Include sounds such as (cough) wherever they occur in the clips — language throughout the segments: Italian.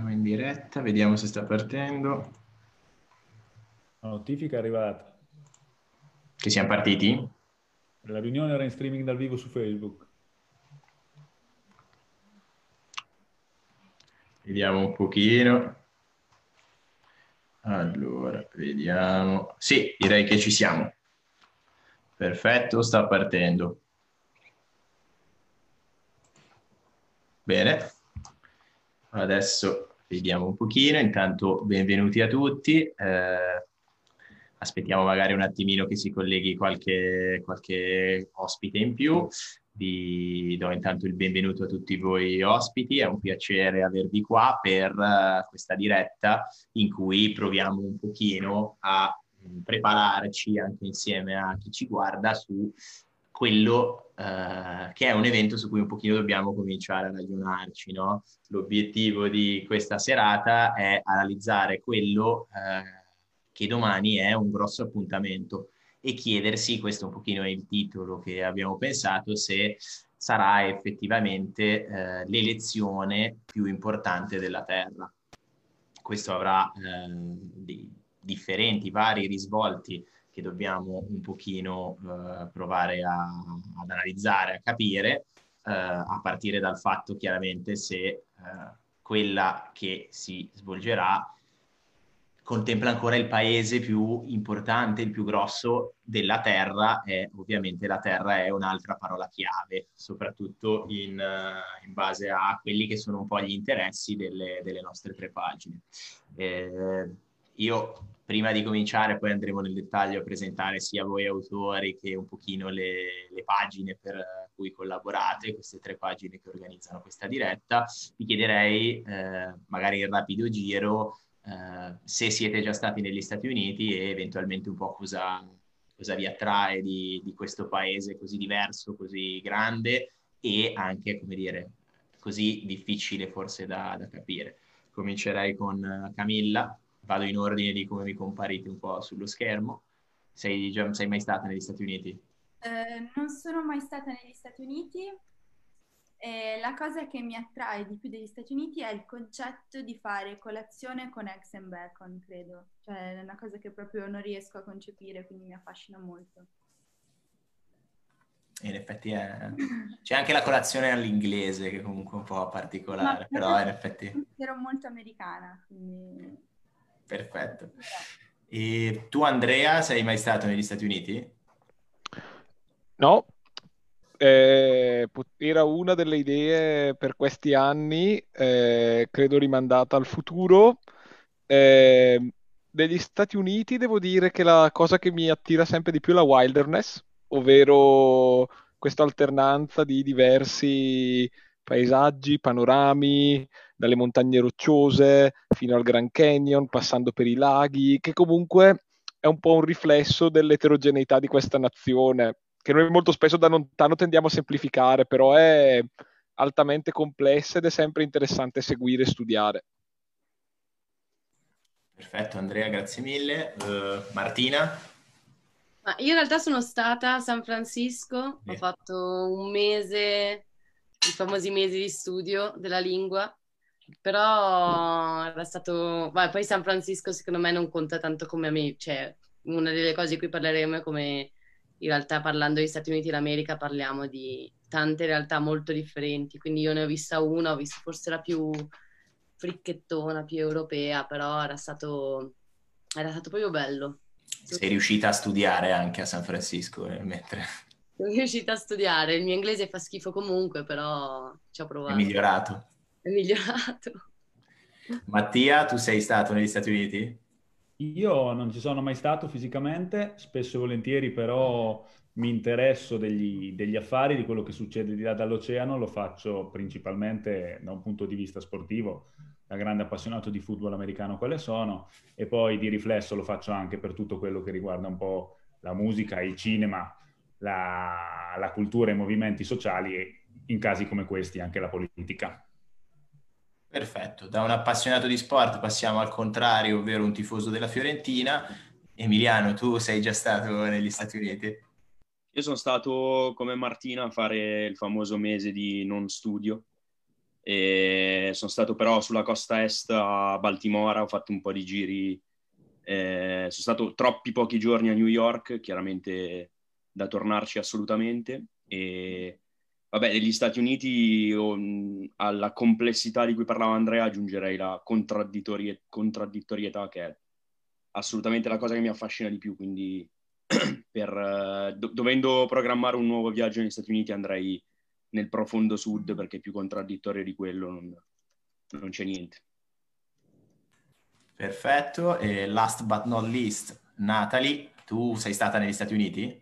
Siamo in diretta, vediamo se sta partendo. La notifica è arrivata. Che siamo partiti? La riunione era in streaming dal vivo su Facebook. Vediamo un pochino. Allora, vediamo. Sì, direi che ci siamo. Perfetto, sta partendo. Bene. Adesso vediamo un pochino. Intanto benvenuti a tutti. Eh, aspettiamo magari un attimino che si colleghi qualche, qualche ospite in più. Vi do intanto il benvenuto a tutti voi ospiti, è un piacere avervi qua per uh, questa diretta in cui proviamo un pochino a mh, prepararci anche insieme a chi ci guarda su quello uh, che è un evento su cui un pochino dobbiamo cominciare a ragionarci. No? L'obiettivo di questa serata è analizzare quello uh, che domani è un grosso appuntamento e chiedersi, questo un pochino è il titolo che abbiamo pensato, se sarà effettivamente uh, l'elezione più importante della Terra. Questo avrà di, differenti, vari risvolti che dobbiamo un pochino eh, provare a, ad analizzare, a capire, eh, a partire dal fatto chiaramente se eh, quella che si svolgerà contempla ancora il paese più importante, il più grosso della Terra e ovviamente la Terra è un'altra parola chiave, soprattutto in, uh, in, base a quelli che sono un po' gli interessi delle, delle nostre tre pagine. Eh, io prima di cominciare, poi andremo nel dettaglio a presentare sia voi autori che un pochino le, le pagine per cui collaborate, queste tre pagine che organizzano questa diretta. Vi chiederei, eh, magari in rapido giro, eh, se siete già stati negli Stati Uniti e eventualmente un po' cosa, cosa vi attrae di, di questo paese così diverso, così grande e anche, come dire, così difficile forse da, da capire. Comincerei con Camilla vado in ordine di come mi comparite un po' sullo schermo. Sei, già, sei mai stata negli Stati Uniti? Eh, non sono mai stata negli Stati Uniti. E la cosa che mi attrae di più degli Stati Uniti è il concetto di fare colazione con eggs and bacon, credo. Cioè è una cosa che proprio non riesco a concepire, quindi mi affascina molto. In effetti è... c'è anche la colazione all'inglese che comunque è un po' particolare, Ma però in effetti... Ero molto americana, quindi Perfetto. E tu Andrea, sei mai stato negli Stati Uniti? No, eh, era una delle idee per questi anni, eh, credo rimandata al futuro. Eh, Stati Uniti devo dire che la cosa che mi attira sempre di più è la wilderness, ovvero questa alternanza di diversi paesaggi, panorami, dalle montagne rocciose fino al Grand Canyon, passando per i laghi, che comunque è un po' un riflesso dell'eterogeneità di questa nazione, che noi molto spesso da lontano tendiamo a semplificare, però è altamente complessa ed è sempre interessante seguire e studiare. Perfetto, Andrea, grazie mille. Uh, Martina? Ma io in realtà sono stata a San Francisco, yeah. ho fatto un mese, i famosi mesi di studio della lingua però era stato... Beh, poi San Francisco secondo me non conta tanto come a me, cioè una delle cose di cui parleremo è come in realtà parlando degli Stati Uniti d'America parliamo di tante realtà molto differenti, quindi io ne ho vista una, ho visto forse la più fricchettona, più europea, però era stato, era stato proprio bello. Sei riuscita a studiare anche a San Francisco eh, mentre... Sono riuscita a studiare, il mio inglese fa schifo comunque, però ci ho provato. È migliorato è (laughs) migliorato. Mattia, tu sei stato negli Stati Uniti? Io non ci sono mai stato fisicamente, spesso e volentieri però mi interesso degli, degli, affari, di quello che succede di là dall'oceano, lo faccio principalmente da un punto di vista sportivo, da grande appassionato di football americano quale sono, e poi di riflesso lo faccio anche per tutto quello che riguarda un po' la musica, il cinema, la, la cultura e i movimenti sociali e in casi come questi anche la politica. Perfetto, da un appassionato di sport passiamo al contrario, ovvero un tifoso della Fiorentina. Emiliano, tu sei già stato negli Stati Uniti? Io sono stato come Martina a fare il famoso mese di non studio E sono stato però sulla costa est a Baltimora, ho fatto un po' di giri, eh, sono stato troppi pochi giorni a New York, chiaramente da tornarci assolutamente. E vabbè, negli Stati Uniti um, alla complessità di cui parlava Andrea aggiungerei la contraddittorie- contraddittorietà che è assolutamente la cosa che mi affascina di più, quindi (clears throat) per, uh, do- dovendo programmare un nuovo viaggio negli Stati Uniti andrei nel profondo sud perché più contraddittorio di quello non, non c'è niente. Perfetto, e last but not least, Natalie, tu sei stata negli Stati Uniti?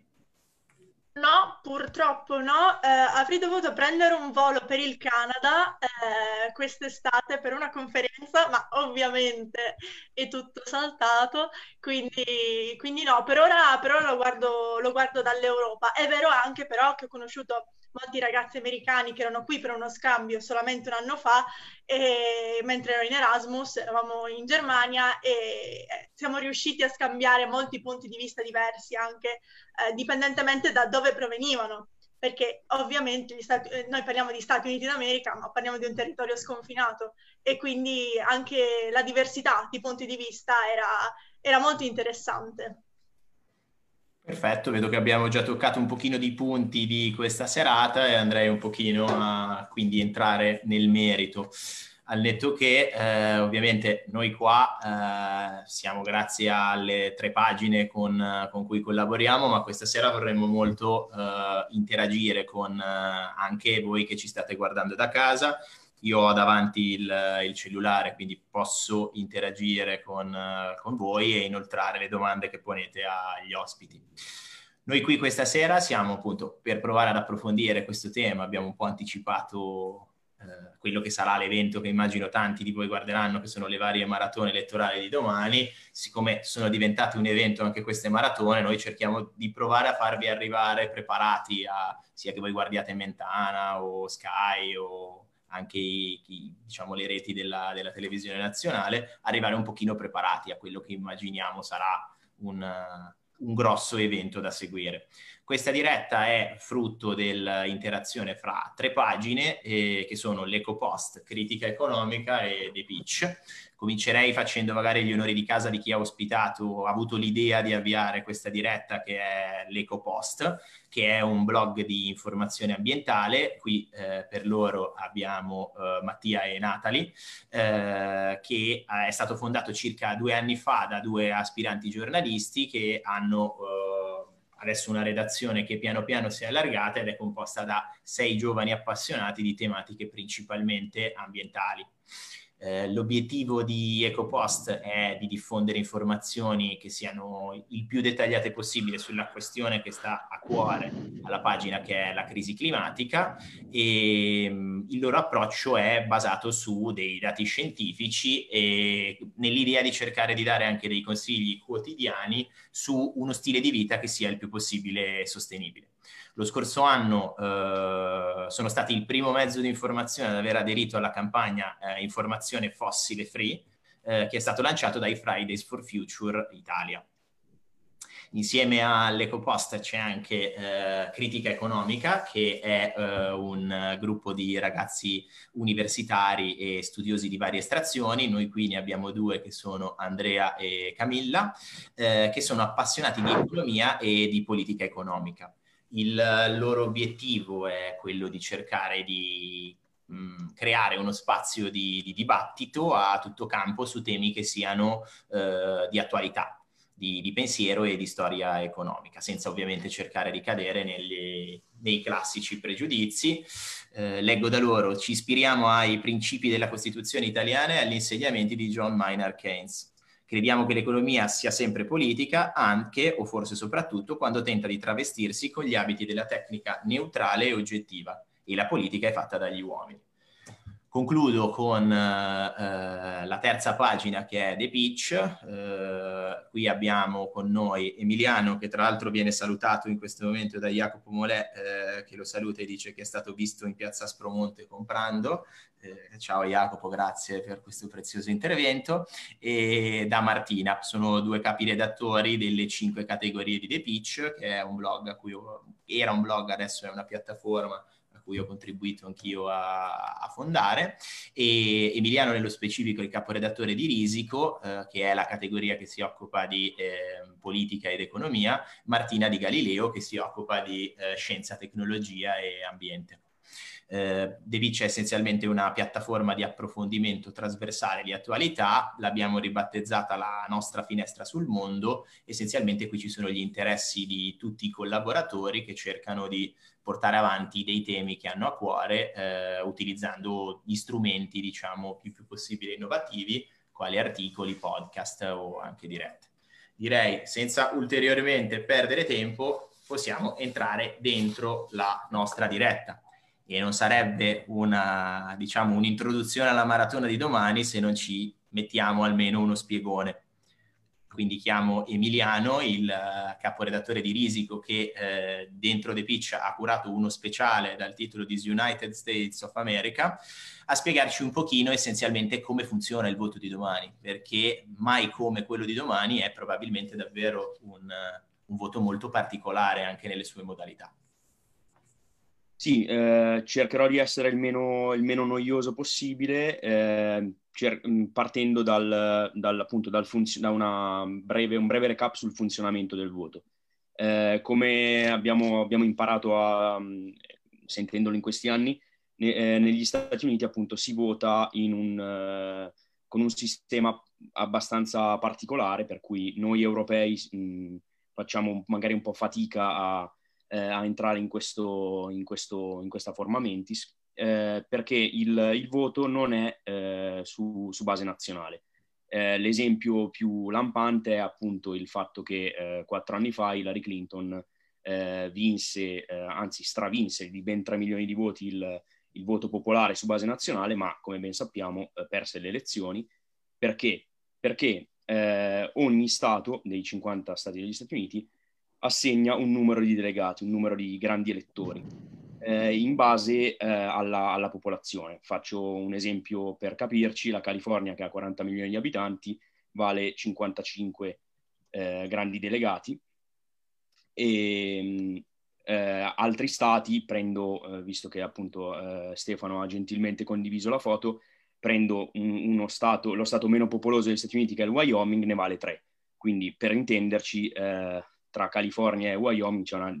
No, purtroppo no. Eh, avrei dovuto prendere un volo per il Canada eh, quest'estate per una conferenza, ma ovviamente è tutto saltato, quindi, quindi no, per ora, per ora lo, guardo, lo guardo dall'Europa. È vero anche però che ho conosciuto molti ragazzi americani che erano qui per uno scambio solamente un anno fa, e, mentre ero in Erasmus, eravamo in Germania e eh, siamo riusciti a scambiare molti punti di vista diversi, anche eh, dipendentemente da dove provenivano. Perché ovviamente Stati, eh, noi parliamo di Stati Uniti d'America, ma parliamo di un territorio sconfinato e quindi anche la diversità di punti di vista era, era molto interessante. Perfetto, vedo che abbiamo già toccato un pochino di punti di questa serata e andrei un pochino a quindi entrare nel merito. Al netto che eh, ovviamente noi qua eh, siamo grazie alle tre pagine con, con, cui collaboriamo, ma questa sera vorremmo molto eh, interagire con eh, anche voi che ci state guardando da casa io ho davanti il, il cellulare, quindi posso interagire con, con, voi e inoltrare le domande che ponete agli ospiti. Noi qui questa sera siamo appunto per provare ad approfondire questo tema, abbiamo un po' anticipato eh, quello che sarà l'evento che immagino tanti di voi guarderanno, che sono le varie maratone elettorali di domani. Siccome sono diventate un evento anche queste maratone, noi cerchiamo di provare a farvi arrivare preparati a sia che voi guardiate Mentana o Sky o anche i, i, diciamo, le reti della, della, televisione nazionale, arrivare un pochino preparati a quello che immaginiamo sarà un, un grosso evento da seguire. Questa diretta è frutto dell'interazione fra tre pagine eh, che sono l'EcoPost, Critica Economica e The Pitch. Comincerei facendo magari gli onori di casa di chi ha ospitato, ha avuto l'idea di avviare questa diretta che è l'EcoPost, che è un blog di informazione ambientale. Qui eh, per loro abbiamo eh, Mattia e Natali, eh, che è stato fondato circa due anni fa da due aspiranti giornalisti che hanno eh, adesso una redazione che piano piano si è allargata ed è composta da sei giovani appassionati di tematiche principalmente ambientali. Eh, l'obiettivo di EcoPost è di diffondere informazioni che siano il più dettagliate possibile sulla questione che sta a cuore alla pagina che è la crisi climatica e mh, mm, il loro approccio è basato su dei dati scientifici e nell'idea di cercare di dare anche dei consigli quotidiani su uno stile di vita che sia il più possibile sostenibile. Lo scorso anno eh, sono stati il primo mezzo di informazione ad aver aderito alla campagna eh, Informazione Fossile Free, eh, che è stato lanciato dai Fridays for Future Italia. Insieme all'EcoPost c'è anche eh, Critica Economica, che è eh, un gruppo di ragazzi universitari e studiosi di varie estrazioni. Noi qui ne abbiamo due che sono Andrea e Camilla, eh, che sono appassionati di economia e di politica economica. Il loro obiettivo è quello di cercare di mh, mm, creare uno spazio di, di, dibattito a tutto campo su temi che siano eh, di attualità, di, di, pensiero e di storia economica, senza ovviamente cercare di cadere nelle, nei classici pregiudizi. Eh, leggo da loro, ci ispiriamo ai principi della Costituzione italiana e agli insegnamenti di John Maynard Keynes. Crediamo che l'economia sia sempre politica, anche o forse soprattutto quando tenta di travestirsi con gli abiti della tecnica neutrale e oggettiva, e la politica è fatta dagli uomini. Concludo con eh, la terza pagina che è The Pitch. Eh, qui abbiamo con noi Emiliano che tra l'altro viene salutato in questo momento da Jacopo Molè eh, che lo saluta e dice che è stato visto in piazza Spromonte comprando. Eh, ciao Jacopo, grazie per questo prezioso intervento. E da Martina, sono due capi redattori delle cinque categorie di The Pitch che è un blog a cui era un blog, adesso è una piattaforma cui ho contribuito anch'io a, a fondare, e Emiliano nello specifico il caporedattore di Risico, eh, che è la categoria che si occupa di eh, politica ed economia, Martina di Galileo che si occupa di eh, scienza, tecnologia e ambiente. Eh, Devic è essenzialmente una piattaforma di approfondimento trasversale di attualità, l'abbiamo ribattezzata la nostra finestra sul mondo, essenzialmente qui ci sono gli interessi di tutti i collaboratori che cercano di portare avanti dei temi che hanno a cuore eh, utilizzando gli strumenti diciamo più, più possibile innovativi quali articoli, podcast o anche dirette. Direi senza ulteriormente perdere tempo possiamo entrare dentro la nostra diretta e non sarebbe una, diciamo, un'introduzione alla maratona di domani se non ci mettiamo almeno uno spiegone. Quindi chiamo Emiliano, il uh, caporedattore di Risico, che uh, dentro The Pitch ha curato uno speciale dal titolo di United States of America, a spiegarci un pochino essenzialmente come funziona il voto di domani, perché mai come quello di domani è probabilmente davvero un, un voto molto particolare anche nelle sue modalità. Sì, eh, cercherò di essere il meno, il meno noioso possibile, eh, cer- mm, partendo dal, dal, appunto, dal funzio- da breve, un breve recap sul funzionamento del voto. Eh, come abbiamo, abbiamo imparato a, mm, sentendolo in questi anni, ne, eh, negli Stati Uniti appunto si vota un, eh, con un sistema abbastanza particolare, per cui noi europei mh, mm, facciamo magari un po' fatica a eh, a entrare in, questo, in, questo, in questa forma mentis, eh, perché il, il, voto non è eh, su, su, base nazionale. Eh, l'esempio più lampante è appunto il fatto che eh, quattro anni fa Hillary Clinton eh, vinse, anzi stravinse di ben 3 milioni di voti il, il, voto popolare su base nazionale, ma come ben sappiamo perse le elezioni. Perché? Perché ogni Stato dei 50 Stati degli Stati Uniti assegna un numero di delegati, un numero di grandi elettori, eh, in base eh, alla, alla, popolazione. Faccio un esempio per capirci, la California che ha 40 milioni di abitanti vale 55 eh, grandi delegati e eh, altri stati, prendo, eh, visto che appunto eh, Stefano ha gentilmente condiviso la foto, prendo un, uno stato, lo stato meno popoloso degli Stati Uniti che è il Wyoming, ne vale 3. Quindi per intenderci tra California e Wyoming c'è una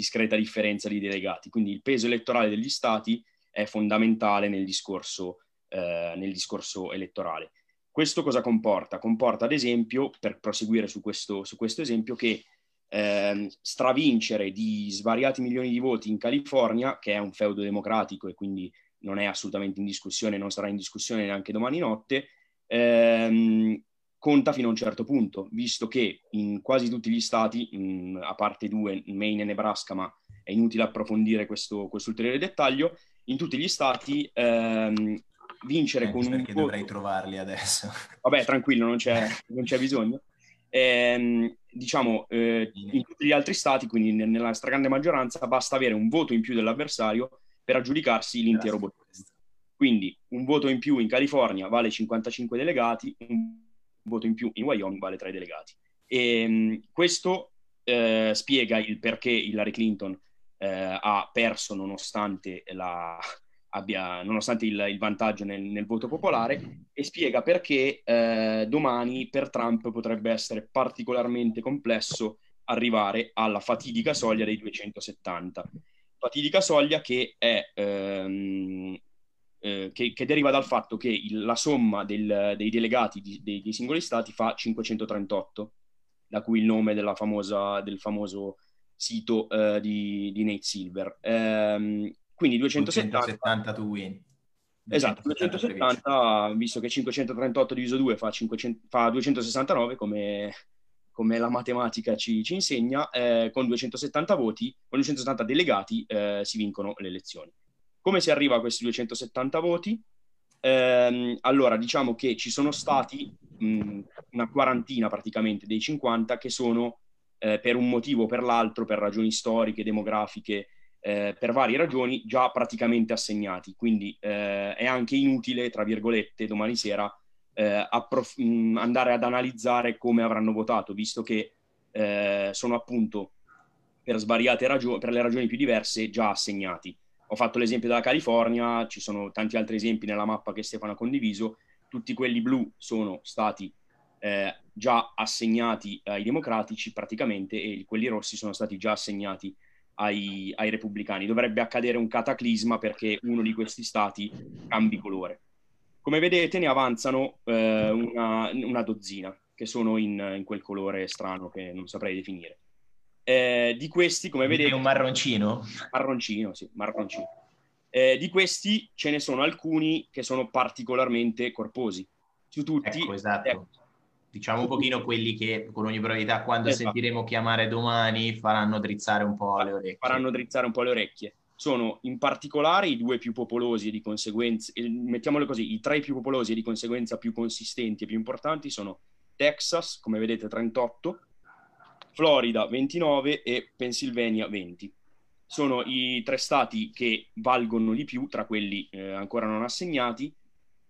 discreta differenza di delegati, quindi il peso elettorale degli stati è fondamentale nel discorso, eh, nel discorso elettorale. Questo cosa comporta? Comporta ad esempio, per proseguire su questo, su questo esempio, che eh, stravincere di svariati milioni di voti in California, che è un feudo democratico e quindi non è assolutamente in discussione, non sarà in discussione neanche domani notte, ehm, conta fino a un certo punto, visto che in quasi tutti gli stati, mh, a parte due, Maine e Nebraska, ma è inutile approfondire questo, ulteriore dettaglio, in tutti gli stati ehm, vincere eh, con un voto... dovrei trovarli adesso. Vabbè, tranquillo, non c'è, non c'è bisogno. Ehm, diciamo, eh, in tutti gli altri stati, quindi nella stragrande maggioranza, basta avere un voto in più dell'avversario per aggiudicarsi l'intero voto. Quindi un voto in più in California vale 55 delegati, un voto in più in Wyoming vale tra i delegati. E, ehm, questo eh, spiega il perché Hillary Clinton eh, ha perso nonostante, la, abbia, nonostante il, il, vantaggio nel, nel, voto popolare e spiega perché eh, domani per Trump potrebbe essere particolarmente complesso arrivare alla fatidica soglia dei 270. Fatidica soglia che è ehm, eh, che, che, deriva dal fatto che il, la somma del, dei delegati di, dei, dei, singoli stati fa 538, da cui il nome famosa, del famoso sito uh, di, di, Nate Silver. Um, quindi 270, 270 to win. Esatto, 270, visto che 538 diviso 2 fa, 500, fa 269, come, come, la matematica ci, ci insegna, eh, con 270 voti, con 270 delegati eh, si vincono le elezioni. Come si arriva a questi 270 voti? Eh, allora, diciamo che ci sono stati mh, una quarantina praticamente dei 50 che sono eh, per un motivo o per l'altro, per ragioni storiche, demografiche, eh, per varie ragioni, già praticamente assegnati. Quindi eh, è anche inutile, tra virgolette, domani sera eh, approf- mh, andare ad analizzare come avranno votato, visto che eh, sono appunto per svariate ragioni, per le ragioni più diverse, già assegnati. Ho fatto l'esempio della California, ci sono tanti altri esempi nella mappa che Stefano ha condiviso, tutti quelli blu sono stati eh, già assegnati ai democratici praticamente e quelli rossi sono stati già assegnati ai, ai, repubblicani. Dovrebbe accadere un cataclisma perché uno di questi stati cambi colore. Come vedete ne avanzano eh, una, una, dozzina che sono in, in, quel colore strano che non saprei definire. Eh, di questi, come vedete... È un marroncino? Marroncino, sì, marroncino. Eh, di questi ce ne sono alcuni che sono particolarmente corposi. Su tutti... Ecco, esatto. Ecco, diciamo un pochino quelli che con ogni probabilità quando esatto. sentiremo chiamare domani faranno drizzare un po' le orecchie. Faranno drizzare un po' le orecchie. Sono in particolare i due più popolosi e di conseguenza, mettiamole così, i tre più popolosi e di conseguenza più consistenti e più importanti sono Texas, come vedete 38, Florida 29 e Pennsylvania 20. Sono i tre stati che valgono di più tra quelli eh, ancora non assegnati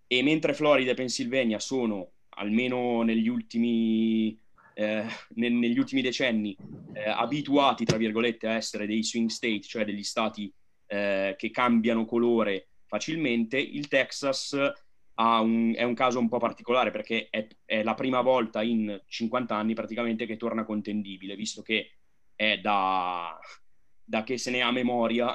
e mentre Florida e Pennsylvania sono almeno negli ultimi, eh, ne, negli ultimi decenni, eh, abituati, tra virgolette, a essere dei swing state, cioè degli stati eh, che cambiano colore facilmente, il Texas un, è un caso un po' particolare perché è, è, la prima volta in 50 anni praticamente che torna contendibile, visto che è da, da che se ne ha memoria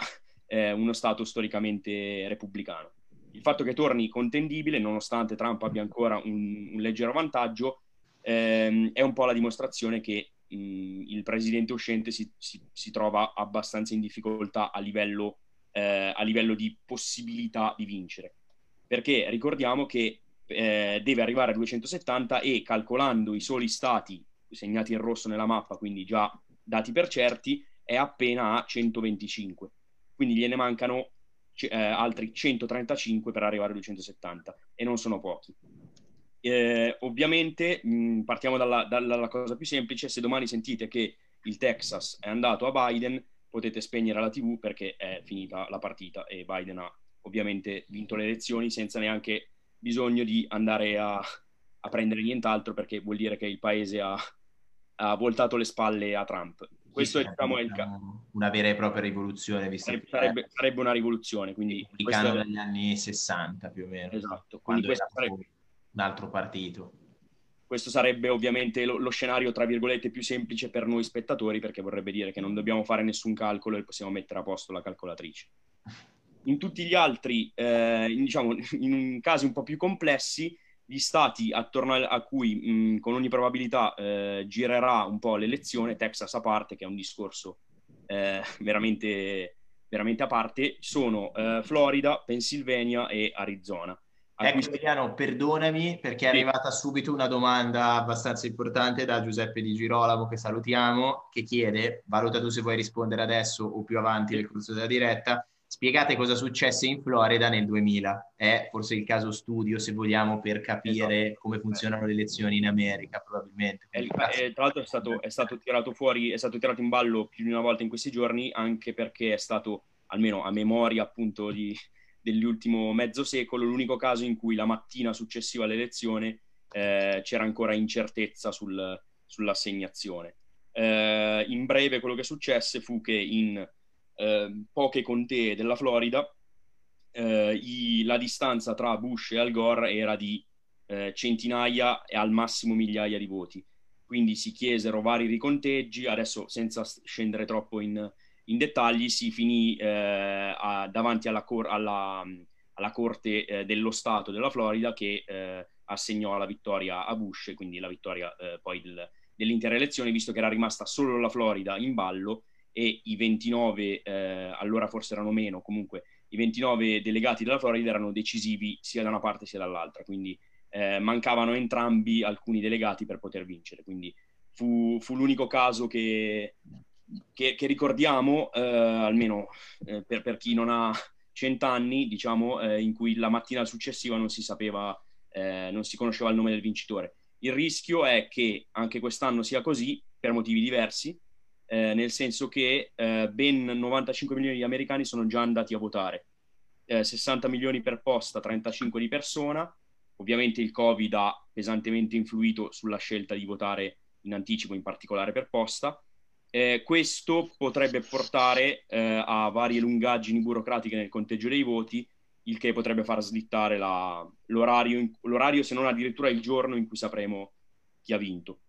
uno Stato storicamente repubblicano il fatto che torni contendibile, nonostante Trump abbia ancora un, un leggero vantaggio, ehm, è un po' la dimostrazione che mh, il presidente uscente si, si, si, trova abbastanza in difficoltà a livello, eh, a livello, di possibilità di vincere. Perché ricordiamo che eh, deve arrivare a 270 e calcolando i soli stati segnati in rosso nella mappa, quindi già dati per certi, è appena a 125. Quindi gliene mancano eh, altri 135 per arrivare a 270 e non sono pochi. Eh, ovviamente mh, partiamo dalla, dalla, cosa più semplice, se domani sentite che il Texas è andato a Biden potete spegnere la tv perché è finita la partita e Biden ha ovviamente vinto le elezioni senza neanche bisogno di andare a, a prendere nient'altro perché vuol dire che il paese ha, ha voltato le spalle a Trump questo sì, diciamo, è il caso. Una vera e propria rivoluzione, visto sarebbe, sarebbe, sarebbe una rivoluzione. Quindi questo è... dagli anni 60 più o meno. Esatto. Quindi questo sarebbe un altro partito. Questo sarebbe ovviamente lo, lo, scenario, tra virgolette, più semplice per noi spettatori, perché vorrebbe dire che non dobbiamo fare nessun calcolo e possiamo mettere a posto la calcolatrice. In tutti gli altri, eh, in, diciamo, (laughs) in casi un po' più complessi, gli stati attorno a cui mh, con ogni probabilità eh, girerà un po' l'elezione, Texas a parte, che è un discorso eh, (laughs) veramente, veramente, a parte, sono eh, Florida, Pennsylvania e Arizona. Ecco cui... Emiliano, perdonami perché è arrivata subito una domanda abbastanza importante da Giuseppe Di Girolamo che salutiamo, che chiede, valuta tu se vuoi rispondere adesso o più avanti nel corso della diretta, Spiegate cosa successe in Florida nel 2000. È forse il caso studio, se vogliamo, per capire esatto. come funzionano le elezioni in America, probabilmente. E, e, tra l'altro è stato, è stato, tirato fuori, è stato tirato in ballo più di una volta in questi giorni, anche perché è stato, almeno a memoria appunto di, dell'ultimo mezzo secolo, l'unico caso in cui la mattina successiva all'elezione eh, c'era ancora incertezza sul, sull'assegnazione. Eh, in breve quello che successe fu che in eh, poche contee della Florida, eh, i, la distanza tra Bush e Al Gore era di eh, centinaia e al massimo migliaia di voti. Quindi si chiesero vari riconteggi, adesso senza scendere troppo in, in dettagli, si finì eh, a, davanti alla, cor- alla, alla Corte eh, dello Stato della Florida che eh, assegnò la vittoria a Bush, quindi la vittoria poi del, dell'intera elezione, visto che era rimasta solo la Florida in ballo e i 29, eh, allora forse erano meno, comunque i 29 delegati della Florida erano decisivi sia da una parte sia dall'altra, quindi eh, mancavano entrambi alcuni delegati per poter vincere, quindi fu, fu l'unico caso che, che, che ricordiamo, eh, almeno eh, per, per, chi non ha cent'anni, diciamo, eh, in cui la mattina successiva non si sapeva, eh, non si conosceva il nome del vincitore. Il rischio è che anche quest'anno sia così, per motivi diversi, eh, nel senso che eh, ben 95 milioni di americani sono già andati a votare, eh, 60 milioni per posta, 35 di persona. Ovviamente il Covid ha pesantemente influito sulla scelta di votare in anticipo, in particolare per posta. Eh, questo potrebbe portare eh, a varie lungaggini burocratiche nel conteggio dei voti, il che potrebbe far slittare la, l'orario, l'orario, se non addirittura il giorno in cui sapremo chi ha vinto.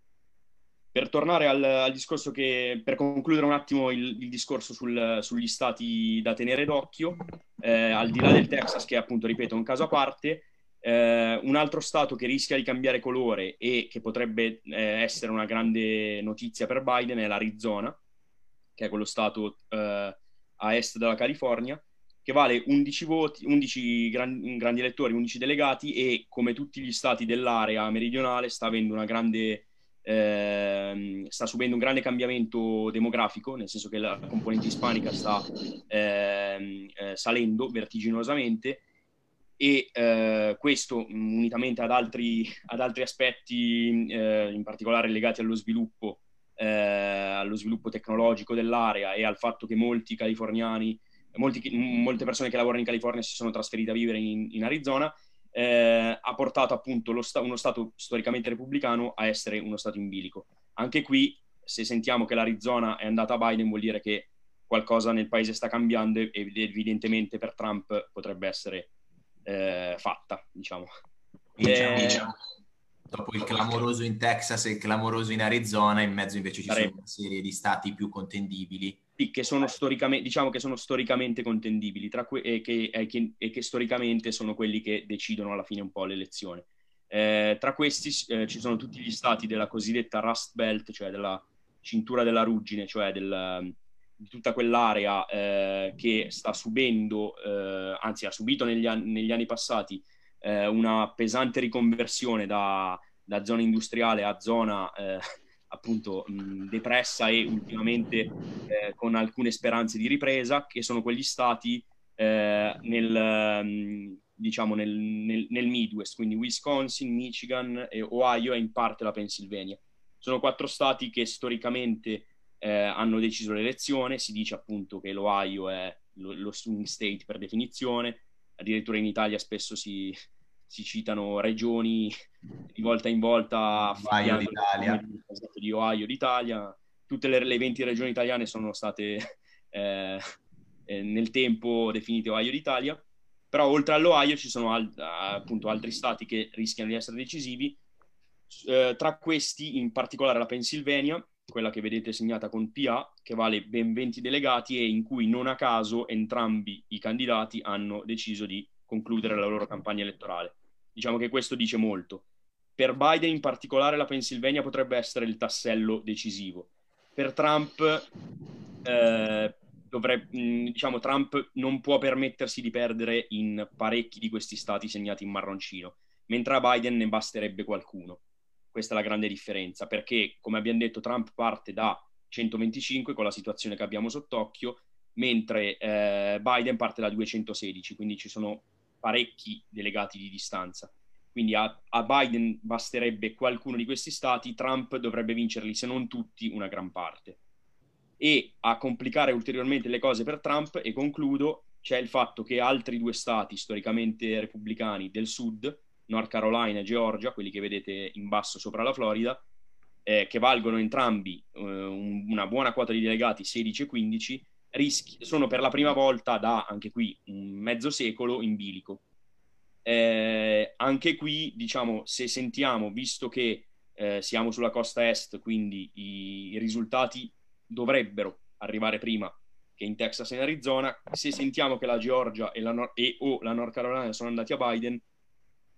Per tornare al, al discorso che, per concludere un attimo il, il discorso sul, sugli stati da tenere d'occhio, eh, al di là del Texas, che è appunto, ripeto, un caso a parte, eh, un altro stato che rischia di cambiare colore e che potrebbe eh, essere una grande notizia per Biden è l'Arizona, che è quello stato eh, a est della California, che vale 11 voti, 11 gran, grandi elettori, 11 delegati e come tutti gli stati dell'area meridionale sta avendo una grande eh, sta subendo un grande cambiamento demografico, nel senso che la componente ispanica sta eh, eh, salendo vertiginosamente e eh, questo mm, unitamente ad altri, ad altri aspetti, eh, in particolare legati allo sviluppo, eh, allo sviluppo tecnologico dell'area e al fatto che molti californiani, molti, molte persone che lavorano in California si sono trasferite a vivere in, in Arizona, eh, ha portato appunto sta- uno Stato storicamente repubblicano a essere uno Stato in bilico. Anche qui, se sentiamo che l'Arizona è andata a Biden, vuol dire che qualcosa nel paese sta cambiando e evidentemente per Trump potrebbe essere eh, fatta, diciamo. Diciamo, eh, diciamo. Dopo il clamoroso in Texas e il clamoroso in Arizona, in mezzo invece ci sarebbe. sono una serie di stati più contendibili. Che sono storicamente, diciamo che sono storicamente contendibili que- e, che, e, che, e, che, storicamente sono quelli che decidono alla fine un po' l'elezione. Eh, tra questi eh, ci sono tutti gli stati della cosiddetta Rust Belt, cioè della cintura della ruggine, cioè del, di tutta quell'area eh, che sta subendo, eh, anzi ha subito negli, an- negli anni passati eh, una pesante riconversione da, da, zona industriale a zona eh, appunto mh, depressa e ultimamente eh, con alcune speranze di ripresa, che sono quegli stati eh, nel, mh, diciamo nel, nel, nel Midwest, quindi Wisconsin, Michigan, Ohio e in parte la Pennsylvania. Sono quattro stati che storicamente eh, hanno deciso l'elezione, si dice appunto che l'Ohio è lo, lo swing state per definizione, addirittura in Italia spesso si, si citano regioni di volta in volta Ohio d'Italia. di Ohio d'Italia. Tutte le, le 20 regioni italiane sono state eh, eh, nel tempo definite Ohio d'Italia, però oltre all'Ohio ci sono al, appunto altri stati che rischiano di essere decisivi, eh, tra questi in particolare la Pennsylvania, quella che vedete segnata con PA, che vale ben 20 delegati e in cui non a caso entrambi i candidati hanno deciso di concludere la loro campagna elettorale. Diciamo che questo dice molto. Per Biden in particolare la Pennsylvania potrebbe essere il tassello decisivo. Per Trump, eh, dovrebbe, diciamo, Trump non può permettersi di perdere in parecchi di questi stati segnati in marroncino, mentre a Biden ne basterebbe qualcuno. Questa è la grande differenza, perché come abbiamo detto Trump parte da 125 con la situazione che abbiamo sott'occhio, mentre eh, Biden parte da 216, quindi ci sono parecchi delegati di distanza. Quindi a, a, Biden basterebbe qualcuno di questi stati, Trump dovrebbe vincerli, se non tutti, una gran parte. E a complicare ulteriormente le cose per Trump, e concludo, c'è il fatto che altri due stati storicamente repubblicani del sud, North Carolina e Georgia, quelli che vedete in basso sopra la Florida, eh, che valgono entrambi eh, un, una buona quota di delegati, 16 e 15, rischi, sono per la prima volta da, anche qui, un mezzo secolo in bilico. Eh, anche qui, diciamo, se sentiamo, visto che eh, siamo sulla costa est, quindi i, i risultati dovrebbero arrivare prima che in Texas e in Arizona, se sentiamo che la Georgia e, la Nor- e o la North Carolina sono andati a Biden,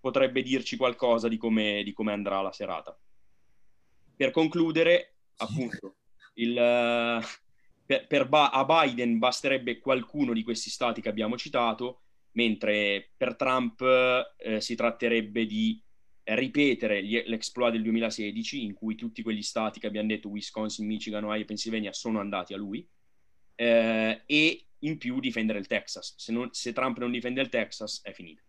potrebbe dirci qualcosa di come, di come andrà la serata. Per concludere, appunto, il, uh, per, per ba- a Biden basterebbe qualcuno di questi stati che abbiamo citato, mentre per Trump eh, si tratterebbe di ripetere gli, l'exploit del 2016, in cui tutti quegli stati che abbiamo detto, Wisconsin, Michigan, Ohio e Pennsylvania, sono andati a lui, eh, e in più difendere il Texas. Se, non, se Trump non difende il Texas, è finita.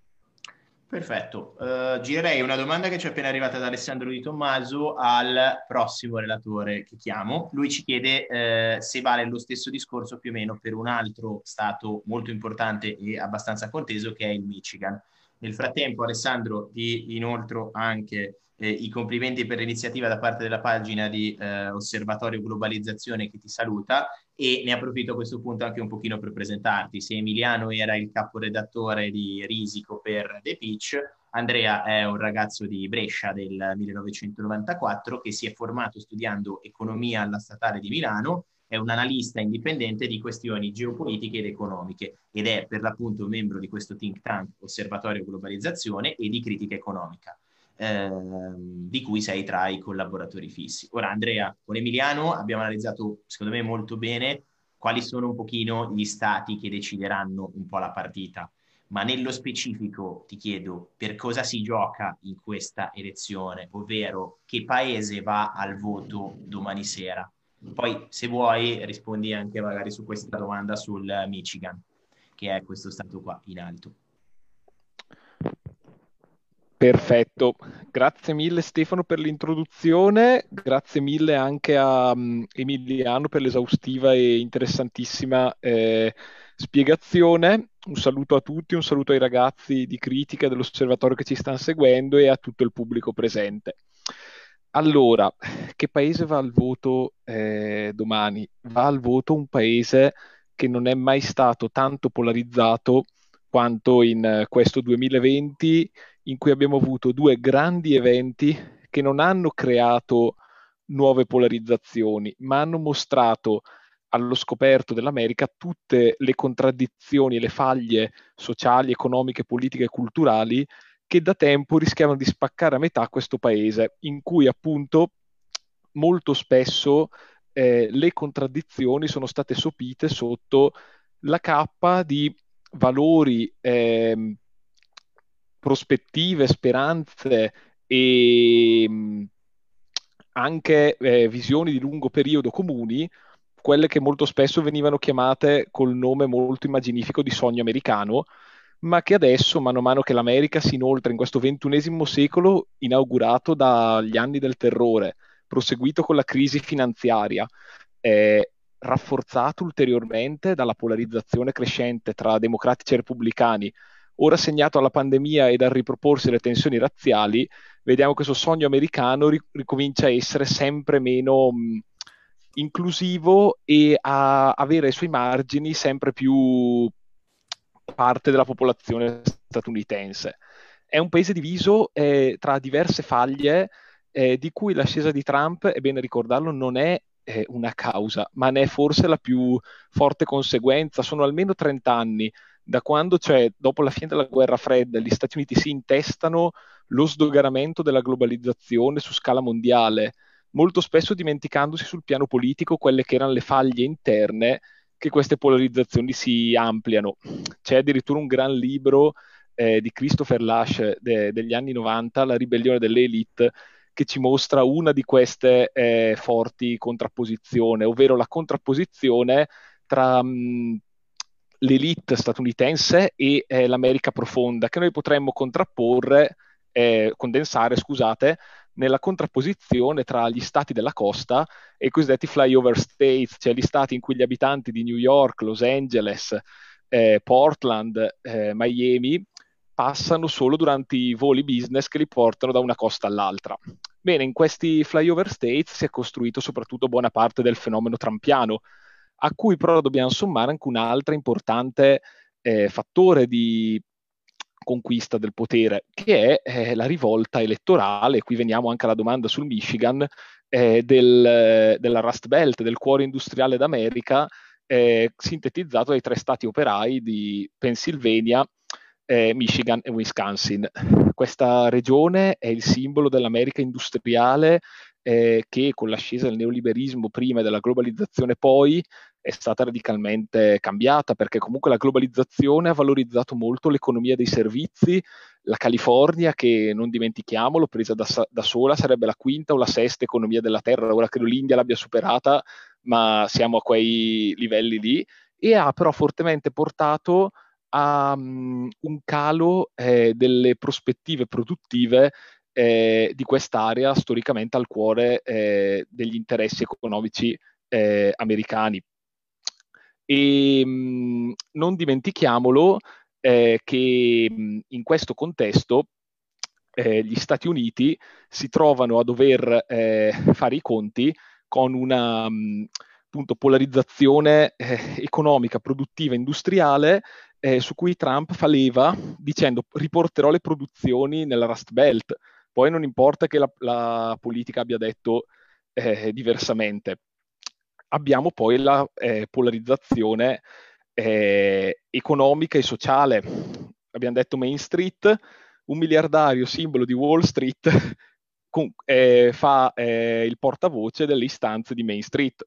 Perfetto, uh, girerei una domanda che ci è appena arrivata da Alessandro Di Tommaso al prossimo relatore che chiamo. Lui ci chiede uh, se vale lo stesso discorso più o meno per un altro stato molto importante e abbastanza conteso che è il Michigan. Nel frattempo, Alessandro, ti inoltro anche eh, i complimenti per l'iniziativa da parte della pagina di eh, Osservatorio Globalizzazione che ti saluta e ne approfitto a questo punto anche un pochino per presentarti. Se Emiliano era il caporedattore di Risico per The Pitch, Andrea è un ragazzo di Brescia del 1994 che si è formato studiando economia alla Statale di Milano è un analista indipendente di questioni geopolitiche ed economiche ed è per l'appunto membro di questo think tank Osservatorio Globalizzazione e di Critica Economica ehm, di cui sei tra i collaboratori fissi. Ora Andrea, con Emiliano abbiamo analizzato secondo me molto bene quali sono un pochino gli stati che decideranno un po' la partita, ma nello specifico ti chiedo per cosa si gioca in questa elezione, ovvero che paese va al voto domani sera. Poi se vuoi rispondi anche magari su questa domanda sul Michigan, che è questo stato qua in alto. Perfetto, grazie mille Stefano per l'introduzione, grazie mille anche a um, Emiliano per l'esaustiva e interessantissima eh, spiegazione. Un saluto a tutti, un saluto ai ragazzi di critica dell'osservatorio che ci stanno seguendo e a tutto il pubblico presente. Allora, che paese va al voto eh, domani? Va al voto un paese che non è mai stato tanto polarizzato quanto in eh, questo 2020 in cui abbiamo avuto due grandi eventi che non hanno creato nuove polarizzazioni, ma hanno mostrato allo scoperto dell'America tutte le contraddizioni e le faglie sociali, economiche, politiche e culturali che da tempo rischiavano di spaccare a metà questo paese, in cui appunto molto spesso eh, le contraddizioni sono state sopite sotto la cappa di valori eh, prospettive, speranze e mm, anche eh, visioni di lungo periodo comuni, quelle che molto spesso venivano chiamate col nome molto immaginifico di sogno americano, ma che adesso, mano a mano che l'America si inoltra in questo ventunesimo secolo, inaugurato dagli anni del terrore, proseguito con la crisi finanziaria, eh, rafforzato ulteriormente dalla polarizzazione crescente tra democratici e repubblicani, ora segnato alla pandemia e dal riproporsi delle tensioni razziali, vediamo che questo sogno americano ricomincia a essere sempre meno mh, inclusivo e a avere ai suoi margini sempre più parte della popolazione statunitense. È un paese diviso eh, tra diverse faglie eh, di cui l'ascesa di Trump, è bene ricordarlo, non è una causa, ma ne è forse la più forte conseguenza. Sono almeno 30 anni da quando, cioè, dopo la fine della guerra fredda, gli Stati Uniti si intestano lo sdoganamento della globalizzazione su scala mondiale, molto spesso dimenticandosi sul piano politico quelle che erano le faglie interne che queste polarizzazioni si ampliano. C'è addirittura un gran libro eh, di Christopher Lash de- degli anni 90, La ribellione delle elite, che ci mostra una di queste eh, forti contrapposizioni, ovvero la contrapposizione tra mh, l'elite statunitense e eh, l'America profonda, che noi potremmo contrapporre, eh, condensare, scusate, nella contrapposizione tra gli stati della costa e i cosiddetti flyover states, cioè gli stati in cui gli abitanti di New York, Los Angeles, eh, Portland, eh, Miami passano solo durante i voli business che li portano da una costa all'altra. Bene, in questi flyover states si è costruito soprattutto buona parte del fenomeno trampiano, a cui però dobbiamo sommare anche un altro importante eh, fattore di conquista del potere, che è eh, la rivolta elettorale, qui veniamo anche alla domanda sul Michigan, eh, del, della Rust Belt, del cuore industriale d'America, eh, sintetizzato dai tre stati operai di Pennsylvania, eh, Michigan e Wisconsin. Questa regione è il simbolo dell'America industriale eh, che con l'ascesa del neoliberismo prima e della globalizzazione poi è stata radicalmente cambiata perché comunque la globalizzazione ha valorizzato molto l'economia dei servizi. La California, che non dimentichiamolo, presa da, da sola, sarebbe la quinta o la sesta economia della Terra. Ora credo l'India l'abbia superata, ma siamo a quei livelli lì. E ha però fortemente portato a um, un calo eh, delle prospettive produttive eh, di quest'area storicamente al cuore eh, degli interessi economici eh, americani. E mh, non dimentichiamolo, eh, che in questo contesto eh, gli Stati Uniti si trovano a dover fare i conti con una mh, appunto, polarizzazione eh, economica, produttiva, industriale eh, su cui Trump fa leva dicendo riporterò le produzioni nella Rust Belt. Poi non importa che la, la politica abbia detto eh, diversamente. Abbiamo poi la eh, polarizzazione eh, economica e sociale. Abbiamo detto Main Street, un miliardario simbolo di Wall Street con, eh, fa il portavoce delle istanze di Main Street.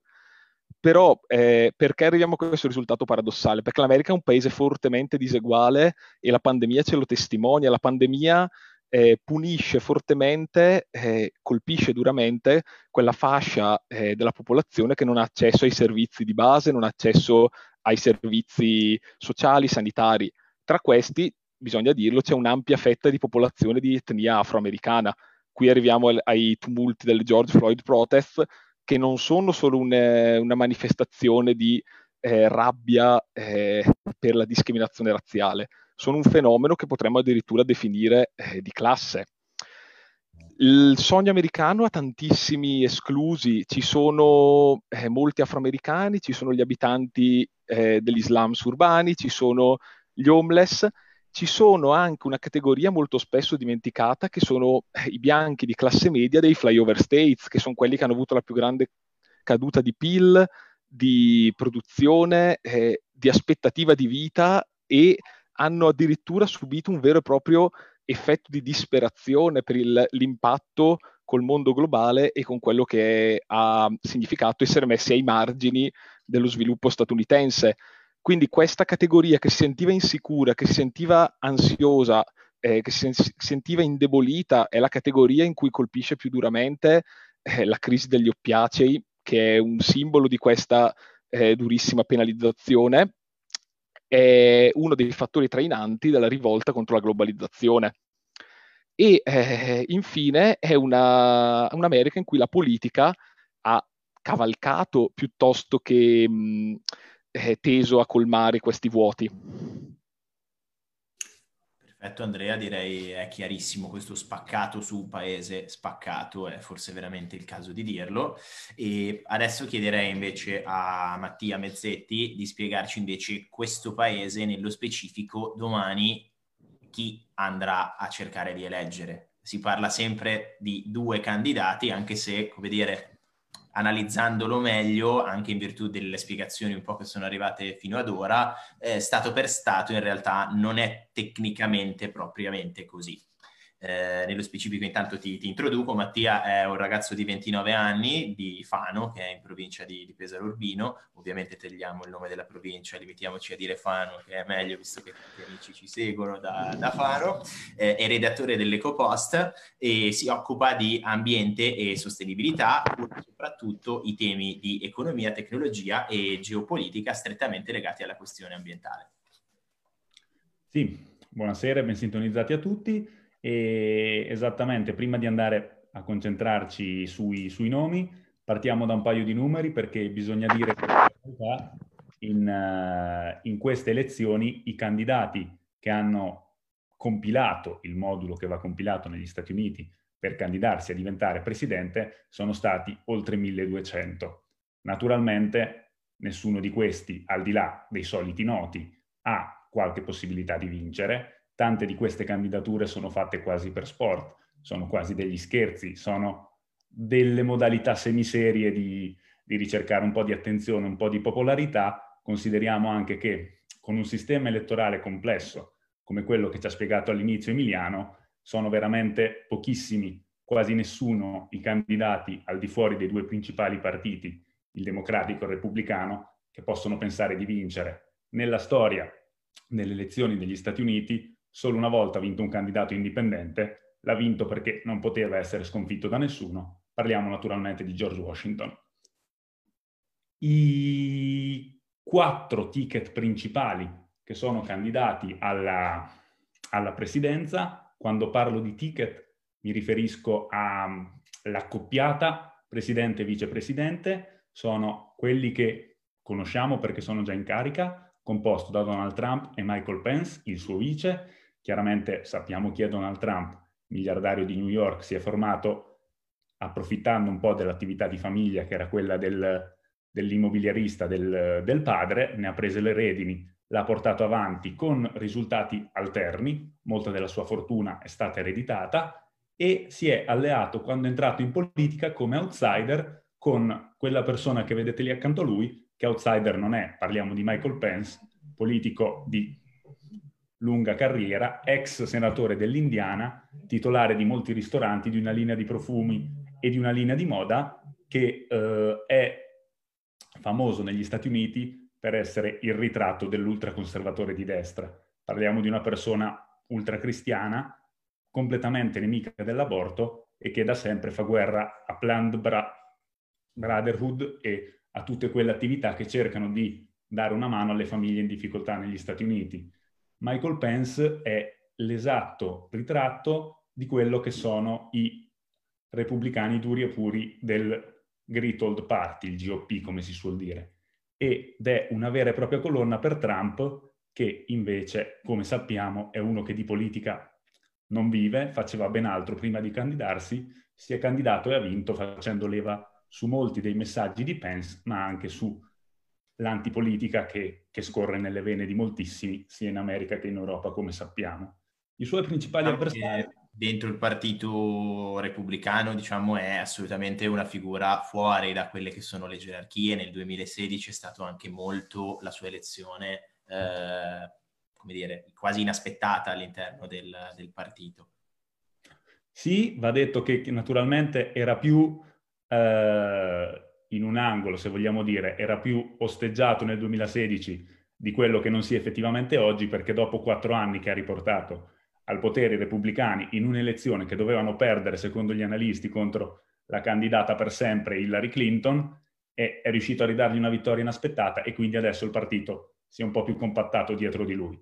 Però eh, perché arriviamo a questo risultato paradossale? Perché l'America è un paese fortemente diseguale e la pandemia ce lo testimonia. La pandemia eh, punisce fortemente, eh, colpisce duramente quella fascia eh, della popolazione che non ha accesso ai servizi di base, non ha accesso ai servizi sociali, sanitari. Tra questi, bisogna dirlo, c'è un'ampia fetta di popolazione di etnia afroamericana. Qui arriviamo ai tumulti del George Floyd protest, che non sono solo un, una manifestazione di eh, rabbia eh, per la discriminazione razziale, sono un fenomeno che potremmo addirittura definire eh, di classe. Il sogno americano ha tantissimi esclusi, ci sono eh, molti afroamericani, ci sono gli abitanti eh, degli slums urbani, ci sono gli homeless, ci sono anche una categoria molto spesso dimenticata che sono eh, i bianchi di classe media dei flyover states, che sono quelli che hanno avuto la più grande caduta di PIL, di produzione, eh, di aspettativa di vita e hanno addirittura subito un vero e proprio effetto di disperazione per il, l'impatto col mondo globale e con quello che ha significato essere messi ai margini dello sviluppo statunitense. Quindi questa categoria che si sentiva insicura, che si sentiva ansiosa, eh, che si sentiva indebolita, è la categoria in cui colpisce più duramente eh, la crisi degli oppiacei, che è un simbolo di questa eh, durissima penalizzazione, è uno dei fattori trainanti della rivolta contro la globalizzazione. E eh, infine è una, un'America in cui la politica ha cavalcato piuttosto che mh, è teso a colmare questi vuoti. Perfetto Andrea, direi è chiarissimo questo spaccato su un paese spaccato, è forse veramente il caso di dirlo. E adesso chiederei invece a Mattia Mezzetti di spiegarci invece questo paese nello specifico domani chi andrà a cercare di eleggere. Si parla sempre di due candidati, anche se, come dire, analizzandolo meglio, anche in virtù delle spiegazioni un po' che sono arrivate fino ad ora, eh, Stato per Stato in realtà non è tecnicamente propriamente così. Eh, nello specifico intanto ti, ti, introduco, Mattia è un ragazzo di 29 anni di Fano, che è in provincia di, di Pesaro Urbino, ovviamente togliamo il nome della provincia, limitiamoci a dire Fano, che è meglio visto che tanti amici ci seguono da, da Fano, eh, è redattore dell'EcoPost e si occupa di ambiente e sostenibilità, soprattutto i temi di economia, tecnologia e geopolitica strettamente legati alla questione ambientale. Sì, buonasera ben sintonizzati a tutti. E esattamente, prima di andare a concentrarci sui, sui nomi, partiamo da un paio di numeri perché bisogna dire che in, uh, in queste elezioni i candidati che hanno compilato il modulo che va compilato negli Stati Uniti per candidarsi a diventare presidente sono stati oltre 1200. Naturalmente nessuno di questi, al di là dei soliti noti, ha qualche possibilità di vincere, tante di queste candidature sono fatte quasi per sport, sono quasi degli scherzi, sono delle modalità semiserie di, di ricercare un po' di attenzione, un po' di popolarità. Consideriamo anche che con un sistema elettorale complesso come quello che ci ha spiegato all'inizio Emiliano, sono veramente pochissimi, quasi nessuno i candidati al di fuori dei due principali partiti, il democratico e il repubblicano, che possono pensare di vincere. Nella storia delle elezioni degli Stati Uniti solo una volta ha vinto un candidato indipendente, l'ha vinto perché non poteva essere sconfitto da nessuno. Parliamo naturalmente di George Washington. I quattro ticket principali che sono candidati alla, alla presidenza, quando parlo di ticket mi riferisco all'accoppiata presidente e vicepresidente, sono quelli che conosciamo perché sono già in carica, composto da Donald Trump e Michael Pence, il suo vice. Chiaramente sappiamo chi è Donald Trump, miliardario di New York, si è formato approfittando un po' dell'attività di famiglia che era quella del, dell'immobiliarista del, del padre, ne ha prese le redini, l'ha portato avanti con risultati alterni, molta della sua fortuna è stata ereditata e si è alleato quando è entrato in politica come outsider con quella persona che vedete lì accanto a lui, che outsider non è, parliamo di Michael Pence, politico di lunga carriera, ex senatore dell'Indiana, titolare di molti ristoranti, di una linea di profumi e di una linea di moda che eh, è famoso negli Stati Uniti per essere il ritratto dell'ultraconservatore di destra. Parliamo di una persona ultracristiana, completamente nemica dell'aborto e che da sempre fa guerra a Planned Bra- Brotherhood e a tutte quelle attività che cercano di dare una mano alle famiglie in difficoltà negli Stati Uniti. Michael Pence è l'esatto ritratto di quello che sono i repubblicani duri e puri del Great Old Party, il GOP come si suol dire, ed è una vera e propria colonna per Trump che invece, come sappiamo, è uno che di politica non vive, faceva ben altro prima di candidarsi, si è candidato e ha vinto facendo leva su molti dei messaggi di Pence, ma anche su l'antipolitica che, che scorre nelle vene di moltissimi, sia in America che in Europa, come sappiamo. I suoi principali anche avversari dentro il partito repubblicano, diciamo, è assolutamente una figura fuori da quelle che sono le gerarchie. Nel 2016 è stato anche molto la sua elezione, eh, come dire, quasi inaspettata all'interno del, del, partito. Sì, va detto che naturalmente era più eh, in un angolo, se vogliamo dire, era più osteggiato nel 2016 di quello che non sia effettivamente oggi, perché dopo quattro anni che ha riportato al potere i repubblicani in un'elezione che dovevano perdere, secondo gli analisti, contro la candidata per sempre Hillary Clinton, è riuscito a ridargli una vittoria inaspettata e quindi adesso il partito si è un po' più compattato dietro di lui.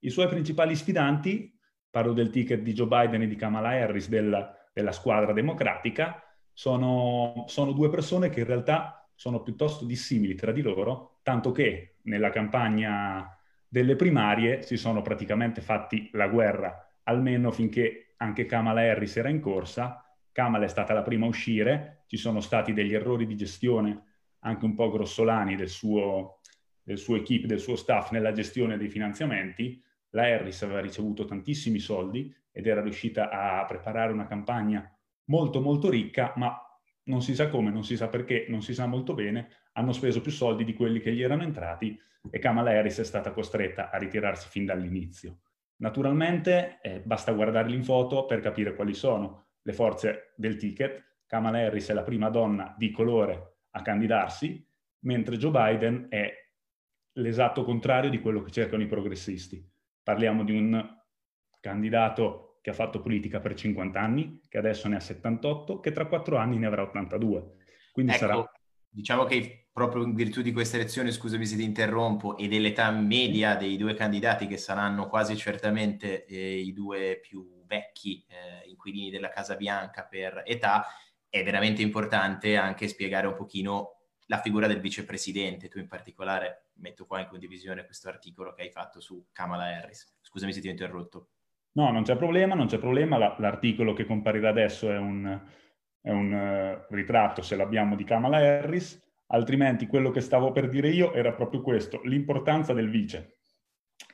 I suoi principali sfidanti, parlo del ticket di Joe Biden e di Kamala Harris della, della squadra democratica, sono, sono due persone che in realtà sono piuttosto dissimili tra di loro, tanto che nella campagna delle primarie si sono praticamente fatti la guerra, almeno finché anche Kamala Harris era in corsa. Kamala è stata la prima a uscire, ci sono stati degli errori di gestione anche un po' grossolani del suo, del suo equip, del suo staff nella gestione dei finanziamenti. La Harris aveva ricevuto tantissimi soldi ed era riuscita a preparare una campagna molto molto ricca, ma non si sa come, non si sa perché, non si sa molto bene, hanno speso più soldi di quelli che gli erano entrati e Kamala Harris è stata costretta a ritirarsi fin dall'inizio. Naturalmente eh, basta guardarli in foto per capire quali sono le forze del ticket. Kamala Harris è la prima donna di colore a candidarsi, mentre Joe Biden è l'esatto contrario di quello che cercano i progressisti. Parliamo di un candidato che ha fatto politica per 50 anni, che adesso ne ha 78, che tra quattro anni ne avrà 82. Quindi ecco, sarà... Diciamo che proprio in virtù di questa elezione, scusami se ti interrompo, e dell'età media dei due candidati che saranno quasi certamente eh, i due più vecchi eh, inquilini della Casa Bianca per età, è veramente importante anche spiegare un pochino la figura del vicepresidente. Tu in particolare metto qua in condivisione questo articolo che hai fatto su Kamala Harris. Scusami se ti ho interrotto. No, non c'è problema, non c'è problema. La, l'articolo che comparirà adesso è un, è un uh, ritratto, se l'abbiamo, di Kamala Harris altrimenti quello che stavo per dire io era proprio questo, l'importanza del vice.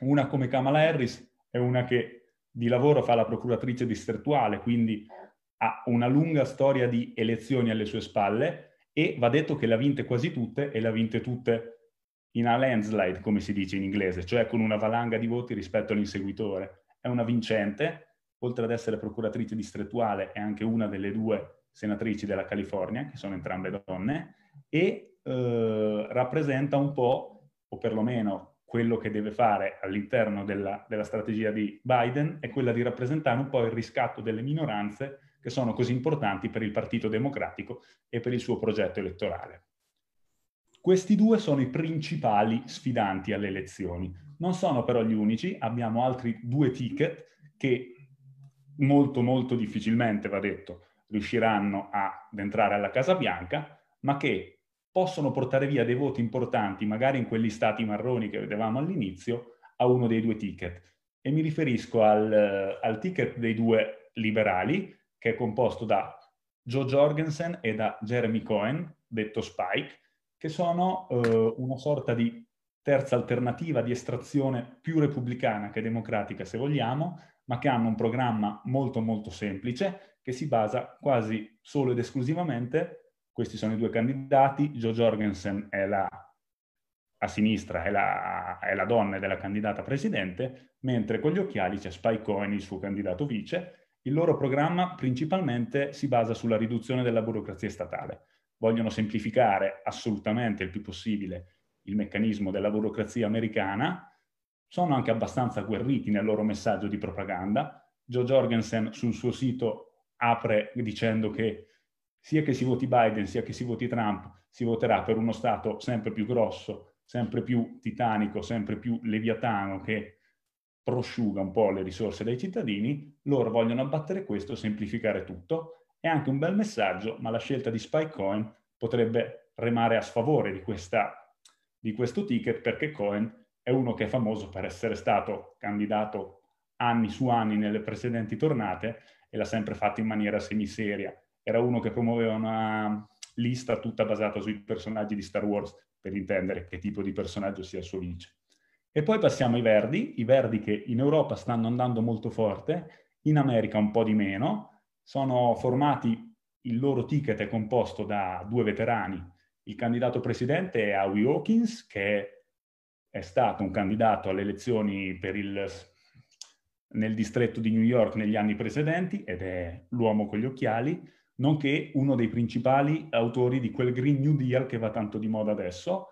Una come Kamala Harris è una che di lavoro fa la procuratrice distrettuale, quindi ha una lunga storia di elezioni alle sue spalle e va detto che le ha vinte quasi tutte e le ha vinte tutte in a landslide, come si dice in inglese, cioè con una valanga di voti rispetto all'inseguitore. È una vincente, oltre ad essere procuratrice distrettuale, è anche una delle due senatrici della California, che sono entrambe donne, e eh, rappresenta un po', o perlomeno quello che deve fare all'interno della, della strategia di Biden, è quella di rappresentare un po' il riscatto delle minoranze che sono così importanti per il Partito Democratico e per il suo progetto elettorale. Questi due sono i principali sfidanti alle elezioni. Non sono però gli unici, abbiamo altri due ticket che molto molto difficilmente, va detto, riusciranno ad entrare alla Casa Bianca, ma che possono portare via dei voti importanti, magari in quegli stati marroni che vedevamo all'inizio, a uno dei due ticket. E mi riferisco al, al ticket dei due liberali, che è composto da Joe Jorgensen e da Jeremy Cohen, detto Spike, che sono eh, una sorta di terza alternativa di estrazione più repubblicana che democratica, se vogliamo, ma che hanno un programma molto molto semplice che si basa quasi solo ed esclusivamente, questi sono i due candidati, Joe Jorgensen è la, a sinistra è la, è la donna ed è la candidata presidente, mentre con gli occhiali c'è Spike Cohen, il suo candidato vice. Il loro programma principalmente si basa sulla riduzione della burocrazia statale. Vogliono semplificare assolutamente il più possibile il meccanismo della burocrazia americana, sono anche abbastanza agguerriti nel loro messaggio di propaganda. Joe Jorgensen sul suo sito apre dicendo che sia che si voti Biden sia che si voti Trump, si voterà per uno Stato sempre più grosso, sempre più titanico, sempre più leviatano che prosciuga un po' le risorse dei cittadini, loro vogliono abbattere questo, semplificare tutto. È anche un bel messaggio, ma la scelta di Spike Cohen potrebbe remare a sfavore di questa di questo ticket perché Cohen è uno che è famoso per essere stato candidato anni su anni nelle precedenti tornate e l'ha sempre fatto in maniera semiseria. Era uno che promuoveva una lista tutta basata sui personaggi di Star Wars, per intendere che tipo di personaggio sia il suo vice. E poi passiamo ai Verdi, i Verdi che in Europa stanno andando molto forte, in America un po' di meno, sono formati, il loro ticket è composto da due veterani, il candidato presidente è Howie Hawkins, che è stato un candidato alle elezioni il, nel distretto di New York negli anni precedenti ed è l'uomo con gli occhiali, nonché uno dei principali autori di quel Green New Deal che va tanto di moda adesso,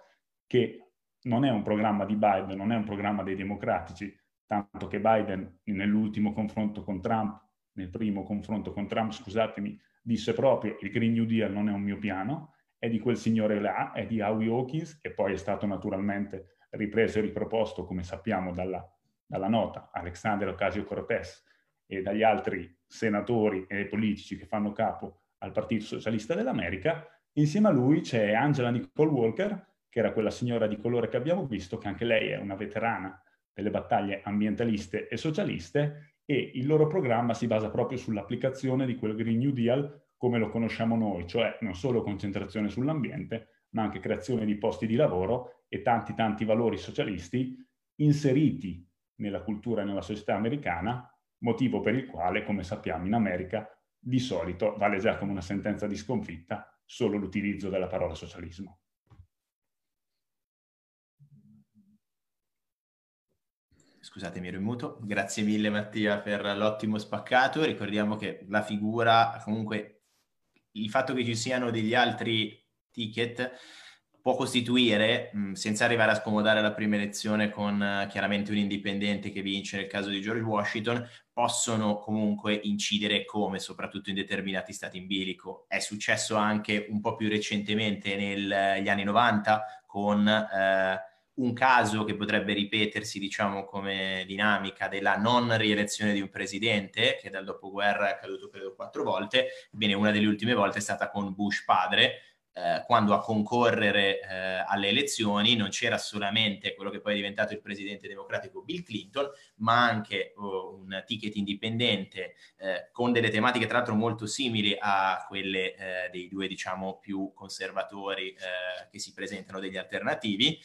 che non è un programma di Biden, non è un programma dei democratici, tanto che Biden nell'ultimo confronto con Trump, nel primo confronto con Trump, scusatemi, disse proprio il Green New Deal non è un mio piano, è di quel signore là, è di Howie Hawkins, che poi è stato naturalmente ripreso e riproposto, come sappiamo, dalla, dalla nota Alexander Ocasio-Cortez e dagli altri senatori e politici che fanno capo al Partito Socialista dell'America. Insieme a lui c'è Angela Nicole Walker, che era quella signora di colore che abbiamo visto, che anche lei è una veterana delle battaglie ambientaliste e socialiste, e il loro programma si basa proprio sull'applicazione di quel Green New Deal come lo conosciamo noi, cioè non solo concentrazione sull'ambiente, ma anche creazione di posti di lavoro e tanti tanti valori socialisti inseriti nella cultura e nella società americana, motivo per il quale, come sappiamo in America, di solito vale già come una sentenza di sconfitta solo l'utilizzo della parola socialismo. Scusatemi, ero in muto. Grazie mille Mattia per l'ottimo spaccato. Ricordiamo che la figura comunque il fatto che ci siano degli altri ticket può costituire, mh, senza arrivare a scomodare la prima elezione con uh, chiaramente un indipendente che vince nel caso di George Washington, possono comunque incidere come, soprattutto in determinati stati in bilico. È successo anche un po' più recentemente negli anni 90 con... Uh, un caso che potrebbe ripetersi, diciamo, come dinamica della non rielezione di un presidente, che dal dopoguerra è accaduto credo quattro volte, ebbene una delle ultime volte è stata con Bush padre, eh, quando a concorrere eh, alle elezioni non c'era solamente quello che poi è diventato il presidente democratico Bill Clinton, ma anche oh, un ticket indipendente eh, con delle tematiche tra l'altro molto simili a quelle eh, dei due diciamo più conservatori eh, che si presentano degli alternativi,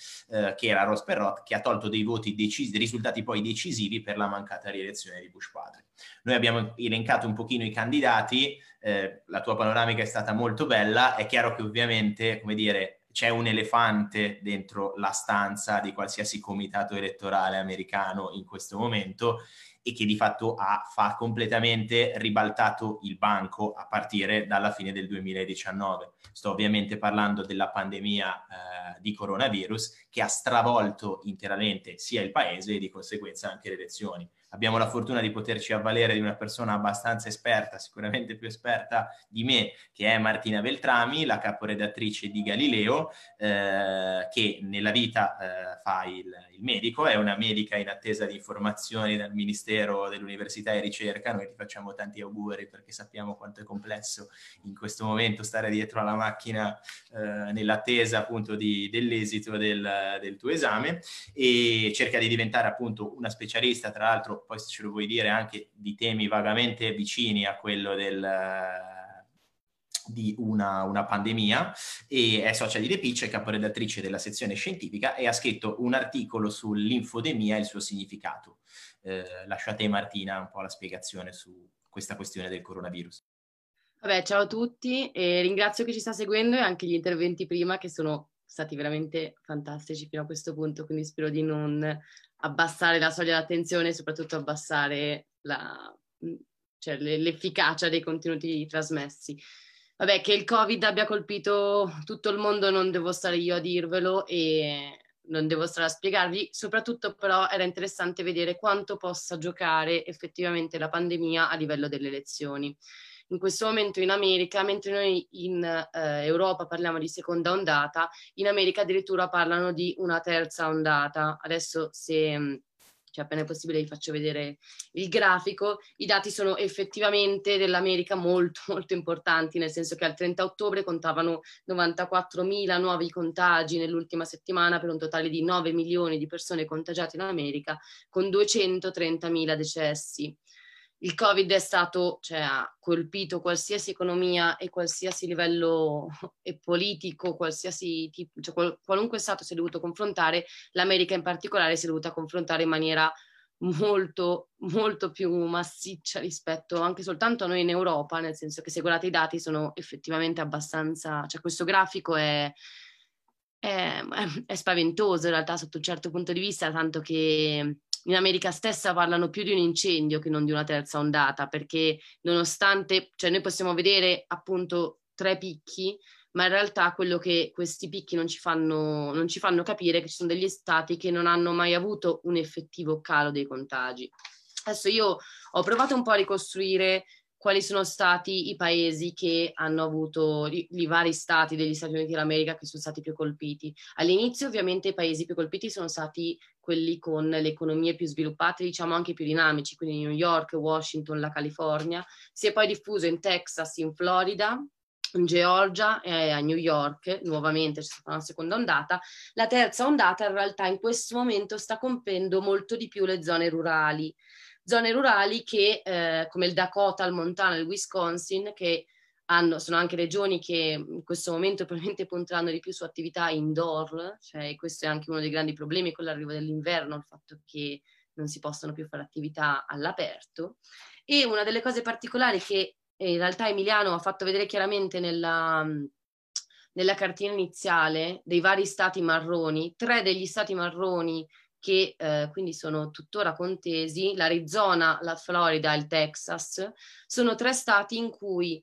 che era Ross Perot, che ha tolto dei voti decisi, dei risultati poi decisivi per la mancata rielezione di Bush padre. Noi abbiamo elencato un pochino i candidati, eh, la tua panoramica è stata molto bella, è chiaro che ovviamente, come dire, c'è un elefante dentro la stanza di qualsiasi comitato elettorale americano in questo momento e che di fatto ha fa completamente ribaltato il banco a partire dalla fine del 2019. Sto ovviamente parlando della pandemia eh, di coronavirus che ha stravolto interamente sia il paese e di conseguenza anche le elezioni abbiamo la fortuna di poterci avvalere di una persona abbastanza esperta, sicuramente più esperta di me, che è Martina Beltrami, la caporedattrice di Galileo, eh, che nella vita eh, fa il, il, medico, è una medica in attesa di informazioni dal Ministero dell'Università e Ricerca. Noi ti facciamo tanti auguri perché sappiamo quanto è complesso in questo momento stare dietro alla macchina eh, nell'attesa appunto di, dell'esito del, del tuo esame e cerca di diventare appunto una specialista, tra l'altro poi se ce lo vuoi dire anche di temi vagamente vicini a quello del di una, una, pandemia e è socia di The Pitch, è caporedattrice della sezione scientifica e ha scritto un articolo sull'infodemia e il suo significato. Eh, te Martina un po' la spiegazione su questa questione del coronavirus. Vabbè, ciao a tutti e ringrazio chi ci sta seguendo e anche gli interventi prima che sono stati veramente fantastici fino a questo punto, quindi spero di non abbassare la soglia d'attenzione e soprattutto abbassare la, cioè, l'efficacia dei contenuti trasmessi. Vabbè, che il Covid abbia colpito tutto il mondo non devo stare io a dirvelo e non devo stare a spiegarvi, soprattutto però era interessante vedere quanto possa giocare effettivamente la pandemia a livello delle elezioni in questo momento in America, mentre noi in eh, Europa parliamo di seconda ondata, in America addirittura parlano di una terza ondata. Adesso se mm, cioè appena è possibile vi faccio vedere il grafico, i dati sono effettivamente dell'America molto (laughs) molto importanti, nel senso che al 30 ottobre contavano 94.000 nuovi contagi nell'ultima settimana per un totale di 9 milioni di persone contagiate in America con 230.000 decessi il Covid è stato, cioè ha colpito qualsiasi economia e qualsiasi livello (laughs) e politico, qualsiasi tipo, cioè qual, qualunque Stato si è dovuto confrontare, l'America in particolare si è dovuta confrontare in maniera molto, molto più massiccia rispetto anche soltanto a noi in Europa, nel senso che se guardate i dati sono effettivamente abbastanza, cioè questo grafico è, è, è spaventoso in realtà sotto un certo punto di vista, tanto che in America stessa parlano più di un incendio che non di una terza ondata, perché nonostante, cioè noi possiamo vedere appunto tre picchi, ma in realtà quello che questi picchi non ci fanno, non ci fanno capire è che ci sono degli stati che non hanno mai avuto un effettivo calo dei contagi. Adesso io ho provato un po' a ricostruire quali sono stati i paesi che hanno avuto, i, vari stati degli Stati Uniti d'America che sono stati più colpiti. All'inizio ovviamente i paesi più colpiti sono stati quelli con le economie più sviluppate, diciamo anche più dinamici, quindi New York, Washington, la California. Si è poi diffuso in Texas, in Florida, in Georgia e a New York, nuovamente c'è stata una seconda ondata. La terza ondata in realtà in questo momento sta compendo molto di più le zone rurali zone rurali che, eh, come il Dakota, il Montana, il Wisconsin, che hanno, sono anche regioni che in questo momento (laughs) probabilmente punteranno di più su attività indoor, cioè questo è anche uno dei grandi problemi con l'arrivo dell'inverno, il fatto che non si possono più fare attività all'aperto. E una delle cose particolari che in realtà Emiliano ha fatto vedere chiaramente nella, nella cartina iniziale dei vari stati marroni, tre degli stati marroni che eh, quindi sono tuttora contesi, l'Arizona, la Florida e il Texas, sono tre stati in cui,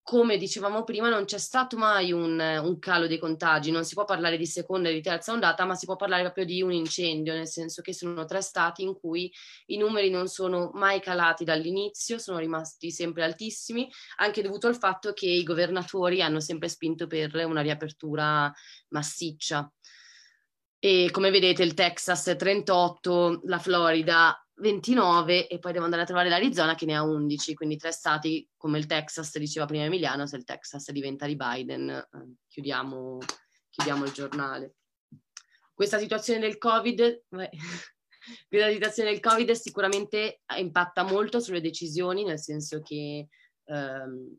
come dicevamo prima, non c'è stato mai un, un calo dei contagi, non si può parlare di seconda e di terza ondata, ma si può parlare proprio di un incendio, nel senso che sono tre stati in cui i numeri non sono mai calati dall'inizio, sono rimasti sempre altissimi, anche dovuto al fatto che i governatori hanno sempre spinto per una riapertura massiccia. E come vedete il Texas 38, la Florida 29 e poi devo andare a trovare l'Arizona che ne ha 11, quindi tre stati come il Texas, diceva prima Emiliano, se il Texas diventa di Biden eh, chiudiamo, chiudiamo, il giornale. Questa situazione del Covid, (laughs) questa situazione del Covid sicuramente impatta molto sulle decisioni, nel senso che ehm,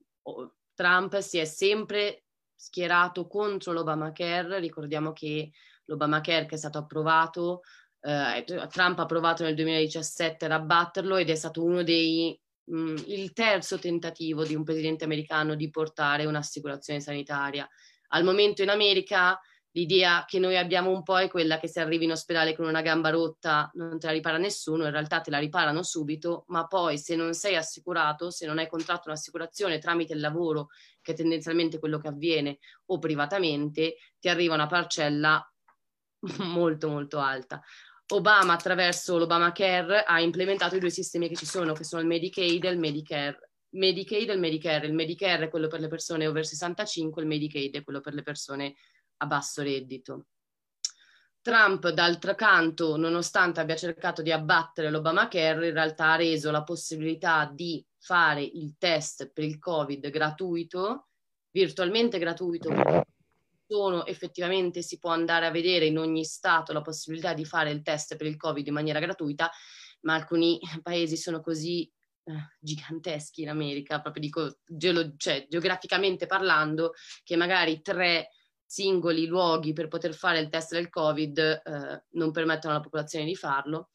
Trump si è sempre schierato contro l'Obamacare, ricordiamo che l'Obamacare che è stato approvato, eh, Trump ha approvato nel 2017 ad abbatterlo ed è stato uno dei mh, mm, il terzo tentativo di un presidente americano di portare un'assicurazione sanitaria. Al momento in America l'idea che noi abbiamo un po' è quella che se arrivi in ospedale con una gamba rotta non te la ripara nessuno, in realtà te la riparano subito, ma poi se non sei assicurato, se non hai contratto un'assicurazione tramite il lavoro, che è tendenzialmente quello che avviene, o privatamente, ti arriva una parcella (laughs) molto molto alta. Obama attraverso l'Obamacare ha implementato i due sistemi che ci sono, che sono il Medicaid e il Medicare. Medicaid e il Medicare. Il Medicare è quello per le persone over 65, il Medicaid è quello per le persone a basso reddito. Trump, d'altro canto, nonostante abbia cercato di abbattere l'Obamacare, in realtà ha reso la possibilità di fare il test per il Covid gratuito, virtualmente gratuito, sono effettivamente si può andare a vedere in ogni stato la possibilità di fare il test per il Covid in maniera gratuita, ma alcuni paesi sono così eh, giganteschi in America, proprio dico geolo- cioè, geograficamente parlando, che magari tre singoli luoghi per poter fare il test del Covid eh, non permettono alla popolazione di farlo.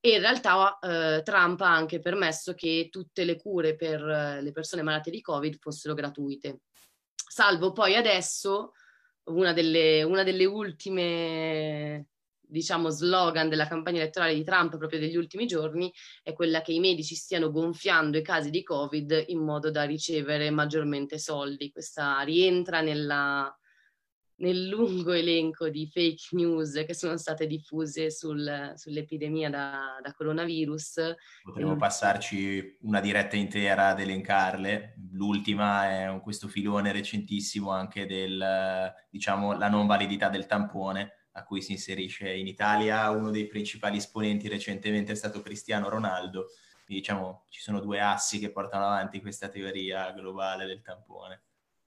E in realtà eh, Trump ha anche permesso che tutte le cure per eh, le persone malate di Covid fossero gratuite. Salvo poi adesso una delle, una delle ultime diciamo, slogan della campagna elettorale di Trump proprio degli ultimi giorni è quella che i medici stiano gonfiando i casi di Covid in modo da ricevere maggiormente soldi. Questa rientra nella, nel lungo elenco di fake news che sono state diffuse sul, sull'epidemia da, da, coronavirus. Potremmo passarci una diretta intera ad elencarle. L'ultima è questo filone recentissimo anche del, diciamo, la non validità del tampone a cui si inserisce in Italia. Uno dei principali esponenti recentemente è stato Cristiano Ronaldo. Diciamo, ci sono due assi che portano avanti questa teoria globale del tampone.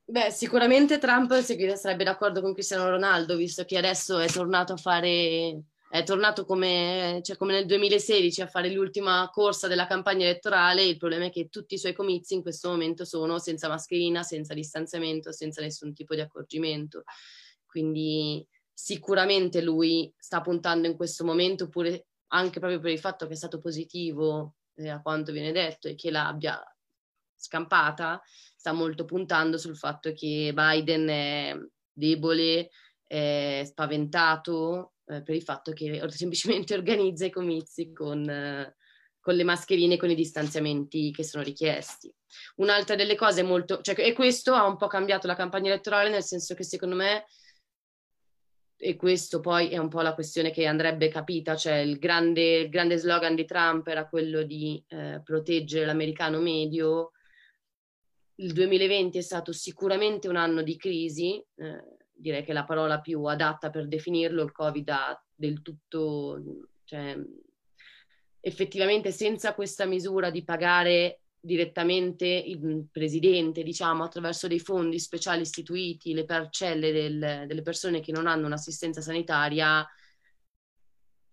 Beh, sicuramente Trump sarebbe d'accordo con Cristiano Ronaldo, visto che adesso è tornato a fare, è tornato come, cioè come nel 2016 a fare l'ultima corsa della campagna elettorale. Il problema è che tutti i suoi comizi in questo momento sono senza mascherina, senza distanziamento, senza nessun tipo di accorgimento. Quindi sicuramente lui sta puntando in questo momento, oppure anche proprio per il fatto che è stato positivo eh, a quanto viene detto e che l'abbia scampata, sta molto puntando sul fatto che Biden è debole, è spaventato eh, per il fatto che semplicemente (laughs) organizza i comizi con, eh, con le mascherine e con i distanziamenti che sono richiesti. Un'altra delle cose molto... Cioè, e questo ha un po' cambiato la campagna elettorale, nel senso che secondo me e questo poi è un po' la questione che andrebbe capita, cioè il grande, il grande slogan di Trump era quello di eh, proteggere l'americano medio, il 2020 è stato sicuramente un anno di crisi, eh, direi che la parola più adatta per definirlo, il Covid ha del tutto, cioè, effettivamente senza questa misura di pagare direttamente il presidente, diciamo, attraverso dei fondi speciali istituiti, le parcelle del, delle persone che non hanno un'assistenza sanitaria,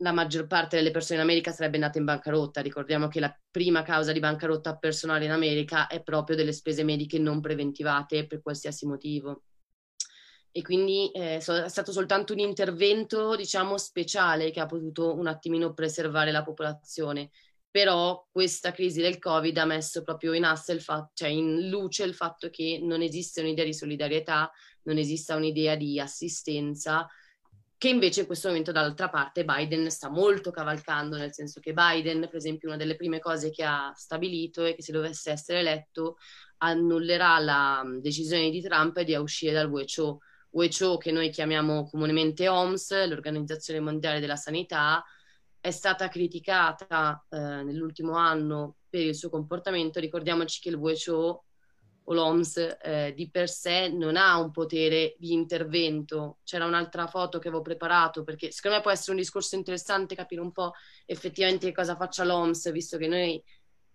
la maggior parte delle persone in America sarebbe andata in bancarotta. Ricordiamo che la prima causa di bancarotta personale in America è proprio delle spese mediche non preventivate per qualsiasi motivo. E quindi eh, è stato soltanto un intervento, diciamo, speciale che ha potuto un attimino preservare la popolazione. Però questa crisi del Covid ha messo proprio in fatto, cioè in luce il fatto che non esiste un'idea di solidarietà, non esista un'idea di assistenza, che invece in questo momento dall'altra parte Biden sta molto cavalcando, nel senso che Biden, per esempio, una delle prime cose che ha stabilito è che se dovesse essere eletto annullerà la mm, decisione di Trump di uscire dal WHO, WHO che noi chiamiamo comunemente OMS, l'Organizzazione Mondiale della Sanità, è stata criticata eh, nell'ultimo anno per il suo comportamento. Ricordiamoci che il WHO o l'OMS eh, di per sé non ha un potere di intervento. C'era un'altra foto che avevo preparato perché secondo me può essere un discorso interessante capire un po' effettivamente che cosa faccia l'OMS, visto che noi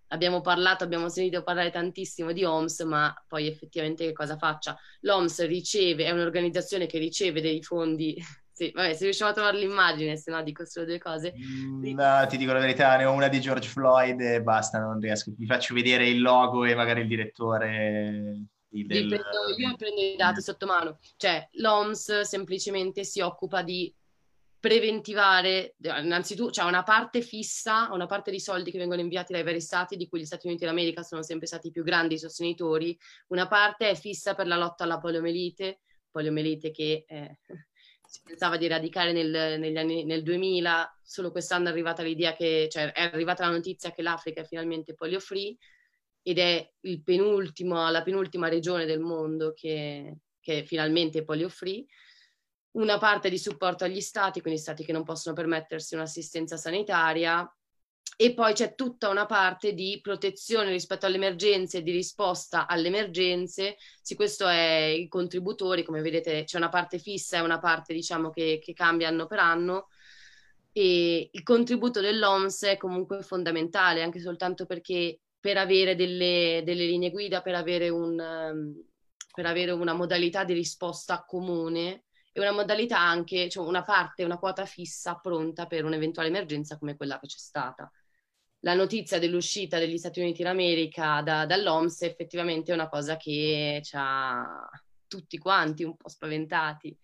abbiamo parlato, abbiamo sentito parlare tantissimo di OMS, ma poi effettivamente che cosa faccia. L'OMS riceve, è un'organizzazione che riceve dei fondi sì, vabbè, se riusciamo a trovare l'immagine, se no dico solo due cose. Mm, no, ti dico la verità, ne ho una di George Floyd e basta, non riesco. Vi faccio vedere il logo e magari il direttore. Del... Prendo, io prendo i dati sotto mano. Cioè, l'OMS semplicemente si occupa di preventivare, innanzitutto c'è cioè una parte fissa, una parte di soldi che vengono inviati dai vari stati, di cui gli Stati Uniti d'America sono sempre stati i più grandi sostenitori, una parte è fissa per la lotta alla poliomelite, poliomelite che è si pensava di radicare nel, negli anni, nel 2000, solo quest'anno è arrivata l'idea che, cioè è arrivata la notizia che l'Africa è finalmente polio free ed è la penultima regione del mondo che, che è finalmente polio free. una parte di supporto agli stati, quindi stati che non possono permettersi un'assistenza sanitaria, e poi c'è tutta una parte di protezione rispetto alle emergenze e di risposta alle emergenze. Sì, questo è i contributori, come vedete c'è una parte fissa e una parte diciamo che, che cambia anno per anno e il contributo dell'OMS è comunque fondamentale, anche soltanto perché per avere delle, delle linee guida, per avere, un, um, per avere una modalità di risposta comune e una modalità anche, cioè una parte, una quota fissa pronta per un'eventuale emergenza come quella che c'è stata la notizia dell'uscita degli Stati Uniti d'America da, dall'OMS effettivamente è una cosa che ci ha tutti quanti un po' spaventati.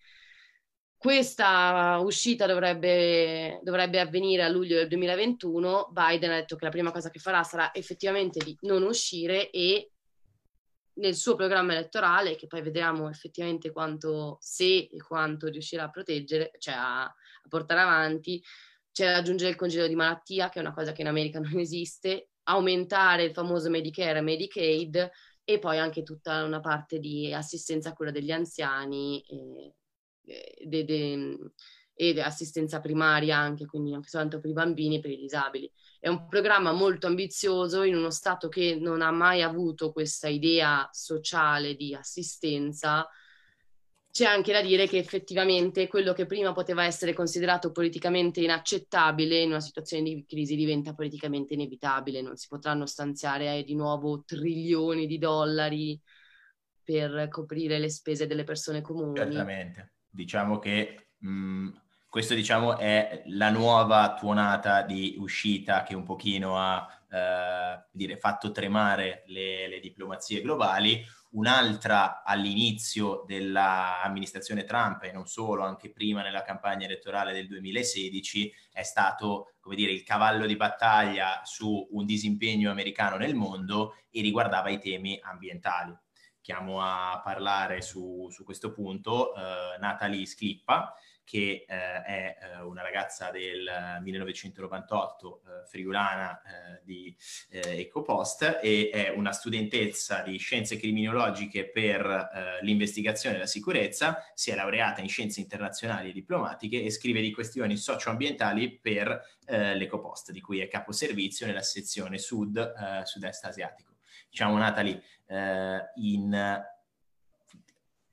Questa uscita dovrebbe, dovrebbe, avvenire a luglio del 2021. Biden ha detto che la prima cosa che farà sarà effettivamente di non uscire e nel suo programma elettorale, che poi vedremo effettivamente quanto, se e quanto riuscirà a proteggere, cioè a, a portare avanti, c'è da aggiungere il congedo di malattia, che è una cosa che in America (laughs) non esiste, aumentare il famoso Medicare e Medicaid e poi anche tutta una parte di assistenza a cura degli anziani e, de, de, e assistenza primaria anche, quindi anche soltanto per i bambini e per i disabili. È un programma molto ambizioso in uno Stato che non ha mai avuto questa idea sociale di assistenza c'è anche da dire che effettivamente quello che prima poteva essere considerato politicamente inaccettabile in una situazione di crisi diventa politicamente inevitabile, non si potranno stanziare eh, di nuovo trilioni di dollari per coprire le spese delle persone comuni. Certamente, diciamo che mh, questo diciamo è la nuova tuonata di uscita che un pochino ha eh, dire, fatto tremare le, le diplomazie globali, un'altra all'inizio dell'amministrazione Trump e non solo, anche prima nella campagna elettorale del 2016, è stato come dire, il cavallo di battaglia su un disimpegno americano nel mondo e riguardava i temi ambientali. Chiamo a parlare su, su questo punto eh, Natalie Sclippa, che eh, è eh, una ragazza del 1998 eh, friulana eh, di eh, Ecopost e è una studentessa di scienze criminologiche per eh, l'investigazione e la sicurezza, si è laureata in scienze internazionali e diplomatiche e scrive di questioni socioambientali per l'Ecopost, di cui è caposervizio nella sezione sud, sud-est asiatico. Diciamo Natalie, in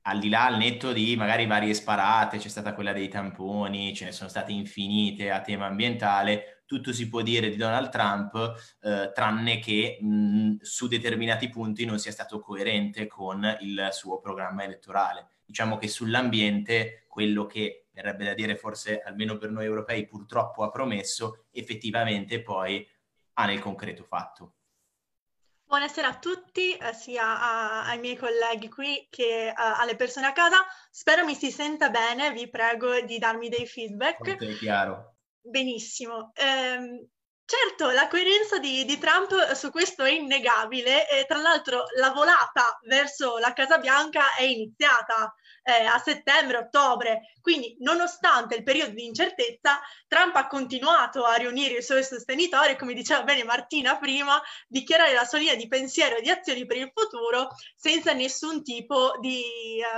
al di là, al netto di magari varie sparate, c'è stata quella dei tamponi, ce ne sono state infinite a tema ambientale, tutto si può dire di Donald Trump, eh, tranne che mh, su determinati punti non sia stato coerente con il suo programma elettorale. Diciamo che sull'ambiente, quello che verrebbe da dire forse almeno per noi europei purtroppo ha promesso, effettivamente poi ha nel concreto fatto. Buonasera a tutti, eh, sia a, ai miei colleghi qui che uh, alle persone a casa. Spero mi si senta bene, vi prego di darmi dei feedback. È chiaro. Benissimo. Eh, certo, la coerenza di, di, Trump su questo è innegabile e tra l'altro la volata verso la Casa Bianca è iniziata eh, a settembre, ottobre. Quindi, nonostante il periodo di incertezza, Trump ha continuato a riunire i suoi sostenitori, come diceva bene Martina prima, dichiarare la sua linea di pensiero e di azioni per il futuro senza nessun tipo di,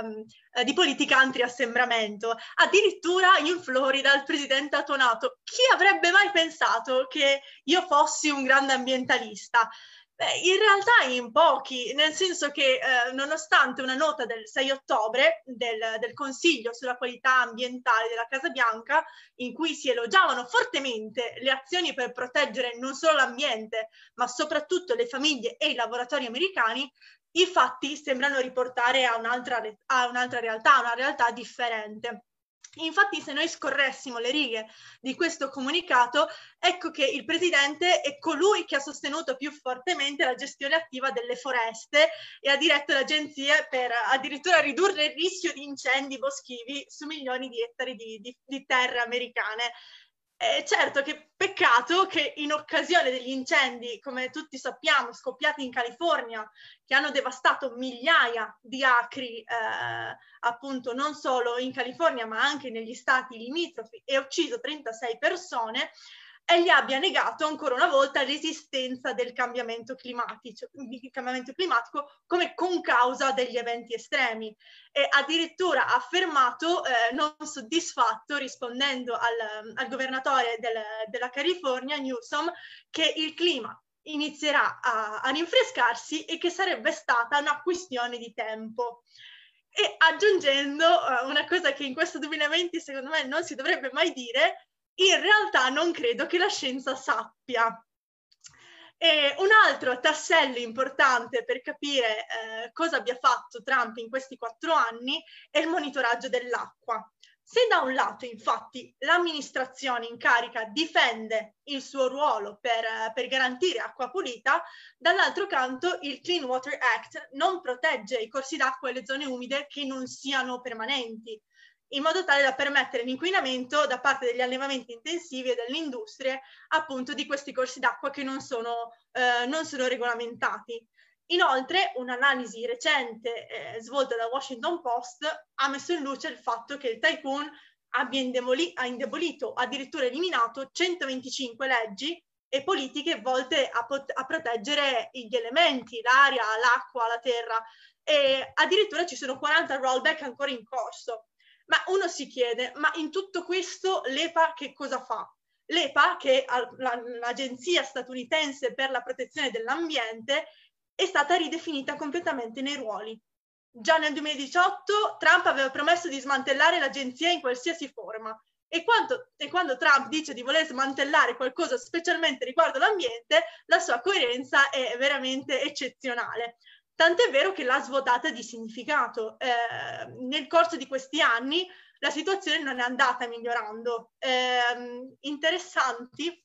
um, di politica anti-assembramento. Addirittura in Florida il presidente ha tonato: chi avrebbe mai pensato che io fossi un grande ambientalista? Beh, in realtà in pochi, nel senso che eh, nonostante una nota del 6 ottobre del, del, Consiglio sulla qualità ambientale della Casa Bianca, in cui si elogiavano fortemente le azioni per proteggere non solo l'ambiente, ma soprattutto le famiglie e i lavoratori americani, i fatti sembrano riportare a un'altra, a un'altra realtà, una realtà differente. Infatti, se noi scorressimo le righe di questo comunicato, ecco che il presidente è colui che ha sostenuto più fortemente la gestione attiva delle foreste e ha diretto le agenzie per addirittura ridurre il rischio di incendi boschivi su milioni di ettari di, di, di terre americane. Eh, certo che peccato che in occasione degli incendi, come tutti sappiamo, scoppiati in California, che hanno devastato migliaia di acri, eh, appunto non solo in California, ma anche negli stati limitrofi e ucciso 36 persone, e gli abbia negato ancora una volta l'esistenza del cambiamento climatico, cambiamento climatico come concausa degli eventi estremi e addirittura ha affermato eh, non soddisfatto rispondendo al, al governatore del, della California Newsom che il clima inizierà a, a rinfrescarsi e che sarebbe stata una questione di tempo. E aggiungendo uh, una cosa che in questo 2020 secondo me non si dovrebbe mai dire, in realtà non credo che la scienza sappia. E un altro tassello importante per capire eh, cosa abbia fatto Trump in questi quattro anni è il monitoraggio dell'acqua. Se da un lato, infatti, l'amministrazione in carica difende il suo ruolo per, per, garantire acqua pulita, dall'altro canto il Clean Water Act non protegge i corsi d'acqua e le zone umide che non siano permanenti, in modo tale da permettere l'inquinamento da parte degli allevamenti intensivi e delle industrie, appunto, di questi corsi d'acqua che non sono, eh, non sono regolamentati. Inoltre, un'analisi recente eh, svolta da Washington Post ha messo in luce il fatto che il tycoon abbia indeboli- ha indebolito, addirittura eliminato 125 leggi e politiche volte a, pot- a proteggere gli elementi, l'aria, l'acqua, la terra. E addirittura ci sono 40 rollback ancora in corso. Ma uno si chiede, ma in tutto questo l'EPA che cosa fa? L'EPA, che è l'agenzia statunitense per la protezione dell'ambiente, è stata ridefinita completamente nei ruoli. Già nel 2018 Trump aveva promesso di smantellare l'agenzia in qualsiasi forma e quando, e quando, Trump dice di voler smantellare qualcosa specialmente riguardo l'ambiente, la sua coerenza è veramente eccezionale. Tant'è vero che l'ha svuotata di significato. Eh, nel corso di questi anni la situazione non è andata migliorando. Eh, interessanti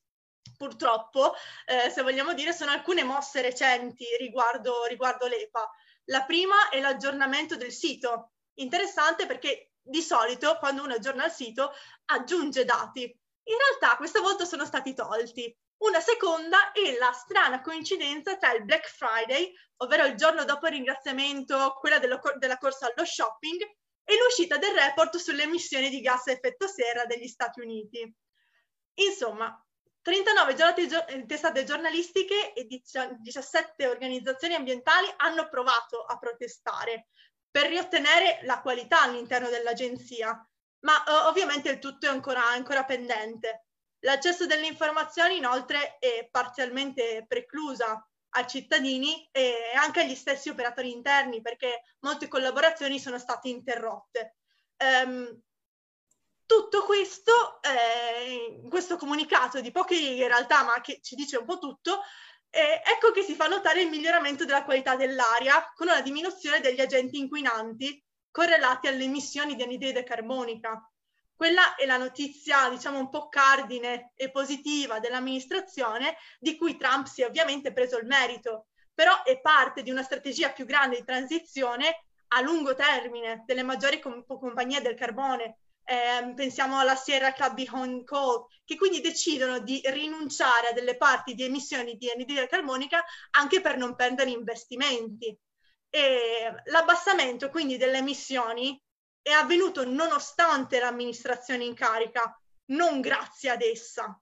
purtroppo, eh, se vogliamo dire, sono alcune mosse recenti riguardo, riguardo l'EPA. La prima è l'aggiornamento del sito. Interessante perché di solito quando uno aggiorna il sito aggiunge dati. In realtà questa volta sono stati tolti. Una seconda è la strana coincidenza tra il Black Friday, ovvero il giorno dopo il ringraziamento, quella dello, della corsa allo shopping, e l'uscita del report sulle emissioni di gas a effetto serra degli Stati Uniti. Insomma, 39 giornate, testate giornalistiche e 17 organizzazioni ambientali hanno provato a protestare per riottenere la qualità all'interno dell'agenzia, ma uh, ovviamente il tutto è ancora, ancora pendente. L'accesso delle informazioni inoltre è parzialmente preclusa ai cittadini e anche agli stessi operatori interni perché molte collaborazioni sono state interrotte. Um, tutto questo, eh, questo comunicato di poche righe in realtà, ma che ci dice un po' tutto, eh, ecco che si fa notare il miglioramento della qualità dell'aria con una diminuzione degli agenti inquinanti correlati alle emissioni di anidride carbonica. Quella è la notizia, diciamo, un po' cardine e positiva dell'amministrazione, di cui Trump si è ovviamente preso il merito, però è parte di una strategia più grande di transizione a lungo termine delle maggiori com- compagnie del carbone, eh, pensiamo alla Sierra Club Hong Kong, che quindi decidono di rinunciare a delle parti di emissioni di anidride carbonica anche per non perdere investimenti. E l'abbassamento quindi delle emissioni è avvenuto nonostante l'amministrazione in carica, non grazie ad essa.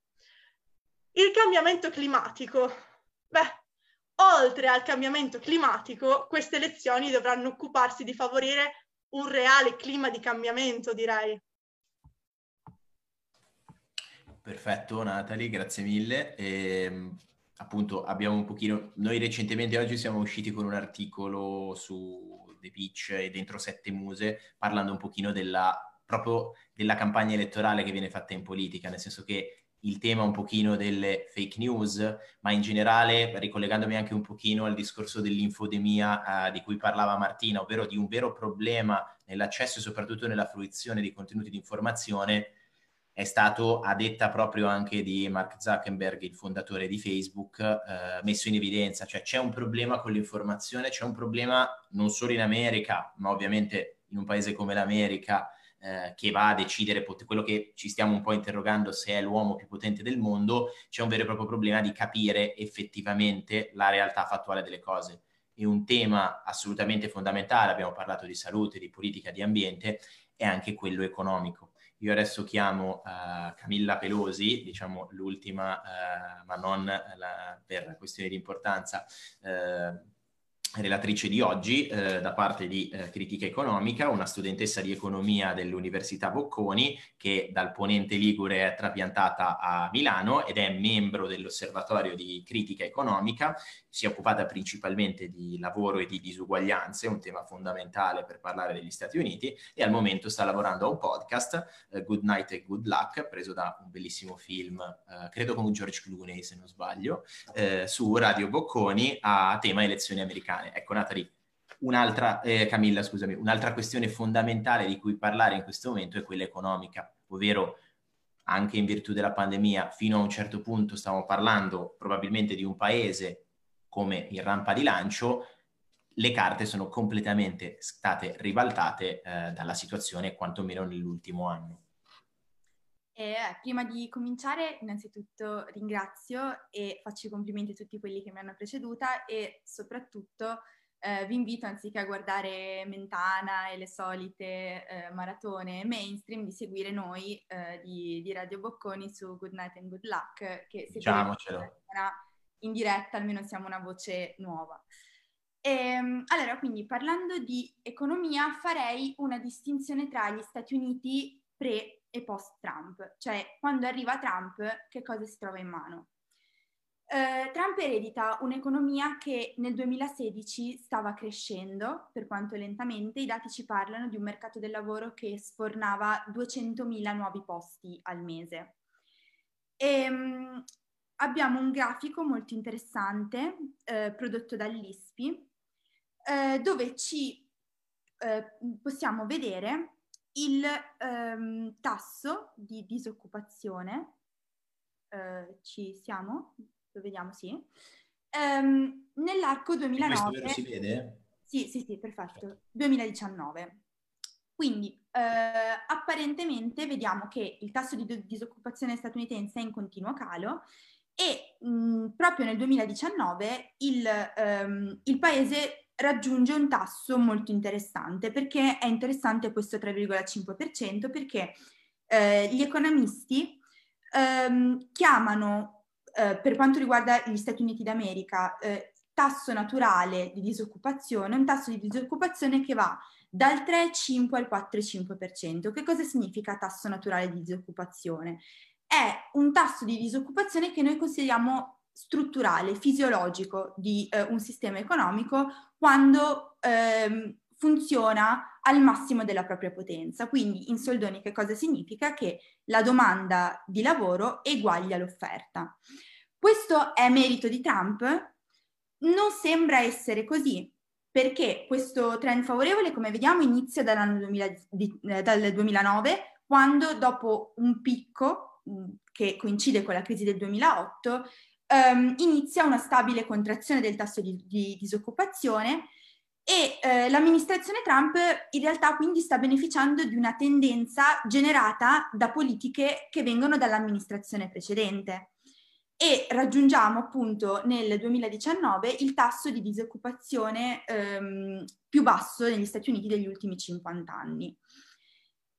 Il cambiamento climatico. Beh, oltre al cambiamento climatico, queste elezioni dovranno occuparsi di favorire un reale clima di cambiamento, direi. Perfetto, Natalie, grazie mille. E, ehm, appunto, abbiamo un pochino. Noi recentemente oggi siamo usciti con un articolo su The Pitch e dentro Sette Muse, parlando un pochino della proprio della campagna elettorale che viene fatta in politica, nel senso che il tema un pochino delle fake news, ma in generale ricollegandomi anche un pochino al discorso dell'infodemia eh, di cui parlava Martina, ovvero di un vero problema nell'accesso e soprattutto nella fruizione di contenuti di informazione è stato, a detta proprio anche di Mark Zuckerberg, il fondatore di Facebook, eh, messo in evidenza. Cioè c'è un problema con l'informazione, c'è un problema non solo in America, ma ovviamente in un paese come l'America, eh, che va a decidere pot- quello che ci stiamo un po' interrogando se è l'uomo più potente del mondo, c'è un vero e proprio problema di capire effettivamente la realtà fattuale delle cose. E un tema assolutamente fondamentale, abbiamo parlato di salute, di politica, di ambiente, è anche quello economico Io adesso chiamo uh, Camilla Pelosi, diciamo l'ultima, uh, ma non la, per questioni di importanza, uh, relatrice di oggi eh, da parte di eh, Critica Economica, una studentessa di economia dell'Università Bocconi che dal ponente Ligure è trapiantata a Milano ed è membro dell'Osservatorio di Critica Economica, si è occupata principalmente di lavoro e di disuguaglianze, un tema fondamentale per parlare degli Stati Uniti e al momento sta lavorando a un podcast, eh, Good Night and Good Luck, preso da un bellissimo film, eh, credo con George Clooney se non sbaglio, eh, su Radio Bocconi a tema elezioni americane italiane. Ecco, Natali, un'altra, eh, Camilla, scusami, un'altra questione fondamentale di cui parlare in questo momento è quella economica, ovvero anche in virtù della pandemia, fino a un certo punto stiamo parlando probabilmente di un paese come in rampa di lancio, le carte sono completamente state ribaltate eh, dalla situazione, quantomeno nell'ultimo anno. Eh, prima di cominciare, innanzitutto ringrazio e faccio i complimenti a tutti quelli che mi hanno preceduta e soprattutto eh, vi invito, anziché a guardare Mentana e le solite eh, maratone mainstream, di seguire noi eh, di, di, Radio Bocconi su Good Night and Good Luck, che Diciamocelo. in diretta, almeno siamo una voce nuova. E, ehm, allora, quindi parlando di economia, farei una distinzione tra gli Stati Uniti pre e post-Trump, cioè quando arriva Trump che cosa si trova in mano. Eh, Trump eredita un'economia che nel 2016 stava crescendo, per quanto lentamente, i dati ci parlano di un mercato del lavoro che sfornava 200.000 nuovi posti al mese. E, um, abbiamo un grafico molto interessante eh, prodotto dall'ISPI eh, dove ci eh, possiamo vedere il ehm, tasso di disoccupazione, eh, ci siamo? Lo vediamo, sì. Ehm, nell'arco 2009... Questo si vede? Sì, sì, sì, perfetto. 2019. Quindi eh, apparentemente vediamo che il tasso di disoccupazione statunitense è in continuo calo e mh, proprio nel 2019 il, ehm, il paese raggiunge un tasso molto interessante. Perché è interessante questo 3,5%? Perché eh, gli economisti ehm, chiamano, eh, per quanto riguarda gli Stati Uniti d'America, eh, tasso naturale di disoccupazione, un tasso di disoccupazione che va dal 3,5 al 4,5%. Che cosa significa tasso naturale di disoccupazione? È un tasso di disoccupazione che noi consideriamo strutturale, fisiologico di eh, un sistema economico quando ehm, funziona al massimo della propria potenza. Quindi in soldoni che cosa significa? Che la domanda di lavoro eguaglia l'offerta. Questo è merito di Trump? Non sembra essere così, perché questo trend favorevole, come vediamo, inizia 2000, di, eh, dal 2009, quando dopo un picco che coincide con la crisi del 2008, um, inizia una stabile contrazione del tasso di, di disoccupazione e eh, l'amministrazione Trump in realtà quindi sta beneficiando di una tendenza generata da politiche che vengono dall'amministrazione precedente e raggiungiamo appunto nel 2019 il tasso di disoccupazione ehm, più basso negli Stati Uniti degli ultimi 50 anni.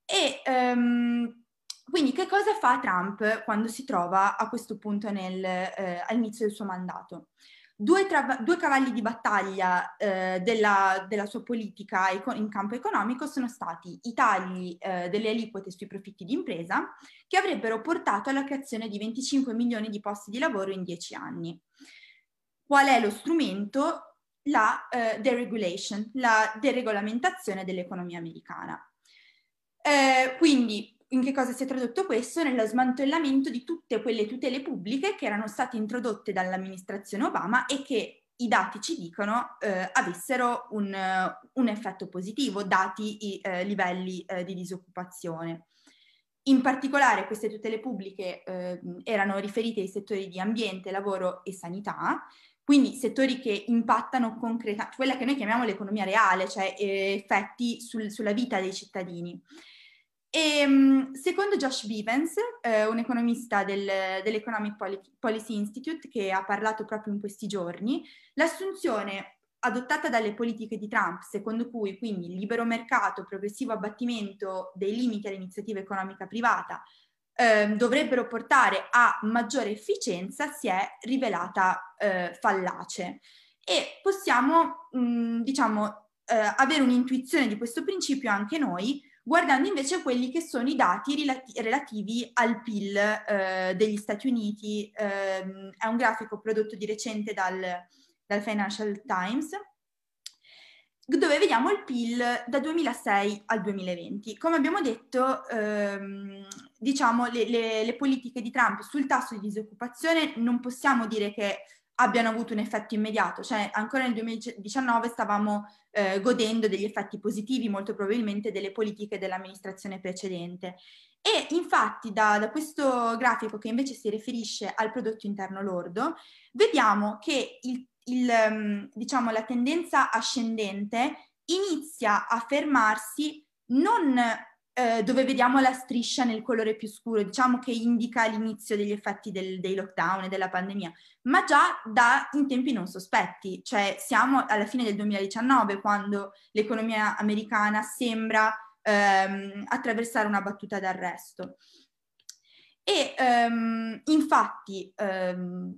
E ehm, quindi che cosa fa Trump quando si trova a questo punto nel, eh, all'inizio del suo mandato? Due, tra- due cavalli di battaglia eh, della, della, sua politica in campo economico sono stati i tagli eh, delle aliquote sui profitti di impresa che avrebbero portato alla creazione di 25 milioni di posti di lavoro in 10 anni. Qual è lo strumento? La eh, deregulation, la deregolamentazione dell'economia americana. Eh, quindi in che cosa si è tradotto questo? Nello smantellamento di tutte quelle tutele pubbliche che erano state introdotte dall'amministrazione Obama e che i dati ci dicono eh, avessero un, un, effetto positivo, dati i eh, livelli eh, di disoccupazione. In particolare queste tutele pubbliche eh, erano riferite ai settori di ambiente, lavoro e sanità, quindi settori che impattano concretamente, quella che noi chiamiamo l'economia reale, cioè eh, effetti sul, sulla vita dei cittadini. E, ehm, secondo Josh Bivens, eh, un economista del, dell'Economic Policy Institute che ha parlato proprio in questi giorni, l'assunzione adottata dalle politiche di Trump, secondo cui quindi il libero mercato, progressivo abbattimento dei limiti all'iniziativa economica privata, eh, dovrebbero portare a maggiore efficienza, si è rivelata eh, fallace. E possiamo, mh, diciamo, eh, avere un'intuizione di questo principio anche noi, guardando invece quelli che sono i dati relati- relativi al PIL eh, degli Stati Uniti. Ehm, è un grafico prodotto di recente dal, dal Financial Times dove vediamo il PIL da 2006 al 2020. Come abbiamo detto, ehm, diciamo, le, le, le, politiche di Trump sul tasso di disoccupazione non possiamo dire che abbiano avuto un effetto immediato, cioè ancora nel 2019 stavamo eh, godendo degli effetti positivi molto probabilmente delle politiche dell'amministrazione precedente. E infatti da, da questo grafico che invece si riferisce al prodotto interno lordo, vediamo che il, il, ehm, diciamo, la tendenza ascendente inizia a fermarsi non eh, dove vediamo la striscia nel colore più scuro, diciamo che indica l'inizio degli effetti del, dei lockdown e della pandemia, ma già da in tempi non sospetti, cioè siamo alla fine del 2019 quando l'economia americana sembra ehm, attraversare una battuta d'arresto. E ehm, infatti, ehm,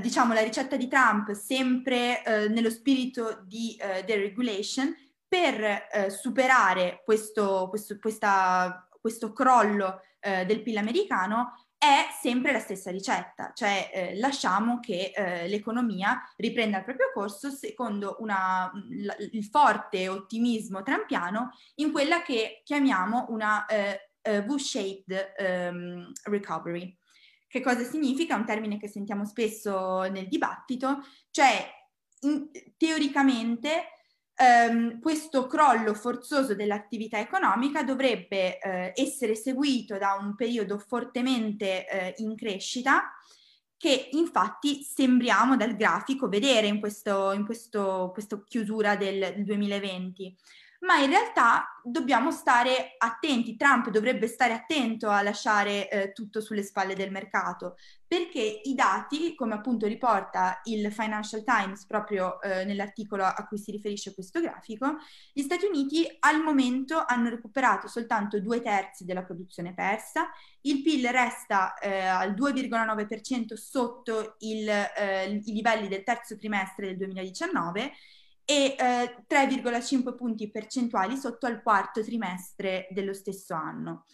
diciamo, la ricetta di Trump, sempre eh, nello spirito di eh, deregulation, per eh, superare questo, questo, questa, questo crollo eh, del PIL americano è sempre la stessa ricetta, cioè eh, lasciamo che eh, l'economia riprenda il proprio corso secondo una, la, il forte ottimismo trampiano in quella che chiamiamo una eh, eh, V-shaped um, recovery. Che cosa significa? Un termine che sentiamo spesso nel dibattito, cioè in, teoricamente Um, questo crollo forzoso dell'attività economica dovrebbe uh, essere seguito da un periodo fortemente uh, in crescita che infatti sembriamo dal grafico vedere in, questo, in questo, questa chiusura del 2020 ma in realtà dobbiamo stare attenti, Trump dovrebbe stare attento a lasciare eh, tutto sulle spalle del mercato, perché i dati, come appunto riporta il Financial Times proprio eh, nell'articolo a cui si riferisce questo grafico, gli Stati Uniti al momento hanno recuperato soltanto due terzi della produzione persa, il PIL resta eh, al 2,9% sotto il, eh, i livelli del terzo trimestre del 2019 e eh, 3,5 punti percentuali sotto al quarto trimestre dello stesso anno.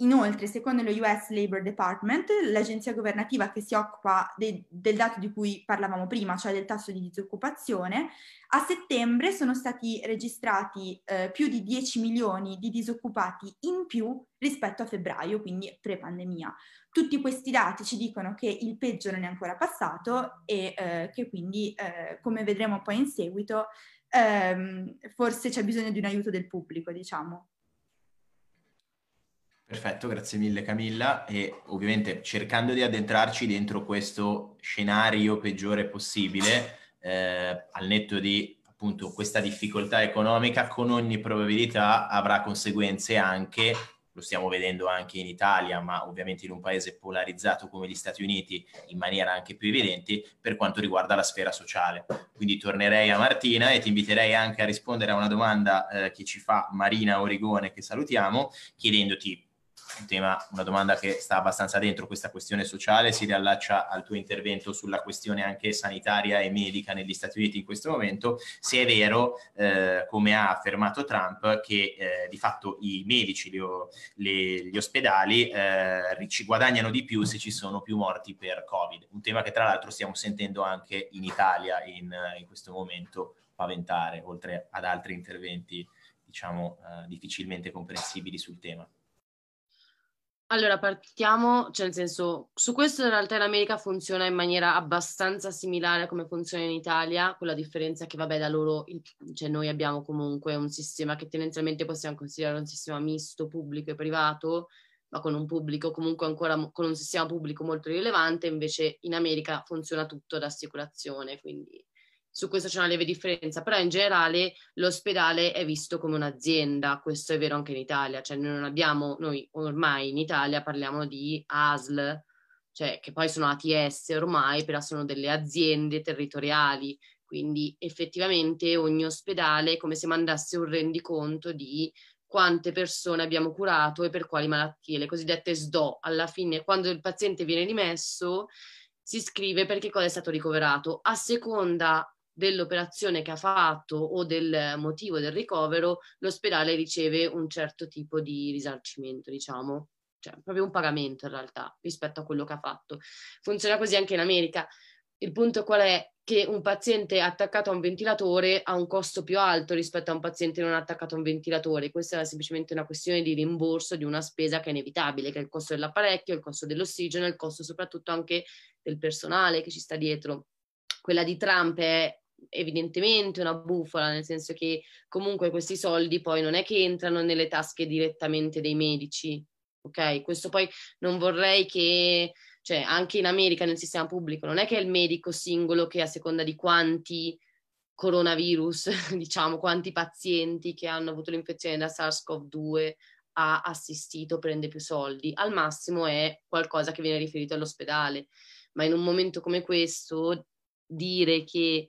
Inoltre, secondo lo US Labor Department, l'agenzia governativa che si occupa de- del dato di cui parlavamo prima, cioè del tasso di disoccupazione, a settembre sono stati registrati eh, più di 10 milioni di disoccupati in più rispetto a febbraio, quindi pre-pandemia. Tutti questi dati ci dicono che il peggio non è ancora passato e eh, che quindi, eh, come vedremo poi in seguito, ehm, forse c'è bisogno di un aiuto del pubblico, diciamo. Perfetto, grazie mille Camilla e ovviamente cercando di addentrarci dentro questo scenario peggiore possibile, eh, al netto di appunto questa difficoltà economica, con ogni probabilità avrà conseguenze anche, lo stiamo vedendo anche in Italia, ma ovviamente in un paese polarizzato come gli Stati Uniti in maniera anche più evidente per quanto riguarda la sfera sociale. Quindi tornerei a Martina e ti inviterei anche a rispondere a una domanda eh, che ci fa Marina Origone, che salutiamo, chiedendoti un tema, una domanda che sta abbastanza dentro questa questione sociale, si riallaccia al tuo intervento sulla questione anche sanitaria e medica negli Stati Uniti in questo momento, se è vero, eh, come ha affermato Trump, che eh, di fatto i medici, le, le, gli ospedali eh, ci guadagnano di più se ci sono più morti per Covid, un tema che tra l'altro stiamo sentendo anche in Italia in, in questo momento paventare, oltre ad altri interventi diciamo eh, difficilmente comprensibili sul tema. Allora, partiamo, cioè nel senso, su questo in realtà in America funziona in maniera abbastanza similare a come funziona in Italia, con la differenza che, vabbè, da loro, cioè noi abbiamo comunque un sistema che tendenzialmente possiamo considerare un sistema misto, pubblico e privato, ma con un pubblico comunque ancora, con un sistema pubblico molto rilevante, invece in America funziona tutto ad assicurazione, quindi su questo c'è una lieve differenza, però in generale l'ospedale è visto come un'azienda, questo è vero anche in Italia, cioè noi non abbiamo, noi ormai in Italia parliamo di ASL, cioè che poi sono ATS ormai, però sono delle aziende territoriali, Quindi effettivamente ogni ospedale è come se mandasse un rendiconto di quante persone abbiamo curato e per quali malattie, le cosiddette SDO. Alla fine, quando il paziente viene rimesso, si scrive per che cosa è stato ricoverato. A seconda dell'operazione che ha fatto o del motivo del ricovero, l'ospedale riceve un certo tipo di risarcimento, diciamo, cioè proprio un pagamento in realtà rispetto a quello che ha fatto. Funziona così anche in America. Il punto qual è? Che un paziente attaccato a un ventilatore ha un costo più alto rispetto a un paziente non attaccato a un ventilatore. Questa è semplicemente una questione di rimborso di una spesa che è inevitabile, che è il costo dell'apparecchio, il costo dell'ossigeno, il costo soprattutto anche del personale che ci sta dietro. Quella di Trump è evidentemente una bufala, nel senso che comunque questi soldi poi non è che entrano nelle tasche direttamente dei medici, ok? Questo poi non vorrei che, cioè anche in America nel sistema pubblico, non è che è il medico singolo che a seconda di quanti coronavirus, (laughs) diciamo, quanti pazienti che hanno avuto l'infezione da SARS-CoV-2 ha assistito prende più soldi, al massimo è qualcosa che viene riferito all'ospedale, ma in un momento come questo dire che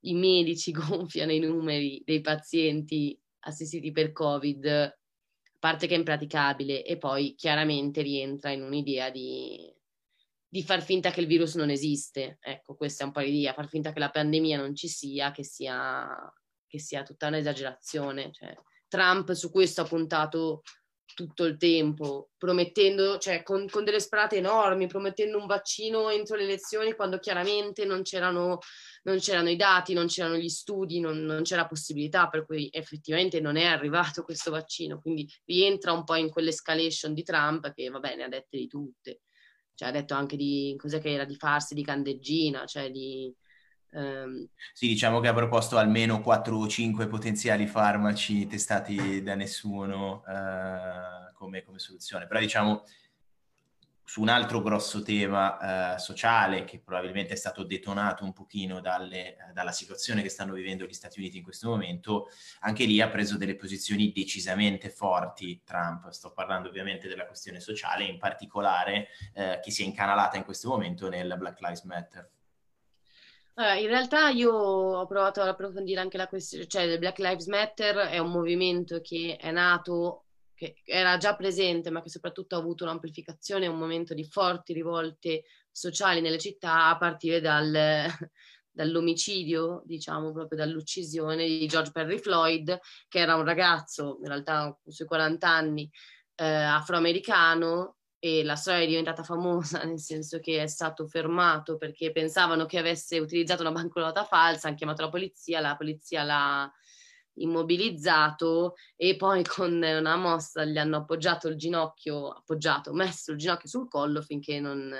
i medici (laughs) gonfiano i numeri dei pazienti assistiti per Covid, parte che è impraticabile, e poi chiaramente rientra in un'idea di, di far finta che il virus non esiste. Ecco, questa è un po' l'idea, far finta che la pandemia non ci sia, che sia, che sia tutta un'esagerazione. Cioè, Trump su questo ha puntato tutto il tempo, promettendo, cioè con, con, delle sperate enormi, promettendo un vaccino entro le elezioni quando chiaramente non c'erano, non c'erano i dati, non c'erano gli studi, non, non, c'era possibilità, per cui effettivamente non è arrivato (laughs) questo vaccino. Quindi rientra un po' in quell'escalation di Trump che, va bene, ha dette di tutte. Cioè ha detto anche di, cos'è che era, di farsi di candeggina, cioè di Um, sì, diciamo che ha proposto almeno 4 o 5 potenziali farmaci testati da nessuno uh, come, come, soluzione, però diciamo su un altro grosso tema uh, sociale che probabilmente è stato detonato un pochino dalle, dalla situazione che stanno vivendo gli Stati Uniti in questo momento, anche lì ha preso delle posizioni decisamente forti Trump, sto parlando ovviamente della questione sociale, in particolare uh, che si è incanalata in questo momento nel Black Lives Matter. In realtà io ho provato ad approfondire anche la questione, cioè il Black Lives Matter è un movimento che è nato, che era già presente, ma che soprattutto ha avuto un'amplificazione, un momento di forti rivolte sociali nelle città a partire dal, (laughs) dall'omicidio, diciamo proprio dall'uccisione di George Perry Floyd, che era un ragazzo, in realtà sui 40 anni, eh, afroamericano, e la storia è diventata famosa (laughs) nel senso che è stato fermato perché pensavano che avesse utilizzato una banconota falsa, hanno chiamato la polizia, la polizia l'ha immobilizzato e poi con una mossa gli hanno appoggiato il ginocchio, appoggiato, messo il ginocchio sul collo finché non,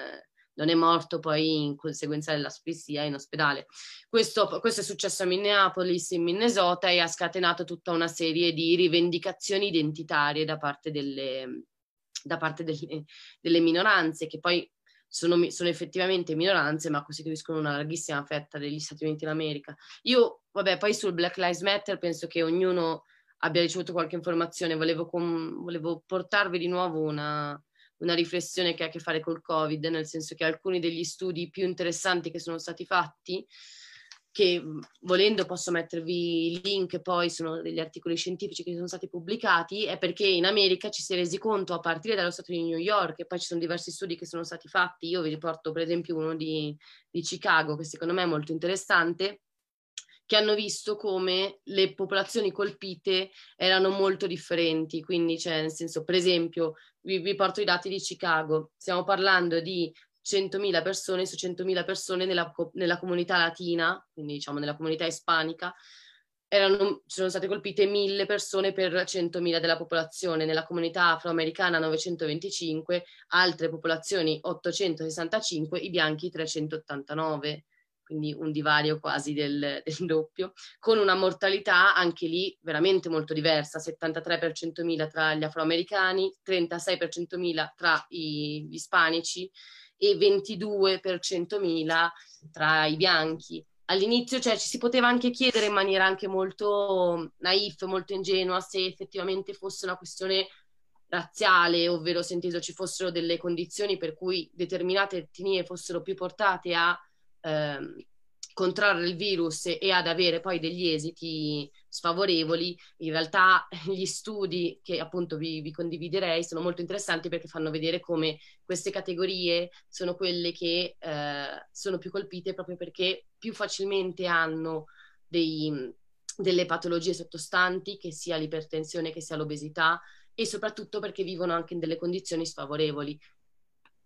non è morto poi in conseguenza dell'asfissia in ospedale. Questo, questo, è successo a Minneapolis, in Minnesota, e ha scatenato tutta una serie di rivendicazioni identitarie da parte delle, da parte delle, delle minoranze, che poi sono, sono, effettivamente minoranze, ma costituiscono una larghissima fetta degli Stati Uniti d'America. Io, vabbè, poi sul Black Lives Matter penso che ognuno abbia ricevuto qualche informazione, volevo, com- volevo portarvi di nuovo una, una riflessione che ha a che fare col Covid, nel senso che alcuni degli studi più interessanti che sono stati fatti che volendo posso mettervi link, poi sono degli articoli scientifici che sono stati pubblicati, è perché in America ci si è resi conto a partire dallo Stato di New York e poi ci sono diversi studi che sono stati fatti, io vi riporto per esempio uno di, di Chicago che secondo me è molto interessante, che hanno visto come le popolazioni colpite erano molto differenti, quindi cioè nel senso per esempio vi, vi porto i dati di Chicago, stiamo parlando di 100.000 persone su 100.000 persone nella, nella, comunità latina, quindi diciamo nella comunità ispanica, erano, sono state colpite 1.000 persone per 100.000 della popolazione, nella comunità afroamericana 925, altre popolazioni 865, i bianchi 389 quindi un divario quasi del, del, doppio, con una mortalità anche lì veramente molto diversa, 73 per 100.000 tra gli afroamericani, 36 per 100.000 tra gli ispanici e 22 per 100.000 tra i bianchi. All'inizio cioè, ci si poteva anche chiedere in maniera anche molto naif, molto ingenua, se effettivamente fosse una questione razziale, ovvero se inteso ci fossero delle condizioni per cui determinate etnie fossero più portate a, ehm, contrarre il virus e ad avere poi degli esiti sfavorevoli, in realtà (laughs) gli studi che appunto vi, vi, condividerei sono molto interessanti perché fanno vedere come queste categorie sono quelle che eh, sono più colpite proprio perché più facilmente hanno dei, delle patologie sottostanti, che sia l'ipertensione, che sia l'obesità, e soprattutto perché vivono anche in delle condizioni sfavorevoli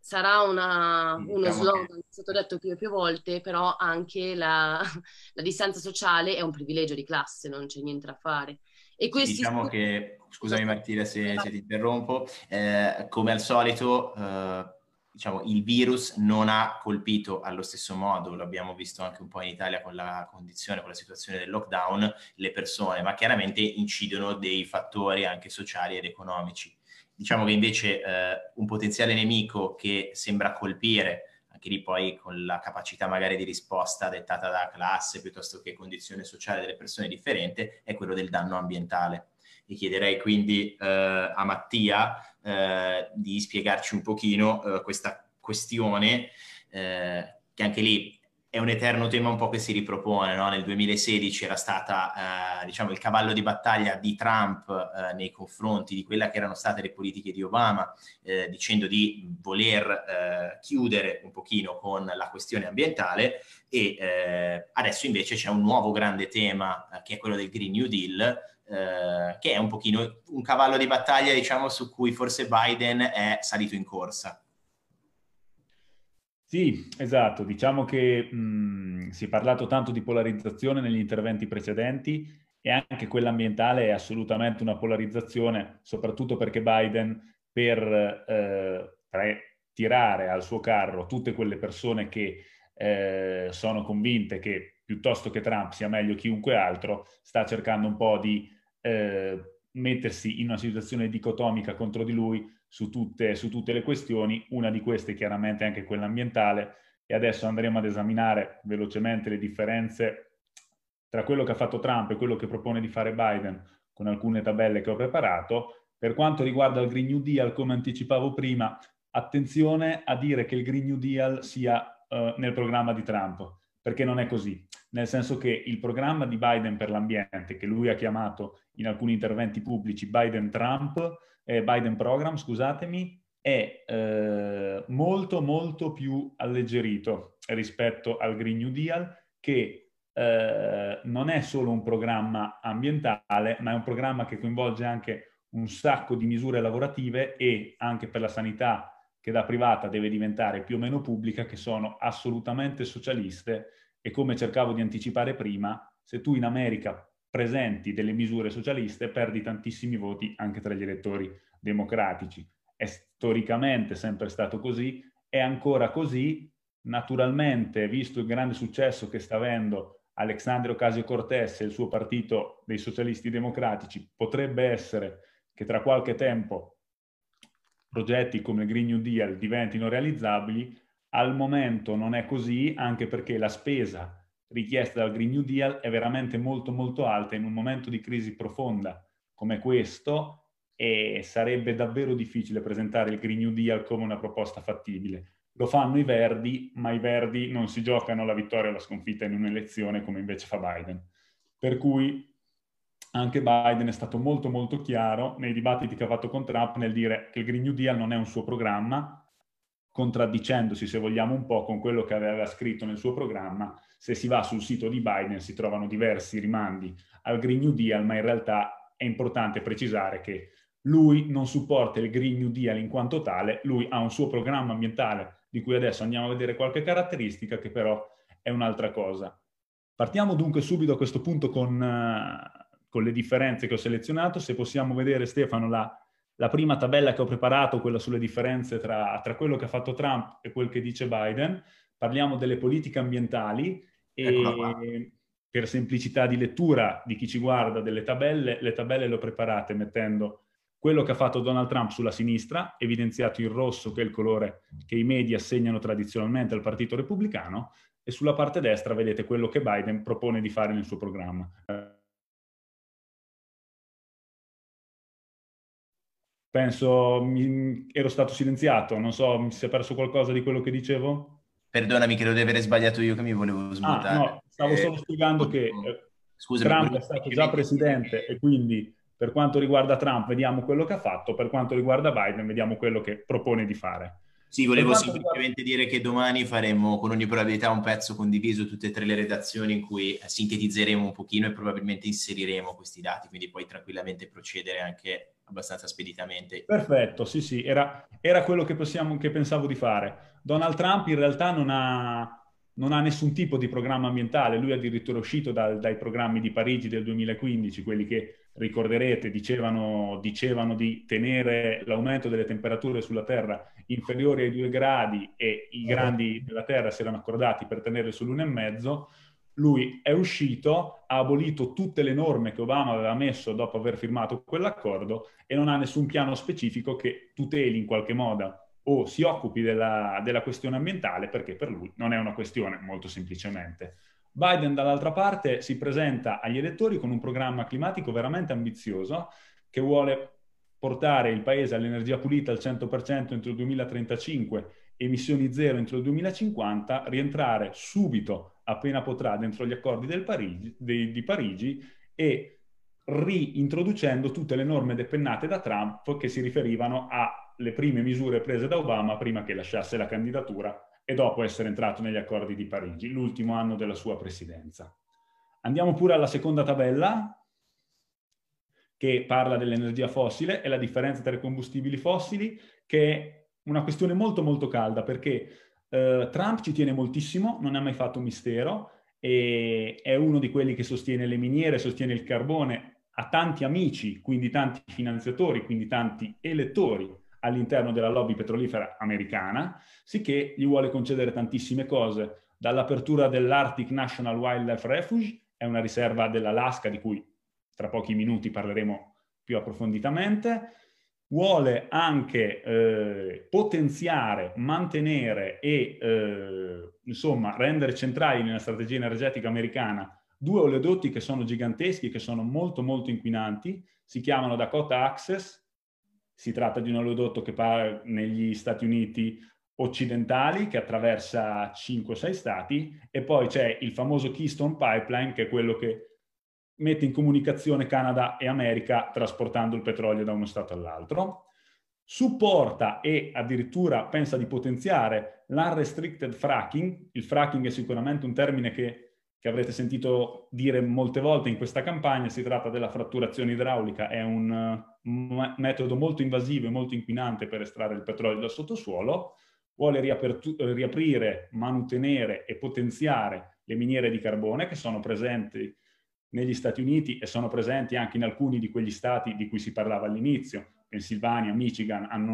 sarà una, uno diciamo slogan che... è stato detto più e più volte, però anche la, (laughs) la, distanza sociale è un privilegio di classe, non c'è niente da fare. E questi diciamo che, scusami Martina se, se ti interrompo, eh, come al solito eh, diciamo, il virus non ha colpito allo stesso modo, lo abbiamo visto anche un po' in Italia con la condizione, con la situazione del lockdown, le persone, ma chiaramente incidono dei fattori anche sociali ed economici. Diciamo che invece eh, un potenziale nemico che sembra colpire, anche lì poi con la capacità magari di risposta dettata da classe piuttosto che condizione sociale delle persone differente, è quello del danno ambientale. E chiederei quindi eh, a Mattia eh, di spiegarci un pochino eh, questa questione, eh, che anche lì è un eterno tema un po' che si ripropone. No? Nel 2016 era stata eh, diciamo, il cavallo di battaglia di Trump eh, nei confronti di quelle che erano state le politiche di Obama, eh, dicendo di voler eh, chiudere un pochino con la questione ambientale e eh, adesso invece c'è un nuovo grande tema eh, che è quello del Green New Deal, che è un pochino un cavallo di battaglia diciamo, su cui forse Biden è salito in corsa. Sì, esatto. Diciamo che mh, si è parlato tanto di polarizzazione negli interventi precedenti e anche quella ambientale è assolutamente una polarizzazione, soprattutto perché Biden per eh, tirare al suo carro tutte quelle persone che eh, sono convinte che piuttosto che Trump sia meglio chiunque altro, sta cercando un po' di eh, mettersi in una situazione dicotomica contro di lui su tutte, su tutte le questioni, una di queste chiaramente è anche quella ambientale e adesso andremo ad esaminare velocemente le differenze tra quello che ha fatto Trump e quello che propone di fare Biden con alcune tabelle che ho preparato. Per quanto riguarda il Green New Deal, come anticipavo prima, attenzione a dire che il Green New Deal sia uh, nel programma di Trump, perché non è così, nel senso che il programma di Biden per l'ambiente, che lui ha chiamato in alcuni interventi pubblici Biden-Trump, eh, Biden Program, scusatemi, è eh, molto molto più alleggerito rispetto al Green New Deal che eh, non è solo un programma ambientale, ma è un programma che coinvolge anche un sacco di misure lavorative e anche per la sanità che da privata deve diventare più o meno pubblica, che sono assolutamente socialiste. E come cercavo di anticipare prima, se tu in America presenti delle misure socialiste, perdi tantissimi voti anche tra gli elettori democratici. È storicamente sempre stato così, è ancora così. Naturalmente, visto il grande successo che sta avendo Alexandre Ocasio-Cortez e il suo partito dei socialisti democratici, potrebbe essere che tra qualche tempo progetti come il Green New Deal diventino realizzabili. Al momento non è così, anche perché la spesa richiesta dal Green New Deal è veramente molto molto alta in un momento di crisi profonda come questo e sarebbe davvero difficile presentare il Green New Deal come una proposta fattibile. Lo fanno i Verdi, ma i Verdi non si giocano la vittoria o la sconfitta in un'elezione come invece fa Biden. Per cui anche Biden è stato molto molto chiaro nei dibattiti che ha fatto con Trump nel dire che il Green New Deal non è un suo programma, contraddicendosi se vogliamo un po' con quello che aveva scritto nel suo programma se si va sul sito di Biden si trovano diversi rimandi al Green New Deal, ma in realtà è importante precisare che lui non supporta il Green New Deal in quanto tale, lui ha un suo programma ambientale di cui adesso andiamo a vedere qualche caratteristica che però è un'altra cosa. Partiamo dunque subito a questo punto con, uh, con le differenze che ho selezionato. Se possiamo vedere Stefano la, la prima tabella che ho preparato, quella sulle differenze tra, tra quello che ha fatto Trump e quel che dice Biden. Parliamo delle politiche ambientali e per semplicità di lettura di chi ci guarda delle tabelle, le tabelle le ho preparate mettendo quello che ha fatto Donald Trump sulla sinistra, evidenziato in rosso che è il colore che i media assegnano tradizionalmente al Partito Repubblicano, e sulla parte destra vedete quello che Biden propone di fare nel suo programma. Penso mi, ero stato silenziato, non so, mi si è perso qualcosa di quello che dicevo? Perdonami, credo di aver sbagliato io che mi volevo smutare. Ah, no, stavo solo spiegando che eh, Scusami, Trump è stato già presidente e quindi per quanto riguarda Trump vediamo quello che ha fatto, per quanto riguarda Biden vediamo quello che propone di fare. Sì, volevo semplicemente riguarda... dire che domani faremo con ogni probabilità un pezzo condiviso tutte e tre le redazioni in cui sintetizzeremo un pochino e probabilmente inseriremo questi dati, quindi puoi tranquillamente procedere anche abbastanza speditamente. Perfetto, sì, sì, era, era quello che, possiamo, che pensavo di fare. Donald Trump in realtà non ha, non ha nessun tipo di programma ambientale, lui è addirittura uscito dal, dai programmi di Parigi del 2015, quelli che ricorderete dicevano, dicevano di tenere l'aumento delle temperature sulla Terra inferiori ai due gradi e i grandi della Terra si erano accordati per tenerle sull'uno e mezzo, lui è uscito, ha abolito tutte le norme che Obama aveva messo dopo aver firmato quell'accordo e non ha nessun piano specifico che tuteli in qualche modo o si occupi della, della questione ambientale perché per lui non è una questione molto semplicemente. Biden dall'altra parte si presenta agli elettori con un programma climatico veramente ambizioso che vuole portare il paese all'energia pulita al 100% entro il 2035, emissioni zero entro il 2050, rientrare subito, appena potrà, dentro gli accordi Parigi, di, di Parigi e reintroducendo tutte le norme depennate da Trump che si riferivano alle prime misure prese da Obama prima che lasciasse la candidatura e dopo essere entrato negli accordi di Parigi, l'ultimo anno della sua presidenza. Andiamo pure alla seconda tabella, che parla dell'energia fossile e la differenza tra i combustibili fossili, che è una questione molto molto calda perché eh, Trump ci tiene moltissimo, non ha mai fatto un mistero, e è uno di quelli che sostiene le miniere, sostiene il carbone, ha tanti amici, quindi tanti finanziatori, quindi tanti elettori all'interno della lobby petrolifera americana, sicché gli vuole concedere tantissime cose, dall'apertura dell'Arctic National Wildlife Refuge, è una riserva dell'Alaska di cui tra pochi minuti parleremo più approfonditamente, vuole anche eh, potenziare, mantenere e eh, insomma rendere centrali nella strategia energetica americana due oleodotti che sono giganteschi, che sono molto molto inquinanti, si chiamano Dakota Access. Si tratta di un oleodotto che va negli Stati Uniti occidentali che attraversa 5-6 stati. E poi c'è il famoso Keystone Pipeline che è quello che mette in comunicazione Canada e America trasportando il petrolio da uno stato all'altro. Supporta e addirittura pensa di potenziare l'unrestricted fracking. Il fracking è sicuramente un termine che che avrete sentito dire molte volte in questa campagna, si tratta della fratturazione idraulica, è un uh, metodo molto invasivo e molto inquinante per estrarre il petrolio dal sottosuolo, vuole riaprire, manutenere e potenziare le miniere di carbone che sono presenti negli Stati Uniti e sono presenti anche in alcuni di quegli stati di cui si parlava all'inizio, Pennsylvania, Michigan, hanno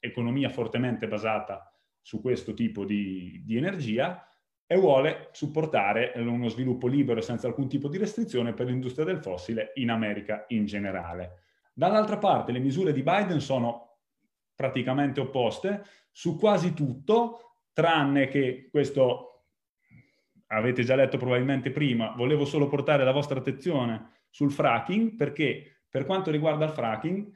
un'economia fortemente basata su questo tipo di, di energia, e vuole supportare uno sviluppo libero senza alcun tipo di restrizione per l'industria del fossile in America in generale. Dall'altra parte le misure di Biden sono praticamente opposte su quasi tutto, tranne che questo avete già letto probabilmente prima, volevo solo portare la vostra attenzione sul fracking perché per quanto riguarda il fracking,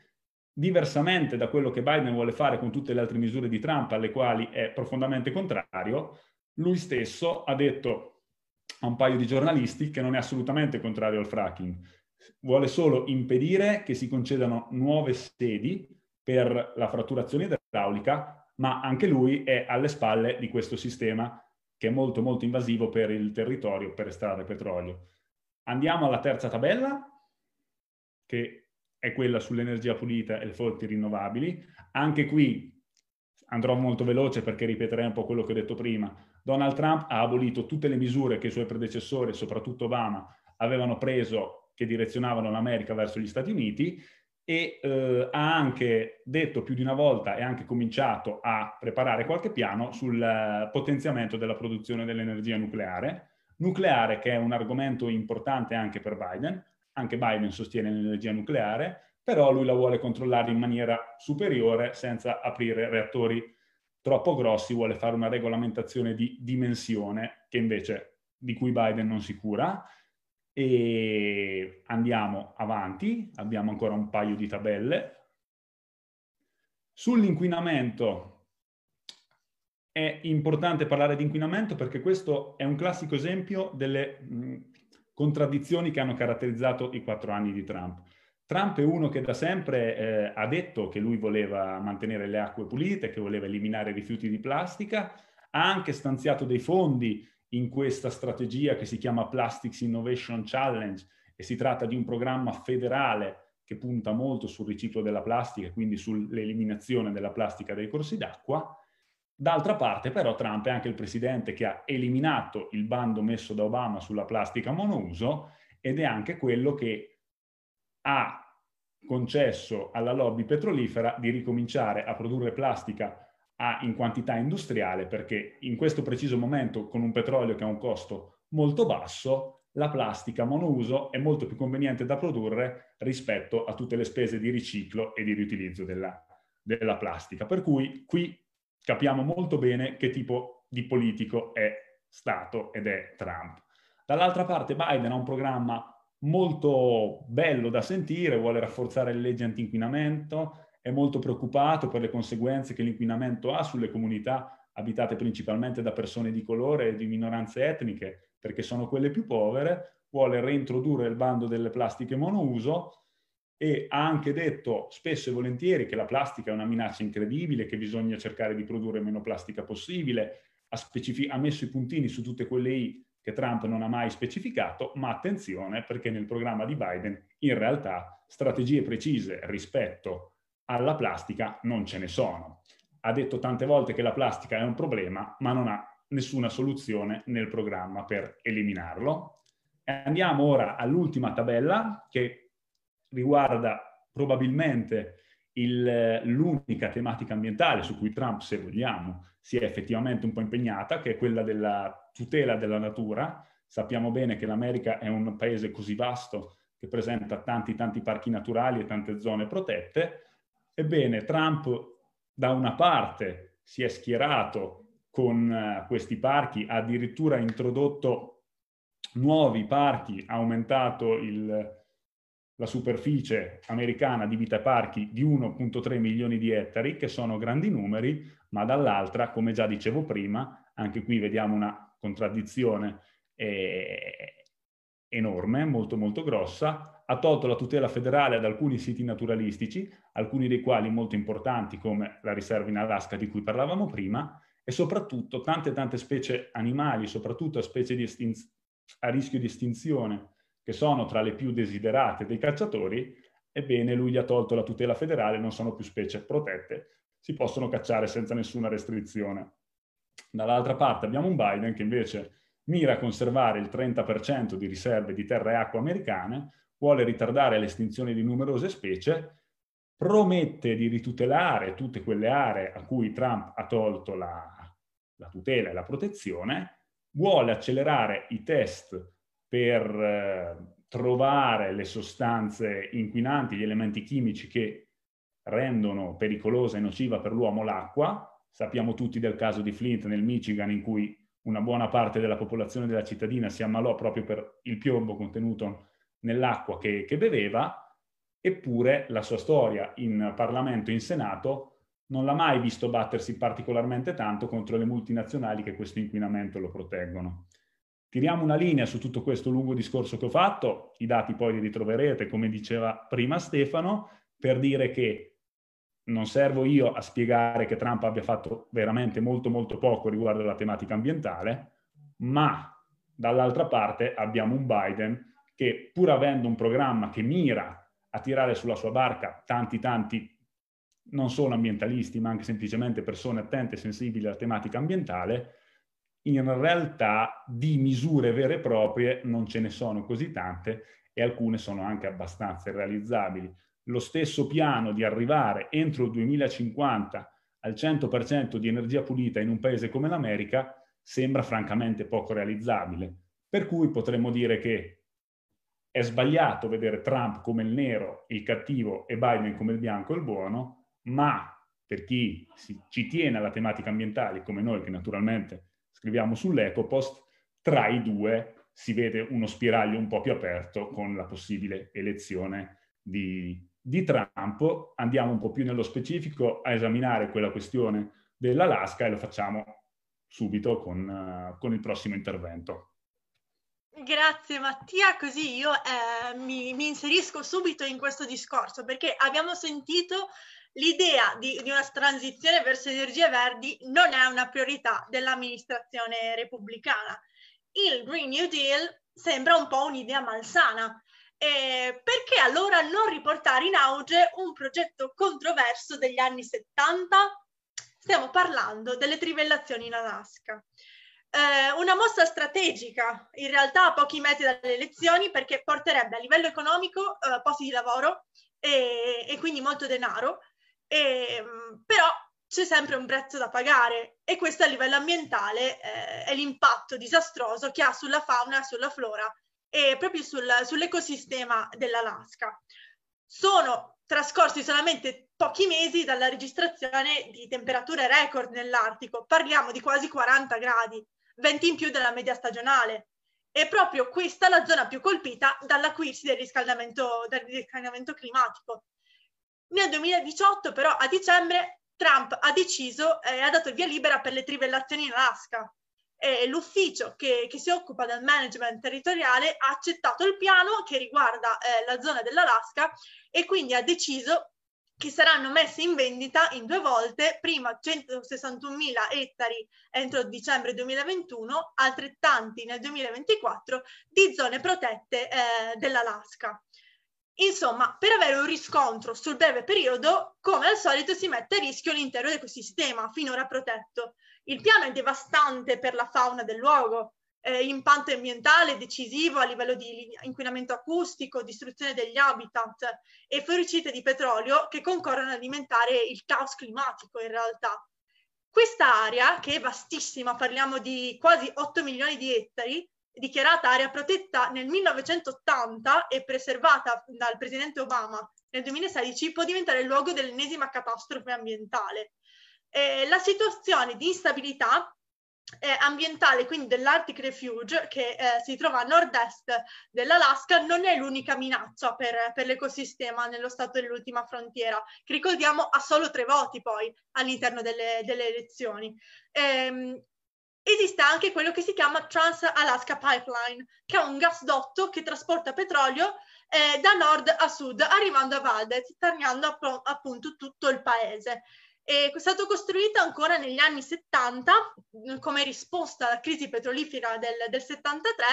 diversamente da quello che Biden vuole fare con tutte le altre misure di Trump alle quali è profondamente contrario, lui stesso ha detto a un paio di giornalisti che non è assolutamente contrario al fracking, vuole solo impedire che si concedano nuove sedi per la fratturazione idraulica, ma anche lui è alle spalle di questo sistema che è molto molto invasivo per il territorio per estrarre petrolio. Andiamo alla terza tabella, che è quella sull'energia pulita e le fonti rinnovabili. Anche qui andrò molto veloce perché ripeterei un po' quello che ho detto prima. Donald Trump ha abolito tutte le misure che i suoi predecessori, soprattutto Obama, avevano preso che direzionavano l'America verso gli Stati Uniti e eh, ha anche detto più di una volta e anche cominciato a preparare qualche piano sul uh, potenziamento della produzione dell'energia nucleare. Nucleare che è un argomento importante anche per Biden, anche Biden sostiene l'energia nucleare, però lui la vuole controllare in maniera superiore senza aprire reattori troppo grossi, vuole fare una regolamentazione di dimensione che invece di cui Biden non si cura. E andiamo avanti, abbiamo ancora un paio di tabelle. Sull'inquinamento è importante parlare di inquinamento perché questo è un classico esempio delle mh, contraddizioni che hanno caratterizzato i quattro anni di Trump. Trump è uno che da sempre eh, ha detto che lui voleva mantenere le acque pulite, che voleva eliminare i rifiuti di plastica, ha anche stanziato dei fondi in questa strategia che si chiama Plastics Innovation Challenge e si tratta di un programma federale che punta molto sul riciclo della plastica, quindi sull'eliminazione della plastica dai corsi d'acqua. D'altra parte però Trump è anche il presidente che ha eliminato il bando messo da Obama sulla plastica monouso ed è anche quello che ha concesso alla lobby petrolifera di ricominciare a produrre plastica a, in quantità industriale perché in questo preciso momento con un petrolio che ha un costo molto basso la plastica monouso è molto più conveniente da produrre rispetto a tutte le spese di riciclo e di riutilizzo della, della plastica. Per cui qui capiamo molto bene che tipo di politico è stato ed è Trump. Dall'altra parte Biden ha un programma molto bello da sentire, vuole rafforzare le leggi anti-inquinamento, è molto preoccupato per le conseguenze che l'inquinamento ha sulle comunità abitate principalmente da persone di colore e di minoranze etniche, perché sono quelle più povere, vuole reintrodurre il bando delle plastiche monouso e ha anche detto spesso e volentieri che la plastica è una minaccia incredibile, che bisogna cercare di produrre meno plastica possibile, ha, specific- ha messo i puntini su tutte quelle I che Trump non ha mai specificato, ma attenzione perché nel programma di Biden in realtà strategie precise rispetto alla plastica non ce ne sono. Ha detto tante volte che la plastica è un problema, ma non ha nessuna soluzione nel programma per eliminarlo. Andiamo ora all'ultima tabella che riguarda probabilmente il, l'unica tematica ambientale su cui Trump, se vogliamo, si è effettivamente un po' impegnata, che è quella della tutela della natura. Sappiamo bene che l'America è un paese così vasto che presenta tanti tanti parchi naturali e tante zone protette. Ebbene, Trump da una parte si è schierato con uh, questi parchi, ha addirittura introdotto nuovi parchi, ha aumentato il, la superficie americana di vita parchi di 1.3 milioni di ettari, che sono grandi numeri, ma dall'altra, come già dicevo prima, anche qui vediamo una contraddizione eh, enorme, molto molto grossa, ha tolto la tutela federale ad alcuni siti naturalistici, alcuni dei quali molto importanti come la riserva in Alaska di cui parlavamo prima, e soprattutto tante tante specie animali, soprattutto specie a rischio di estinzione, che sono tra le più desiderate dei cacciatori, ebbene lui gli ha tolto la tutela federale, non sono più specie protette, si possono cacciare senza nessuna restrizione. Dall'altra parte abbiamo un Biden che invece mira a conservare il 30% di riserve di terra e acqua americane, vuole ritardare l'estinzione di numerose specie, promette di ritutelare tutte quelle aree a cui Trump ha tolto la, la tutela e la protezione, vuole accelerare i test per eh, trovare le sostanze inquinanti, gli elementi chimici che rendono pericolosa e nociva per l'uomo l'acqua. Sappiamo tutti del caso di Flint nel Michigan in cui una buona parte della popolazione della cittadina si ammalò proprio per il piombo contenuto nell'acqua che, che beveva, eppure la sua storia in Parlamento in Senato non l'ha mai visto battersi particolarmente tanto contro le multinazionali che questo inquinamento lo proteggono. Tiriamo una linea su tutto questo lungo discorso che ho fatto, i dati poi li ritroverete, come diceva prima Stefano, per dire che non servo io a spiegare che Trump abbia fatto veramente molto molto poco riguardo alla tematica ambientale, ma dall'altra parte abbiamo un Biden che pur avendo un programma che mira a tirare sulla sua barca tanti tanti non solo ambientalisti, ma anche semplicemente persone attente e sensibili alla tematica ambientale, in realtà di misure vere e proprie non ce ne sono così tante e alcune sono anche abbastanza irrealizzabili. Lo stesso piano di arrivare entro il 2050 al 100% di energia pulita in un paese come l'America sembra francamente poco realizzabile. Per cui potremmo dire che è sbagliato vedere Trump come il nero, il cattivo e Biden come il bianco e il buono, ma per chi si, ci tiene alla tematica ambientale, come noi che naturalmente scriviamo sull'EcoPost, tra i due si vede uno spiraglio un po' più aperto con la possibile elezione di, di Trump. Andiamo un po' più nello specifico a esaminare quella questione dell'Alaska e lo facciamo subito con, con il prossimo intervento. Grazie Mattia, così io eh, mi, mi, inserisco subito in questo discorso perché abbiamo sentito l'idea di, di, una transizione verso energie verdi non è una priorità dell'amministrazione repubblicana. Il Green New Deal sembra un po' un'idea malsana. Eh, perché allora non riportare in auge un progetto controverso degli anni 70? Stiamo parlando delle trivellazioni in Alaska. Eh, una mossa strategica, in realtà a pochi metri dalle elezioni, perché porterebbe a livello economico eh, posti di lavoro e, e, quindi molto denaro, e, però c'è sempre un prezzo da pagare e questo a livello ambientale eh, è l'impatto disastroso che ha sulla fauna sulla flora e proprio sul, sull'ecosistema dell'Alaska. Sono trascorsi solamente pochi mesi dalla registrazione di temperature record nell'Artico, parliamo di quasi 40 gradi, 20 in più della media stagionale. È proprio questa la zona più colpita dall'acuirsi del riscaldamento, del riscaldamento climatico. Nel 2018 però a dicembre Trump ha deciso e eh, ha dato via libera per le trivellazioni in Alaska. E l'ufficio che, che, si occupa del management territoriale ha accettato il piano che riguarda eh, la zona dell'Alaska e quindi ha deciso che saranno messe in vendita in due volte, prima 161.000 ettari entro dicembre 2021, altrettanti nel 2024 di zone protette eh, dell'Alaska. Insomma, per avere un riscontro sul breve periodo, come al solito si mette a rischio l'intero ecosistema finora protetto. Il piano è devastante per la fauna del luogo, eh, impatto ambientale decisivo a livello di inquinamento acustico, distruzione degli habitat e fuoriuscite di petrolio che concorrono ad alimentare il caos climatico in realtà. Questa area, che è vastissima, parliamo di quasi 8 milioni di ettari, dichiarata area protetta nel 1980 e preservata dal presidente Obama nel 2016, può diventare il luogo dell'ennesima catastrofe ambientale. Eh, la situazione di instabilità eh, ambientale, quindi dell'Arctic Refuge, che eh, si trova a nord-est dell'Alaska, non è l'unica minaccia per, per, l'ecosistema nello stato dell'ultima frontiera, che ricordiamo ha solo tre voti poi all'interno delle, delle elezioni. Ehm, esiste anche quello che si chiama Trans-Alaska Pipeline, che è un gasdotto che trasporta petrolio eh, da nord a sud, arrivando a Valdez, tagliando app- appunto tutto il paese. È stato costruito ancora negli anni 70 come risposta alla crisi petrolifera del, del 73,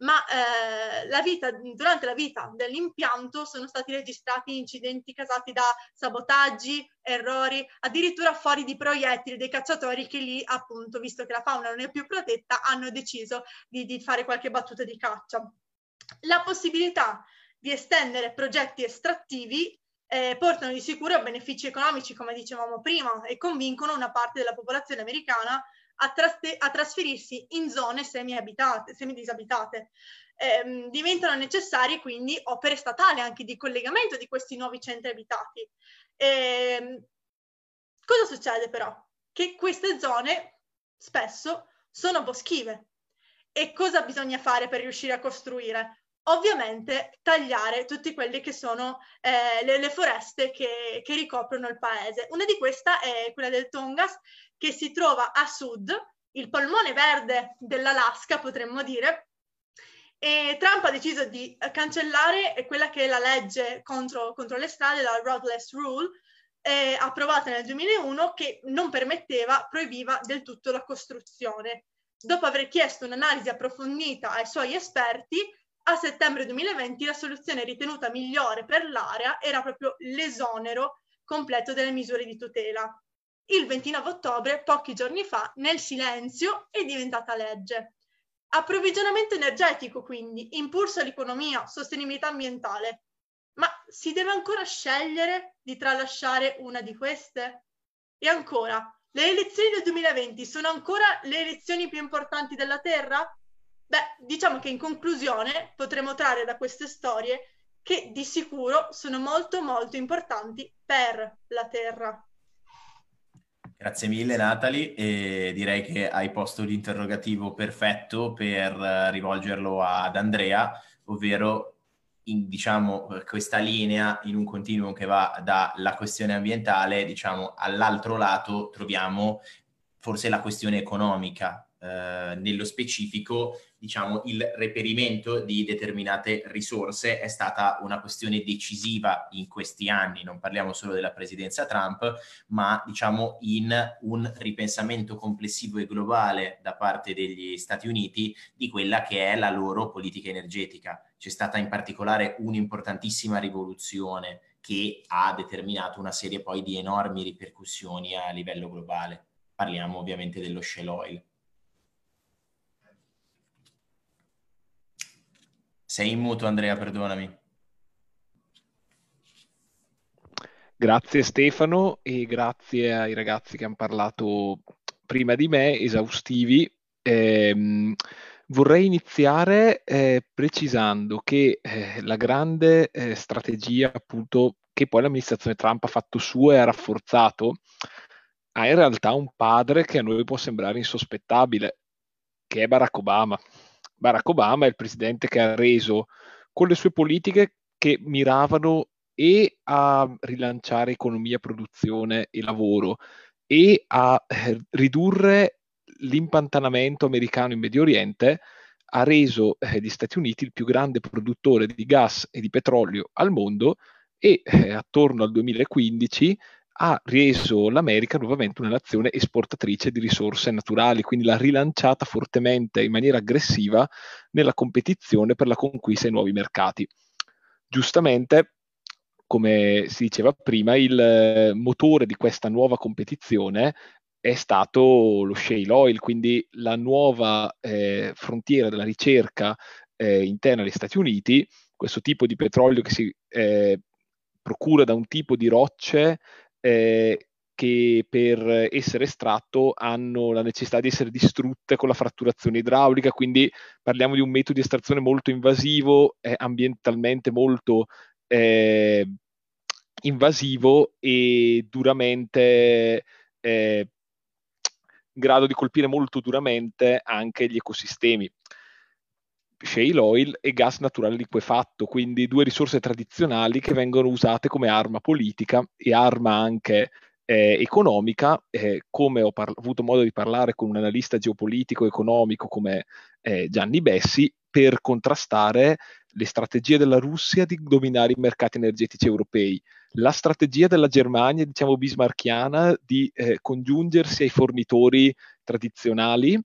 ma eh, la vita, durante la vita dell'impianto sono stati registrati incidenti causati da sabotaggi, errori, addirittura fuori di proiettili dei cacciatori che lì, appunto, visto che la fauna non è più protetta, hanno deciso di, di fare qualche battuta di caccia. La possibilità di estendere progetti estrattivi eh, portano di sicuro benefici economici, come dicevamo prima, e convincono una parte della popolazione americana a, tras- a trasferirsi in zone semi-abitate, semi-disabitate. Eh, diventano necessarie quindi opere statali anche di collegamento di questi nuovi centri abitati. Eh, cosa succede però? Che queste zone spesso sono boschive. E cosa bisogna fare per riuscire a costruire? Ovviamente tagliare tutte quelle che sono eh, le, le, foreste che, che, ricoprono il paese. Una di queste è quella del Tongas, che si trova a sud, il polmone verde dell'Alaska, potremmo dire. E Trump ha deciso di cancellare quella che è la legge contro, contro le strade, la Roadless Rule, eh, approvata nel 2001, che non permetteva, proibiva del tutto la costruzione. Dopo aver chiesto un'analisi approfondita ai suoi esperti, a settembre 2020 la soluzione ritenuta migliore per l'area era proprio l'esonero completo delle misure di tutela. Il 29 ottobre, pochi giorni fa, nel silenzio, è diventata legge. Approvvigionamento energetico, quindi, impulso all'economia, sostenibilità ambientale. Ma si deve ancora scegliere di tralasciare una di queste? E ancora, le elezioni del 2020 sono ancora le elezioni più importanti della Terra? Beh, diciamo che in conclusione potremo trarre da queste storie che di sicuro sono molto molto importanti per la Terra. Grazie mille Natali e direi che hai posto l'interrogativo perfetto per rivolgerlo ad Andrea, ovvero in, diciamo, questa linea in un continuum che va dalla questione ambientale, diciamo, all'altro lato troviamo forse la questione economica, eh, nello specifico, diciamo, il reperimento di determinate risorse è stata una questione decisiva in questi anni. Non parliamo solo della presidenza Trump, ma diciamo in un ripensamento complessivo e globale da parte degli Stati Uniti di quella che è la loro politica energetica. C'è stata in particolare un'importantissima rivoluzione che ha determinato una serie poi di enormi ripercussioni a livello globale. Parliamo ovviamente dello shale oil. Sei in muto Andrea, perdonami. Grazie Stefano e grazie ai ragazzi che hanno parlato prima di me, esaustivi. Eh, vorrei iniziare eh, precisando che eh, la grande eh, strategia appunto che poi l'amministrazione Trump ha fatto sua e ha rafforzato ha in realtà un padre che a noi può sembrare insospettabile, che è Barack Obama. Barack Obama è il presidente che ha reso con le sue politiche che miravano e a rilanciare economia, produzione e lavoro e a eh, ridurre l'impantanamento americano in Medio Oriente, ha reso eh, gli Stati Uniti il più grande produttore di gas e di petrolio al mondo e eh, attorno al 2015 ha reso l'America nuovamente una nazione esportatrice di risorse naturali, quindi l'ha rilanciata fortemente in maniera aggressiva nella competizione per la conquista di nuovi mercati. Giustamente, come si diceva prima, il eh, motore di questa nuova competizione è stato lo shale oil, quindi la nuova eh, frontiera della ricerca eh, interna agli Stati Uniti, questo tipo di petrolio che si eh, procura da un tipo di rocce eh, che per essere estratto hanno la necessità di essere distrutte con la fratturazione idraulica, quindi parliamo di un metodo di estrazione molto invasivo, eh, ambientalmente molto eh, invasivo e duramente eh, in grado di colpire molto duramente anche gli ecosistemi shale oil e gas naturale liquefatto, quindi due risorse tradizionali che vengono usate come arma politica e arma anche eh, economica, eh, come ho par- avuto modo di parlare con un analista geopolitico economico come eh, Gianni Bessi, per contrastare le strategie della Russia di dominare i mercati energetici europei, la strategia della Germania, diciamo bismarchiana, di eh, congiungersi ai fornitori tradizionali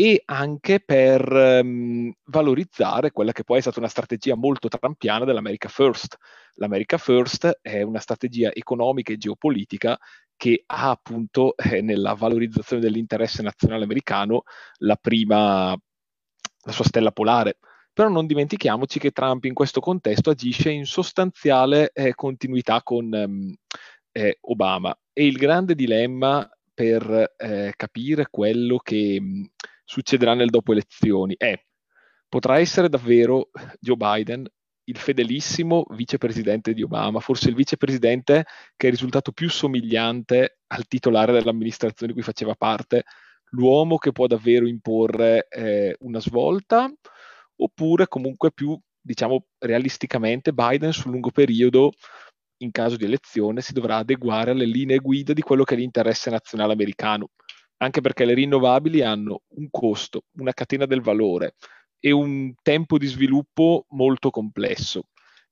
e anche per um, valorizzare quella che poi è stata una strategia molto trampiana dell'America First. L'America First è una strategia economica e geopolitica che ha appunto (laughs) eh, nella valorizzazione dell'interesse nazionale americano la prima, la sua stella polare. Però non dimentichiamoci che Trump in questo contesto agisce in sostanziale eh, continuità con um, eh, Obama. E il grande dilemma per eh, capire quello che succederà nel dopo elezioni. È potrà essere davvero Joe Biden il fedelissimo vicepresidente di Obama, forse il vicepresidente che è risultato più somigliante al titolare dell'amministrazione di cui faceva parte, l'uomo che può davvero imporre eh, una svolta, oppure comunque più, diciamo, realisticamente Biden sul lungo periodo, in caso di elezione, si dovrà adeguare alle linee guida di quello che è l'interesse nazionale americano anche perché le rinnovabili hanno un costo, una catena del valore e un tempo di sviluppo molto complesso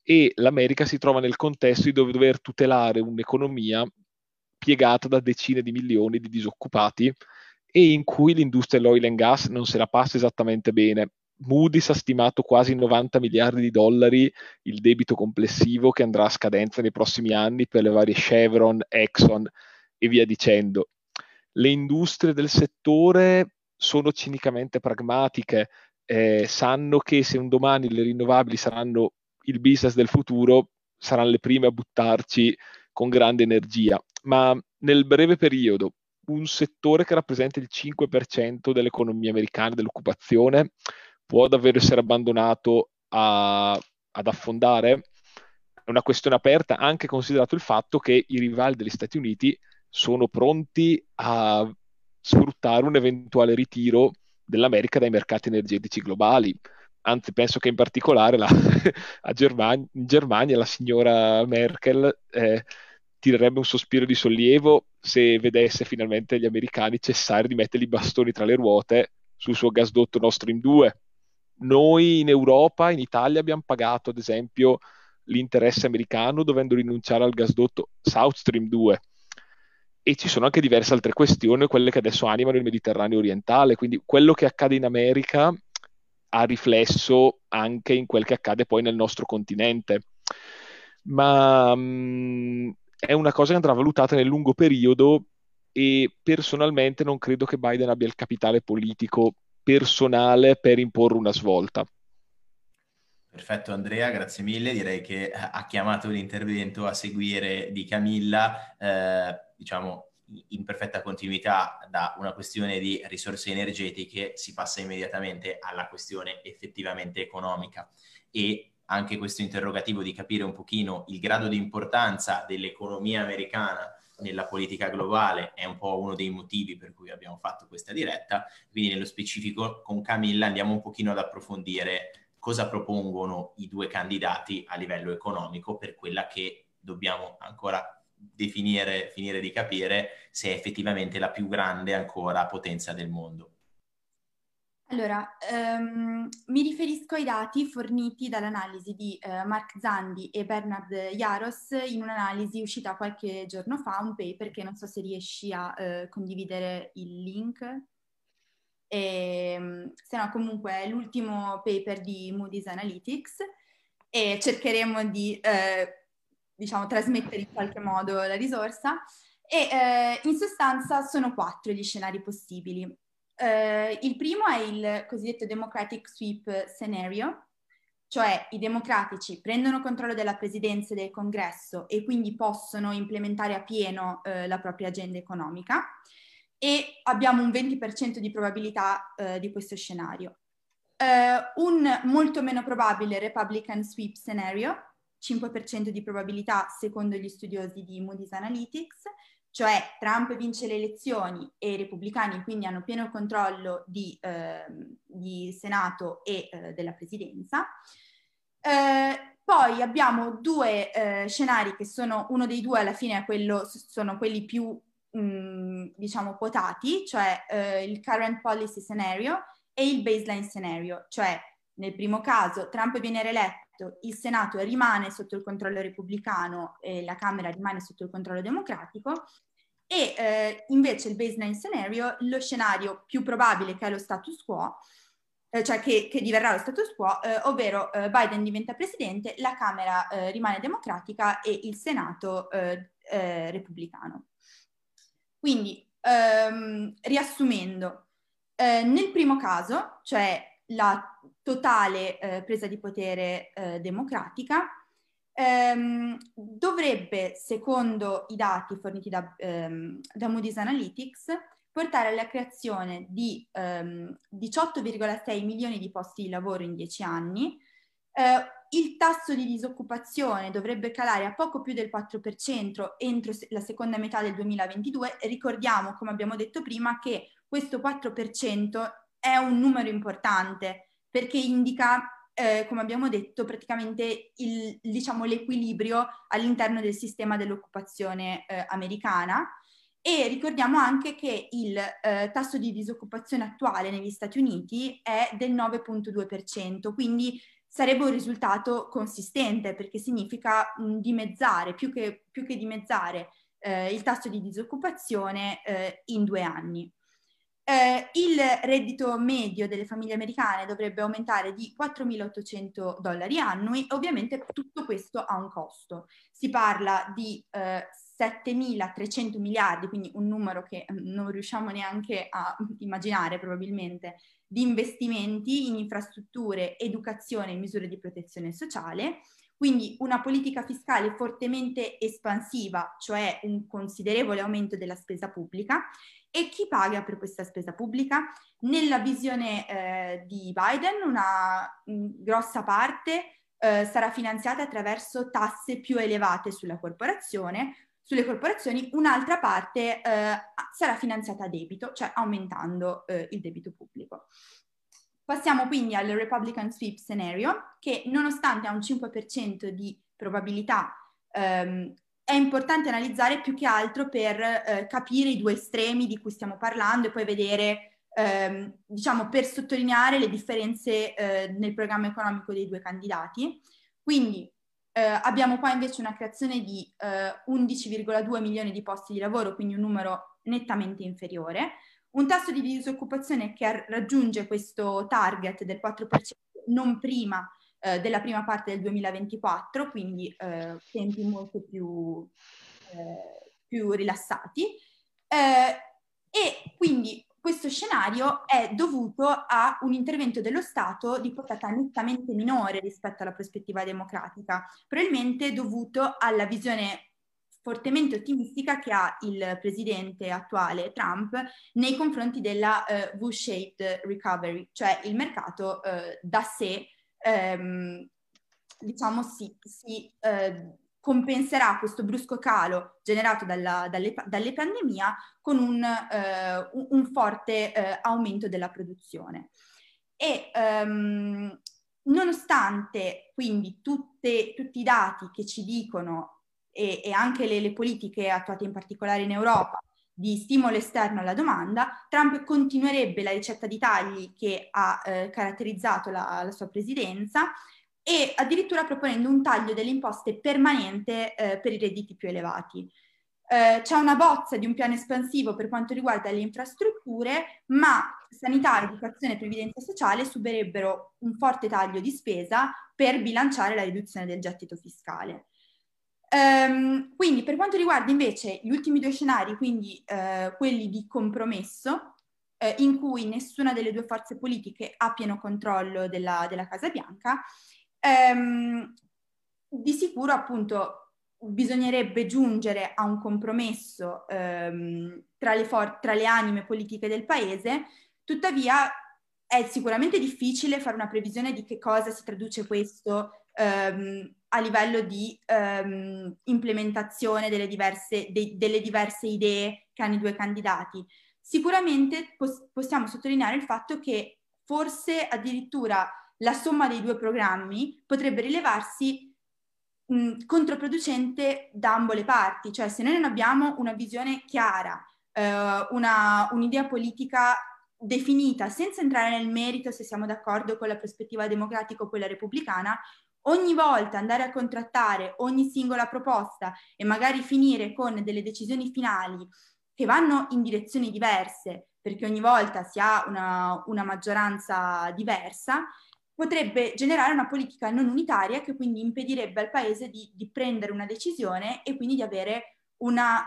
e l'America si trova nel contesto di dover tutelare un'economia piegata da decine di milioni di disoccupati e in cui l'industria dell'oil and gas non se la passa esattamente bene. Moody's ha stimato quasi 90 miliardi di dollari il debito complessivo che andrà a scadenza nei prossimi anni per le varie Chevron, Exxon e via dicendo le industrie del settore sono cinicamente pragmatiche, eh, sanno che se un domani le rinnovabili saranno il business del futuro, saranno le prime a buttarci con grande energia, ma nel breve periodo un settore che rappresenta il 5% dell'economia americana, dell'occupazione, può davvero essere abbandonato a, ad affondare? È una questione aperta, anche considerato il fatto che i rivali degli Stati Uniti sono pronti a sfruttare un eventuale ritiro dell'America dai mercati energetici globali. Anzi, penso che in particolare la, (laughs) Germania, in Germania la signora Merkel eh, tirerebbe un sospiro di sollievo se vedesse finalmente gli americani cessare di mettere i bastoni tra le ruote sul suo gasdotto Nord Stream 2. Noi in Europa, in Italia, abbiamo pagato, ad esempio, l'interesse americano dovendo rinunciare al gasdotto South Stream 2. E ci sono anche diverse altre questioni, quelle che adesso animano il Mediterraneo orientale. Quindi quello che accade in America ha riflesso anche in quel che accade poi nel nostro continente. Ma mh, mm, è una cosa che andrà valutata nel lungo periodo e personalmente non credo che Biden abbia il capitale politico personale per imporre una svolta. Perfetto Andrea, grazie mille. Direi che ha chiamato l'intervento a seguire di Camilla, eh, diciamo in perfetta continuità da una questione di risorse energetiche si passa immediatamente alla questione effettivamente economica e anche questo interrogativo di capire un pochino il grado di importanza dell'economia americana nella politica globale è un po' uno dei motivi per cui abbiamo fatto questa diretta, quindi nello specifico con Camilla andiamo un pochino ad approfondire cosa propongono i due candidati a livello economico per quella che dobbiamo ancora definire, finire di capire se è effettivamente la più grande ancora potenza del mondo. Allora, um, mi riferisco ai dati forniti dall'analisi di uh, Mark Zandi e Bernard Jaros in un'analisi uscita qualche giorno fa, un paper che non so se riesci a uh, condividere il link. E, um, se no, comunque è l'ultimo paper di Moody's Analytics e cercheremo di, uh, diciamo, trasmettere in qualche modo la risorsa. E in sostanza sono quattro gli scenari possibili. Uh, il primo è il cosiddetto Democratic Sweep Scenario, cioè i democratici prendono controllo della presidenza e del congresso e quindi possono implementare a pieno uh, la propria agenda economica e abbiamo un 20% di probabilità uh, di questo scenario. un molto meno probabile Republican Sweep Scenario, 5% di probabilità secondo gli studiosi di Moody's Analytics, cioè Trump vince le elezioni e i repubblicani quindi hanno pieno controllo di, eh, di Senato e eh, della presidenza. Eh, poi abbiamo due eh, scenari che sono, uno dei due alla fine è quello, sono quelli più diciamo quotati, cioè eh, il current policy scenario e il baseline scenario, cioè nel primo caso Trump viene reeletto, il Senato rimane sotto il controllo repubblicano e la Camera rimane sotto il controllo democratico e eh, invece il baseline scenario, lo scenario più probabile che è lo status quo, eh, cioè che, che, diverrà lo status quo, eh, ovvero eh, Biden diventa presidente, la Camera eh, rimane democratica e il Senato eh, repubblicano. Quindi, ehm, riassumendo, nel primo caso, cioè la totale presa di potere democratica, ehm, dovrebbe, secondo i dati forniti da, ehm, da Moody's Analytics, portare alla creazione di ehm, 18,6 milioni di posti di lavoro in 10 anni. Eh, il tasso di disoccupazione dovrebbe calare a poco più del 4% entro la seconda metà del 2022. Ricordiamo, come abbiamo detto prima, che questo 4% è un numero importante perché indica eh, come abbiamo detto, praticamente il, diciamo, l'equilibrio all'interno del sistema dell'occupazione eh, americana. E ricordiamo anche che il eh, tasso di disoccupazione attuale negli Stati Uniti è del 9.2%, quindi sarebbe un risultato consistente perché significa mh, dimezzare, più che, più che dimezzare eh, il tasso di disoccupazione eh, in due anni. Eh, il reddito medio delle famiglie americane dovrebbe aumentare di 4.800 dollari annui, ovviamente tutto questo ha un costo. Si parla di eh, 7.300 miliardi, quindi un numero che non riusciamo neanche a immaginare probabilmente, di investimenti in infrastrutture, educazione e misure di protezione sociale. Quindi una politica fiscale fortemente espansiva, cioè un considerevole aumento della spesa pubblica e chi paga per questa spesa pubblica? Nella visione eh, di Biden una mh, mm, grossa parte eh, sarà finanziata attraverso tasse più elevate sulla corporazione, sulle corporazioni, un'altra parte eh, sarà finanziata a debito, cioè aumentando eh, il debito pubblico. Passiamo quindi al Republican Sweep Scenario, che nonostante ha un 5% di probabilità ehm, è importante analizzare più che altro per eh, capire i due estremi di cui stiamo parlando e poi vedere, ehm, diciamo, per sottolineare le differenze eh, nel programma economico dei due candidati. Quindi eh, abbiamo qua invece una creazione di 11,2 eh, milioni di posti di lavoro, quindi un numero nettamente inferiore, un tasso di disoccupazione che raggiunge questo target del 4% non prima eh, della prima parte del 2024, quindi eh, tempi molto più, eh, più rilassati. Eh, e quindi questo scenario è dovuto a un intervento dello Stato di portata nettamente minore rispetto alla prospettiva democratica, probabilmente dovuto alla visione fortemente ottimistica che ha il presidente attuale Trump nei confronti della uh, V-shaped recovery, cioè il mercato uh, da sé, um, diciamo, si, si uh, compenserà questo brusco calo generato dalla, dalle, dalle pandemia con un, un, un forte aumento della produzione. E um, nonostante quindi tutte, tutti i dati che ci dicono e, e anche le, le politiche attuate in particolare in Europa di stimolo esterno alla domanda, Trump continuerebbe la ricetta di tagli che ha eh, caratterizzato la, la, sua presidenza e addirittura proponendo un taglio delle imposte permanente eh, per i redditi più elevati. Eh, c'è una bozza di un piano espansivo per quanto riguarda le infrastrutture, ma sanità, educazione e previdenza sociale subirebbero un forte taglio di spesa per bilanciare la riduzione del gettito fiscale. Um, quindi per quanto riguarda invece gli ultimi due scenari, quindi uh, quelli di compromesso, uh, in cui nessuna delle due forze politiche ha pieno controllo della, della Casa Bianca, um, di sicuro appunto bisognerebbe giungere a un compromesso um, tra, le for- tra le anime politiche del paese, tuttavia è sicuramente difficile fare una previsione di che cosa si traduce questo um, a livello di um, implementazione delle diverse, de, delle diverse, idee che hanno i due candidati. Sicuramente pos- possiamo sottolineare il fatto che forse addirittura la somma dei due programmi potrebbe rilevarsi mh, controproducente da ambo le parti, cioè se noi non abbiamo una visione chiara, eh, una, un'idea politica definita, senza entrare nel merito se siamo d'accordo con la prospettiva democratica o quella repubblicana, ogni volta andare a contrattare ogni singola proposta e magari finire con delle decisioni finali che vanno in direzioni diverse, perché ogni volta si ha una, una maggioranza diversa, potrebbe generare una politica non unitaria che quindi impedirebbe al Paese di, di prendere una decisione e quindi di avere una,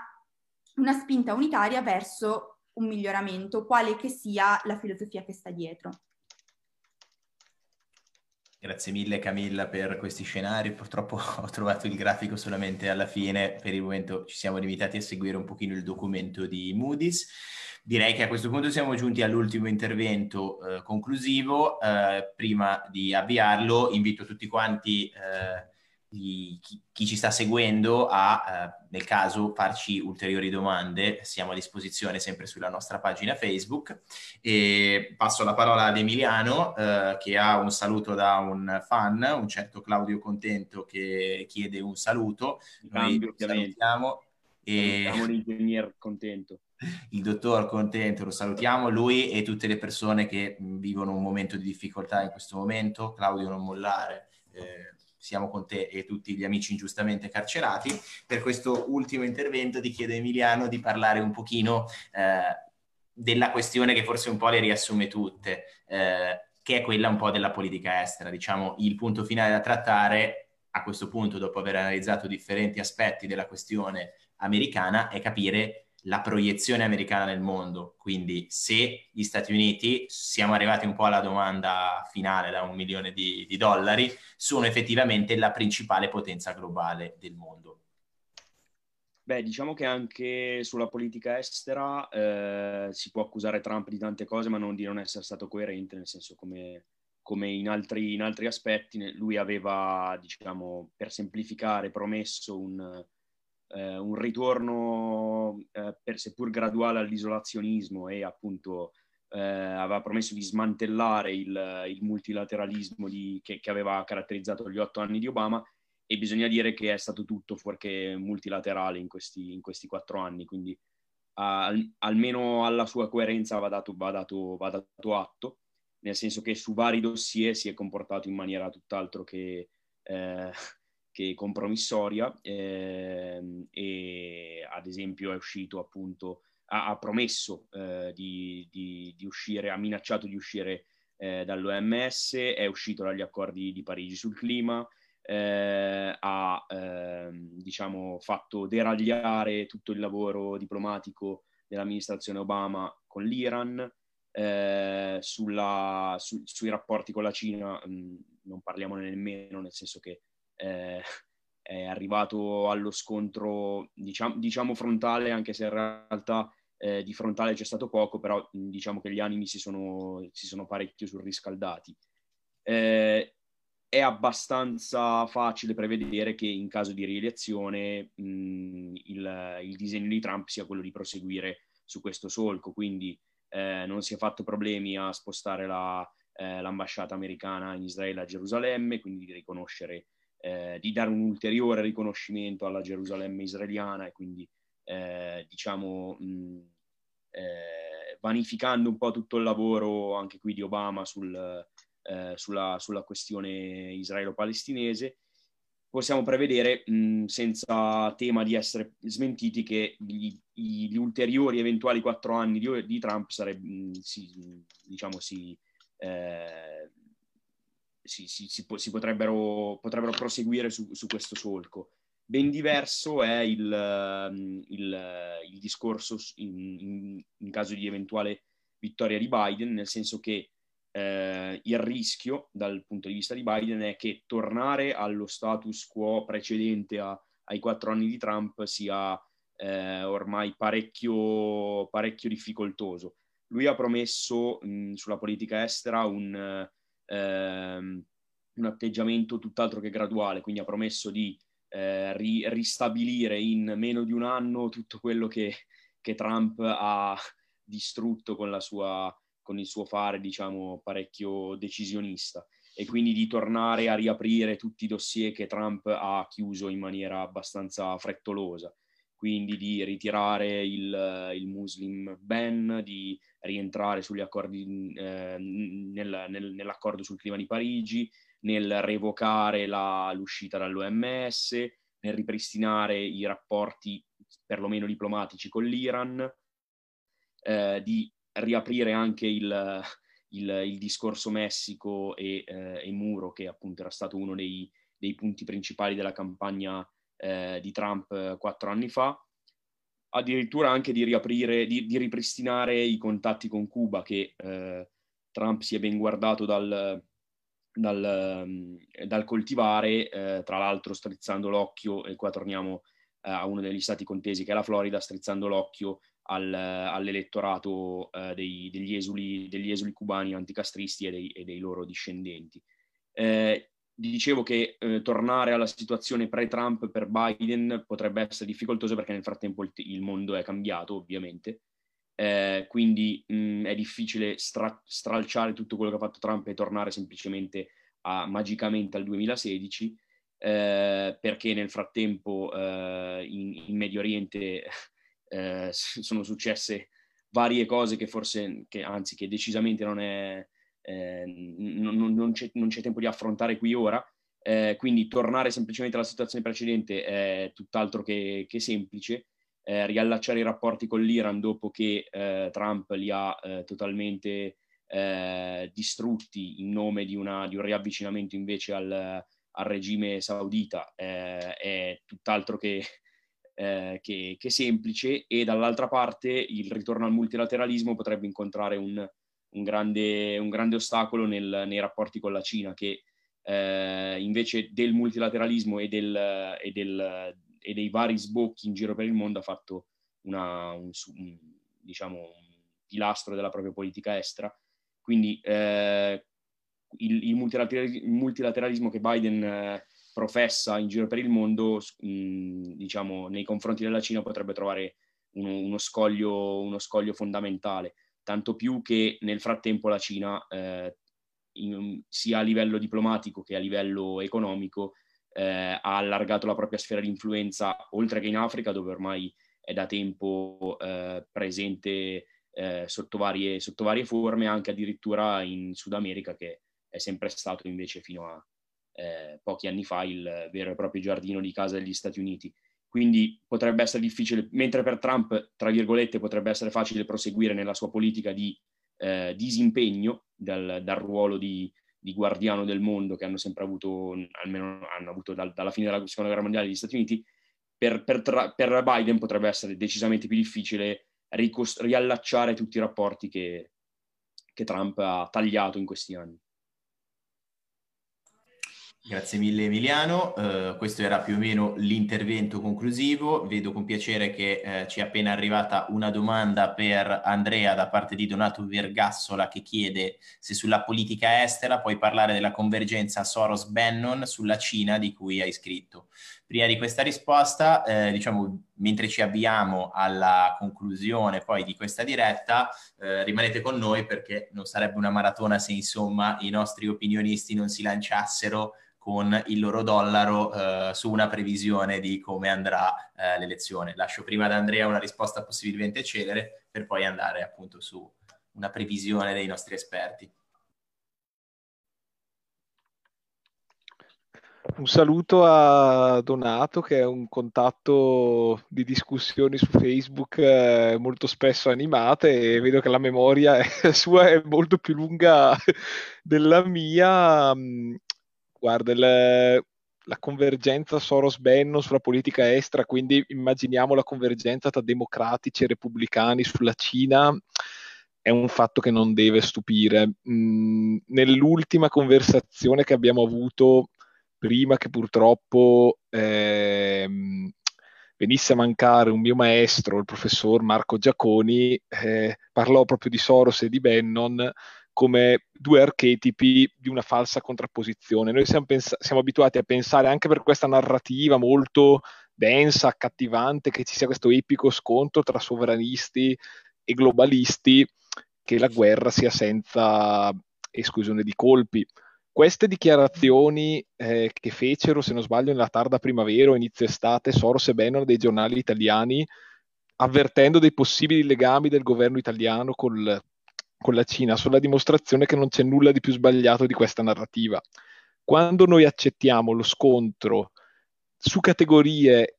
una spinta unitaria verso un miglioramento, quale che sia la filosofia che sta dietro. Grazie mille Camilla per questi scenari, purtroppo (laughs) ho trovato il grafico solamente alla fine, per il momento ci siamo limitati a seguire un pochino il documento di Moody's. Direi che a questo punto siamo giunti all'ultimo intervento eh, conclusivo, eh, prima di avviarlo invito tutti quanti eh, di chi, chi, ci sta seguendo a, eh, nel caso, farci ulteriori domande. Siamo a disposizione sempre sulla nostra pagina Facebook. E passo la parola ad Emiliano, eh, che ha un saluto da un fan, un certo Claudio Contento, che chiede un saluto. Cambio, salutiamo. E... Salutiamo l'ingegner Contento. (laughs) Il dottor Contento, lo salutiamo, lui e tutte le persone che vivono un momento di difficoltà in questo momento. Claudio, non mollare. Eh, siamo con te e tutti gli amici ingiustamente carcerati. Per questo ultimo intervento ti chiedo Emiliano di parlare un pochino eh, della questione che forse un po' le riassume tutte, eh, che è quella un po' della politica estera. Diciamo, il punto finale da trattare a questo punto, dopo aver analizzato differenti aspetti della questione americana, è capire la proiezione americana nel mondo. Quindi se gli Stati Uniti, siamo arrivati un po' alla domanda finale da un milione di, di dollari, sono effettivamente la principale potenza globale del mondo. Beh, diciamo che anche sulla politica estera eh, si può accusare Trump di tante cose, ma non di non essere stato coerente, nel senso come, come in, altri, in altri aspetti, lui aveva, diciamo, per semplificare, promesso un, eh, un ritorno, eh, per, seppur graduale, all'isolazionismo e appunto eh, aveva promesso di smantellare il, il multilateralismo di, che, che, aveva caratterizzato gli otto anni di Obama e bisogna dire che è stato tutto fuorché multilaterale in questi, in questi quattro anni, quindi al, almeno alla sua coerenza va dato, va, dato, va dato, atto, nel senso che su vari dossier si è comportato in maniera tutt'altro che, eh, che compromissoria eh, e ad esempio è uscito appunto, ha, ha promesso eh, di, di, di, uscire, ha minacciato di uscire eh, dall'OMS, è uscito dagli accordi di Parigi sul clima, eh, ha ehm, diciamo, fatto deragliare tutto il lavoro diplomatico dell'amministrazione Obama con l'Iran, eh, sulla, su, sui rapporti con la Cina mh, non parliamo nemmeno, nel senso che eh, è arrivato allo scontro diciamo, diciamo, frontale, anche se in realtà eh, di frontale c'è stato poco, però diciamo che gli animi si sono, si sono parecchio surriscaldati. Eh, è abbastanza facile prevedere che in caso di rielezione mh, il, il, disegno di Trump sia quello di proseguire su questo solco, quindi eh, non si è fatto problemi a spostare la, eh, l'ambasciata americana in Israele a Gerusalemme, quindi di riconoscere, eh, di dare un ulteriore riconoscimento alla Gerusalemme israeliana e quindi eh, diciamo mh, eh, vanificando un po' tutto il lavoro anche qui di Obama sul eh, sulla, sulla, questione israelo-palestinese, possiamo prevedere, mh, senza tema di essere smentiti, che gli, gli ulteriori eventuali quattro anni di, di Trump sareb- mh, si, diciamo, si, eh, si, si, si potrebbero, potrebbero, proseguire su, su, questo solco. Ben diverso è il, il, il discorso in, in, in caso di eventuale vittoria di Biden, nel senso che eh, il rischio dal punto di vista di Biden è che tornare allo status quo precedente a, ai quattro anni di Trump sia eh, ormai parecchio, parecchio, difficoltoso. Lui ha promesso mh, sulla politica estera un, ehm, un, atteggiamento tutt'altro che graduale, quindi ha promesso di eh, ri- ristabilire in meno di un anno tutto quello che, che Trump ha distrutto con sua con il suo fare, diciamo, parecchio decisionista e quindi di tornare a riaprire tutti i dossier che Trump ha chiuso in maniera abbastanza frettolosa. Quindi di ritirare il, il Muslim ban, di rientrare sugli accordi, eh, nel, nel, nell'accordo sul clima di Parigi, nel revocare la, l'uscita dall'OMS, nel ripristinare i rapporti perlomeno diplomatici con l'Iran, eh, di riaprire anche il, il, il discorso Messico e, eh, e, Muro, che appunto era stato uno dei, dei punti principali della campagna eh, di Trump eh, quattro anni fa, addirittura anche di riaprire, di, di ripristinare i contatti con Cuba, che eh, Trump si è ben guardato dal, dal, mm, dal coltivare, eh, tra l'altro strizzando l'occhio, e qua torniamo eh, a uno degli stati contesi che è la Florida, strizzando l'occhio al, all'elettorato eh, dei, degli, esuli, degli, esuli, cubani anticastristi e dei, e dei loro discendenti. Eh, dicevo che eh, tornare alla situazione pre-Trump per Biden potrebbe essere difficoltoso perché nel frattempo il, il mondo è cambiato, ovviamente. Eh, quindi mh, è difficile stra- stralciare tutto quello che ha fatto Trump e tornare semplicemente a, magicamente al 2016, eh, perché nel frattempo eh, in, in Medio Oriente (laughs) eh, sono successe varie cose che forse, che, anzi che decisamente non, è, eh, non, non, c'è, non, c'è, tempo di affrontare qui ora, eh, quindi tornare semplicemente alla situazione precedente è tutt'altro che, che semplice, eh, riallacciare i rapporti con l'Iran dopo che eh, Trump li ha eh, totalmente distrutti in nome di, una, di, un riavvicinamento invece al, al regime saudita è tutt'altro che eh, che, che, semplice e dall'altra parte il ritorno al multilateralismo potrebbe incontrare un, un, grande, un grande, ostacolo nel, nei rapporti con la Cina che eh, invece del multilateralismo e, del, e, del, e, dei vari sbocchi in giro per il mondo ha fatto una, un, un, diciamo, un pilastro della propria politica estera. Quindi eh, il, il, multilateralismo che Biden eh, professa in giro per il mondo, mh, diciamo, nei confronti della Cina potrebbe trovare uno, uno, scoglio, uno, scoglio, fondamentale, tanto più che nel frattempo la Cina, eh, in, sia a livello diplomatico che a livello economico, eh, ha allargato la propria sfera di influenza oltre che in Africa, dove ormai è da tempo eh, presente eh, sotto, varie, sotto varie forme, anche addirittura in Sud America, che è sempre stato invece fino a eh, pochi anni fa il vero e proprio giardino di casa degli Stati Uniti. Quindi potrebbe essere difficile, mentre per Trump, tra virgolette, potrebbe essere facile proseguire nella sua politica di eh, disimpegno dal, dal ruolo di, di, guardiano del mondo che hanno sempre avuto, almeno hanno avuto dal, dalla fine della seconda guerra mondiale gli Stati Uniti, per, per, per Biden potrebbe essere decisamente più difficile ricost- riallacciare tutti i rapporti che, che Trump ha tagliato in questi anni. Grazie mille Emiliano, uh, questo era più o meno l'intervento conclusivo, vedo con piacere che uh, ci è appena arrivata una domanda per Andrea da parte di Donato Vergassola che chiede se sulla politica estera puoi parlare della convergenza Soros-Bannon sulla Cina di cui hai scritto. Prima di questa risposta, eh, diciamo, mentre ci avviamo alla conclusione poi di questa diretta, eh, rimanete con noi perché non sarebbe una maratona se insomma i nostri opinionisti non si lanciassero con il loro dollaro eh, su una previsione di come andrà eh, l'elezione. Lascio prima ad Andrea una risposta possibilmente celere per poi andare appunto su una previsione dei nostri esperti. Un saluto a Donato che è un contatto di discussioni su Facebook eh, molto spesso animate e vedo che la memoria è, (laughs) sua è molto più lunga (laughs) della mia. Mm, Guarda, il, la convergenza Soros-Bannon sulla politica estera, quindi immaginiamo la convergenza tra democratici e repubblicani sulla Cina, è un fatto che non deve stupire. Mm, nell'ultima conversazione che abbiamo avuto, prima che purtroppo eh, venisse a mancare un mio maestro, il professor Marco Giaconi, eh, parlò proprio di Soros e di Bannon come due archetipi di una falsa contrapposizione. Noi siamo, pens- siamo abituati a pensare anche per questa narrativa molto densa, accattivante, che ci sia questo epico scontro tra sovranisti e globalisti, che la guerra sia senza esclusione di colpi. Queste dichiarazioni eh, che fecero, se non sbaglio, nella tarda primavera o inizio estate, Soros e Bannon dei giornali italiani, avvertendo dei possibili legami del governo italiano col, con la Cina sono la dimostrazione che non c'è nulla di più sbagliato di questa narrativa. Quando noi accettiamo lo scontro su categorie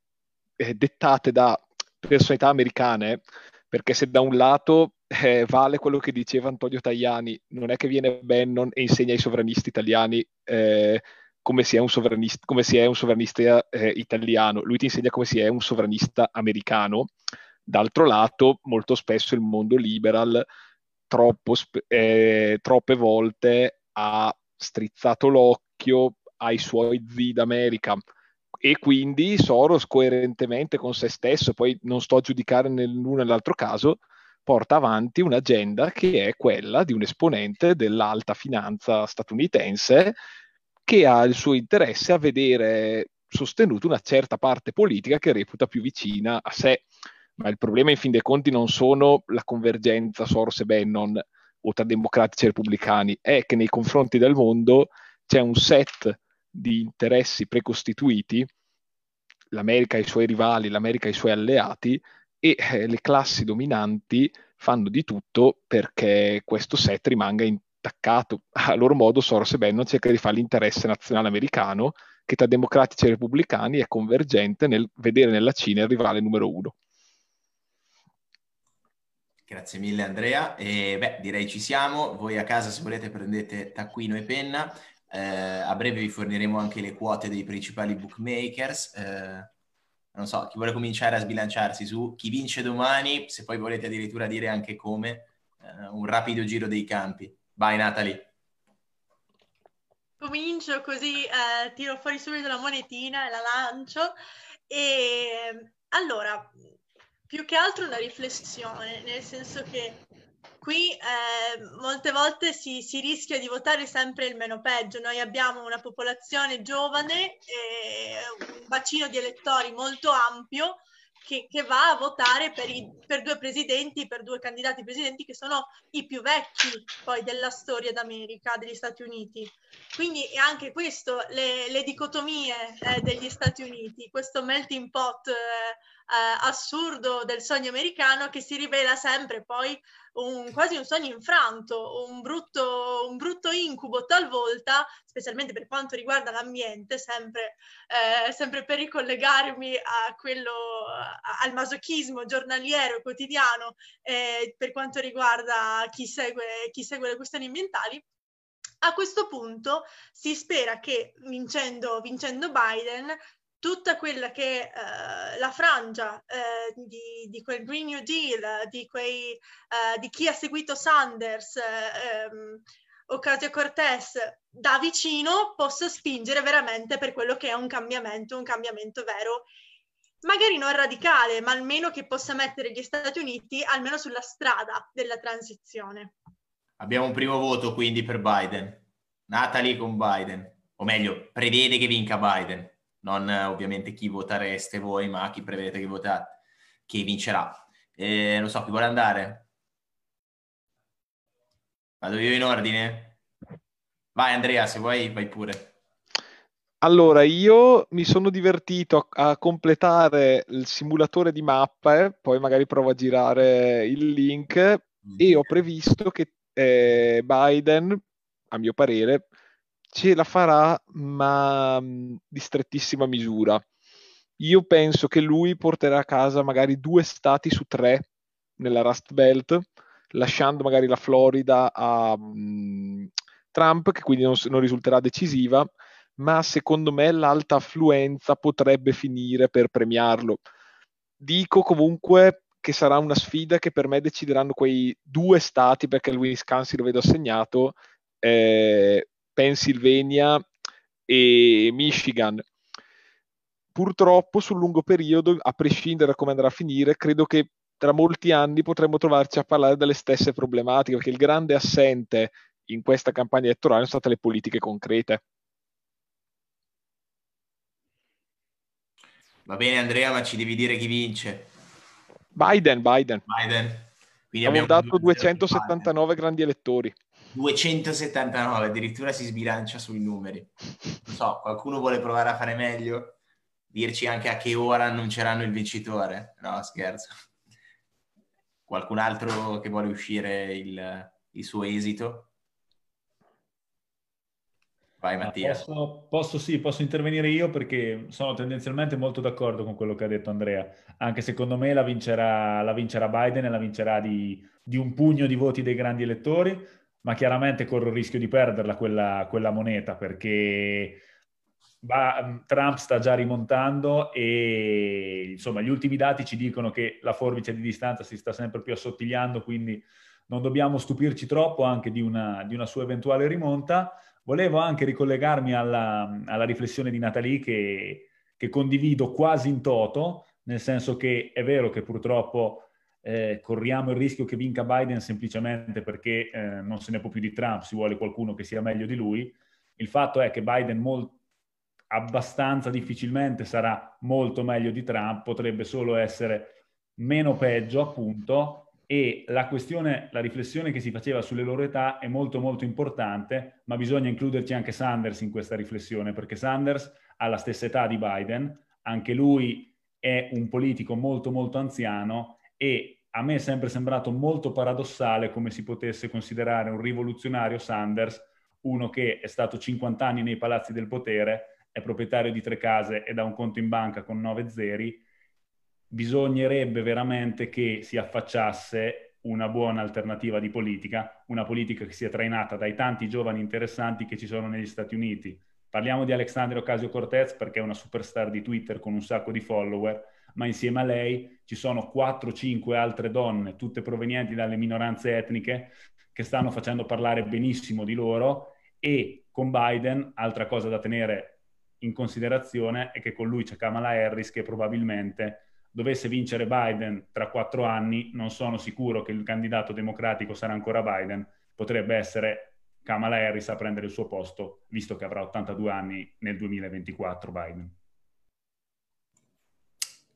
eh, dettate da personalità americane, perché se da un lato eh, vale quello che diceva Antonio Tajani, non è che viene Bannon e insegna ai sovranisti italiani eh, come si è un sovranista, si è un sovranista eh, italiano, lui ti insegna come si è un sovranista americano. D'altro lato, molto spesso il mondo liberal troppo, eh, troppe volte ha strizzato l'occhio ai suoi zii d'America e quindi Soros coerentemente con se stesso, poi non sto a giudicare nell'uno e nell'altro caso, porta avanti un'agenda che è quella di un esponente dell'alta finanza statunitense che ha il suo interesse a vedere sostenuta una certa parte politica che reputa più vicina a sé. Ma il problema in fin dei conti non sono la convergenza Soros e Bannon o tra democratici e repubblicani, è che nei confronti del mondo c'è un set di interessi precostituiti, l'America e i suoi rivali, l'America e i suoi alleati, e eh, le classi dominanti fanno di tutto perché questo set rimanga intaccato. (laughs) A loro modo Soros e Bannon cerca di fare l'interesse nazionale americano che tra democratici e repubblicani è convergente nel vedere nella Cina il rivale numero uno. Grazie mille Andrea. E beh, direi ci siamo. Voi a casa se volete prendete taccuino e penna. Eh, a breve vi forniremo anche le quote dei principali bookmakers. Eh, non so, chi vuole cominciare a sbilanciarsi su chi vince domani, se poi volete addirittura dire anche come, eh, un rapido giro dei campi. Vai Natalie. Comincio così, eh, tiro fuori subito la monetina e la lancio. E allora, più che altro una riflessione, nel senso che qui eh, molte volte si, si, rischia di votare sempre il meno peggio. Noi abbiamo una popolazione giovane, un bacino di elettori molto ampio, che, che va a votare per, i, per, due presidenti, per due candidati presidenti che sono i più vecchi poi della storia d'America, degli Stati Uniti. Quindi è anche questo, le, le dicotomie eh, degli Stati Uniti, questo melting pot eh, eh, assurdo del sogno americano che si rivela sempre poi un, quasi un sogno infranto, un brutto, un brutto incubo talvolta, specialmente per quanto riguarda l'ambiente, sempre, eh, sempre per ricollegarmi a quello, al masochismo giornaliero, quotidiano, eh, per quanto riguarda chi segue, chi segue le questioni ambientali. A questo punto si spera che vincendo, vincendo Biden tutta quella che uh, la frangia uh, di, di, quel Green New Deal, di, quei, uh, di chi ha seguito Sanders, um, Ocasio-Cortez da vicino, possa spingere veramente per quello che è un cambiamento, un cambiamento vero, magari non radicale, ma almeno che possa mettere gli Stati Uniti almeno sulla strada della transizione. Abbiamo un primo voto quindi per Biden. Natalie con Biden, o meglio, prevede che vinca Biden non ovviamente chi votereste voi, ma chi prevedete che votate, chi vincerà. Eh, non so, chi vuole andare? Vado io in ordine? Vai Andrea, se vuoi vai pure. Allora, io mi sono divertito a, a completare il simulatore di mappa, eh, poi magari provo a girare il link mm. e ho previsto che eh, Biden, a mio parere, ce la farà, ma mm, di strettissima misura. Io penso che lui porterà a casa magari due stati su tre nella Rust Belt, lasciando magari la Florida a um, Trump, che quindi non, non risulterà decisiva, ma secondo me l'alta affluenza potrebbe finire per premiarlo. Dico comunque che sarà una sfida che per me decideranno quei due stati, perché il Wisconsin lo vedo assegnato, eh, Pennsylvania e Michigan. Purtroppo sul lungo periodo, a prescindere da come andrà a finire, credo che tra molti anni potremmo trovarci a parlare delle stesse problematiche, perché il grande assente in questa campagna elettorale sono state le politiche concrete. Va bene Andrea, ma ci devi dire chi vince. Biden, Biden. Biden. Quindi abbiamo dato 279 grandi elettori. 279, addirittura si sbilancia sui numeri. Non so, qualcuno vuole provare a fare meglio? Dirci anche a che ora annunceranno il vincitore? No, scherzo. Qualcun altro che vuole uscire il, il suo esito? Vai Mattia. Posso, posso, sì, posso intervenire io perché sono tendenzialmente molto d'accordo con quello che ha detto Andrea. Anche secondo me la vincerà, la vincerà Biden e la vincerà di, di un pugno di voti dei grandi elettori ma chiaramente corro il rischio di perderla quella, quella moneta perché va, Trump sta già rimontando e insomma gli ultimi dati ci dicono che la forbice di distanza si sta sempre più assottigliando, quindi non dobbiamo stupirci troppo anche di una, di una sua eventuale rimonta. Volevo anche ricollegarmi alla, alla riflessione di Natalie che, che condivido quasi in toto, nel senso che è vero che purtroppo eh, corriamo il rischio che vinca Biden semplicemente perché eh, non se ne può più di Trump, si vuole qualcuno che sia meglio di lui. Il fatto è che Biden molt- abbastanza difficilmente sarà molto meglio di Trump, potrebbe solo essere meno peggio appunto e la questione, la riflessione che si faceva sulle loro età è molto molto importante, ma bisogna includerci anche Sanders in questa riflessione perché Sanders ha la stessa età di Biden, anche lui è un politico molto molto anziano e a me è sempre sembrato molto paradossale come si potesse considerare un rivoluzionario Sanders, uno che è stato 50 anni nei palazzi del potere, è proprietario di tre case e ha un conto in banca con nove zeri, bisognerebbe veramente che si affacciasse una buona alternativa di politica, una politica che sia trainata dai tanti giovani interessanti che ci sono negli Stati Uniti. Parliamo di Alexandria Ocasio-Cortez perché è una superstar di Twitter con un sacco di follower, ma insieme a lei ci sono 4-5 altre donne, tutte provenienti dalle minoranze etniche, che stanno facendo parlare benissimo di loro e con Biden, altra cosa da tenere in considerazione è che con lui c'è Kamala Harris che probabilmente dovesse vincere Biden tra quattro anni, non sono sicuro che il candidato democratico sarà ancora Biden, potrebbe essere Kamala Harris a prendere il suo posto, visto che avrà 82 anni nel 2024 Biden.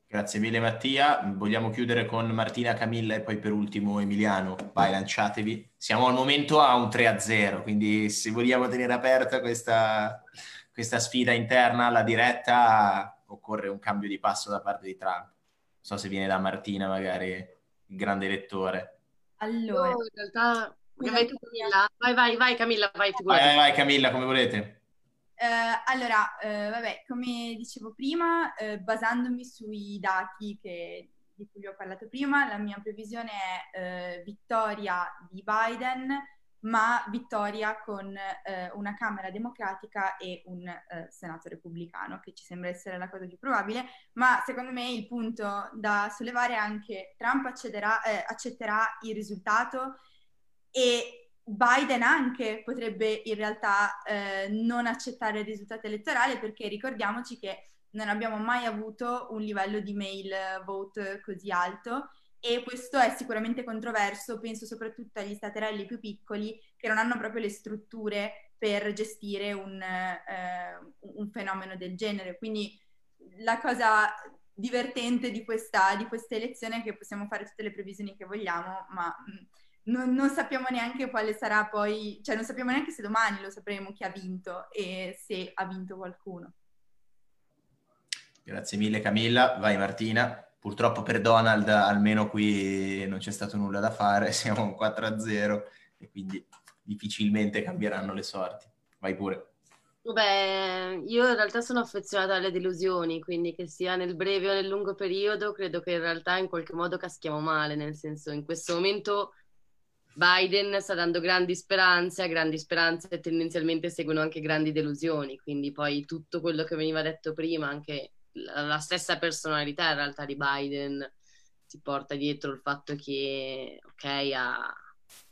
Grazie mille Mattia, vogliamo chiudere con Martina, Camilla e poi per ultimo Emiliano, vai lanciatevi. Siamo al momento a un 3-0, quindi se vogliamo tenere aperta questa, questa sfida interna alla diretta occorre un cambio di passo da parte di Trump. Non so se viene da Martina magari, il grande lettore. Allora, in realtà... Vai, tu, Camilla. vai, vai, vai Camilla, vai, vai, vai Camilla, come volete. Eh, allora, eh, vabbè, come dicevo prima, eh, basandomi sui dati che- di cui vi ho parlato prima, la mia previsione è eh, vittoria di Biden, ma vittoria con eh, una Camera democratica e un eh, Senato repubblicano, che ci sembra essere la cosa più probabile, ma secondo me il punto da sollevare è anche Trump accederà- accetterà il risultato e Biden anche potrebbe in realtà eh, non accettare il risultato elettorale perché ricordiamoci che non abbiamo mai avuto un livello di mail vote così alto e questo è sicuramente controverso, penso soprattutto agli staterelli più piccoli che non hanno proprio le strutture per gestire un, eh, un fenomeno del genere. Quindi la cosa divertente di questa, di questa elezione è che possiamo fare tutte le previsioni che vogliamo, ma mh, non, non sappiamo neanche quale sarà poi, cioè non sappiamo neanche se domani lo sapremo chi ha vinto e se ha vinto qualcuno. Grazie mille Camilla, vai Martina. Purtroppo per Donald almeno qui non c'è stato nulla da fare, (laughs) siamo un 4-0 e quindi difficilmente cambieranno le sorti. Vai pure. Beh, io in realtà sono affezionata alle delusioni, quindi che sia nel breve o nel lungo periodo, credo che in realtà in qualche modo caschiamo male, nel senso in questo momento Biden sta dando grandi speranze, grandi speranze tendenzialmente seguono anche grandi delusioni, quindi poi tutto quello che veniva detto prima, anche la, la stessa personalità in realtà di Biden si porta dietro il fatto che, ok, ha,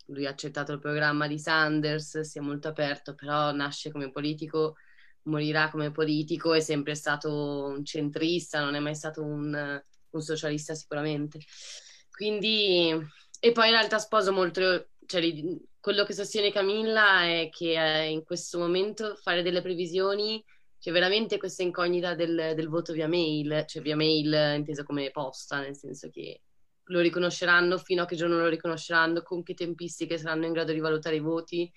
lui ha accettato il programma di Sanders, si è molto aperto, però nasce come politico, morirà come politico, è sempre stato un centrista, non è mai stato un, un socialista sicuramente. Quindi, e poi in realtà sposo molto, cioè quello che sostiene Camilla è che eh, in questo momento fare delle previsioni c'è veramente questa incognita del, del voto via mail, cioè via mail inteso come posta, nel senso che lo riconosceranno, fino a che giorno lo riconosceranno, con che tempistiche saranno in grado di valutare i voti.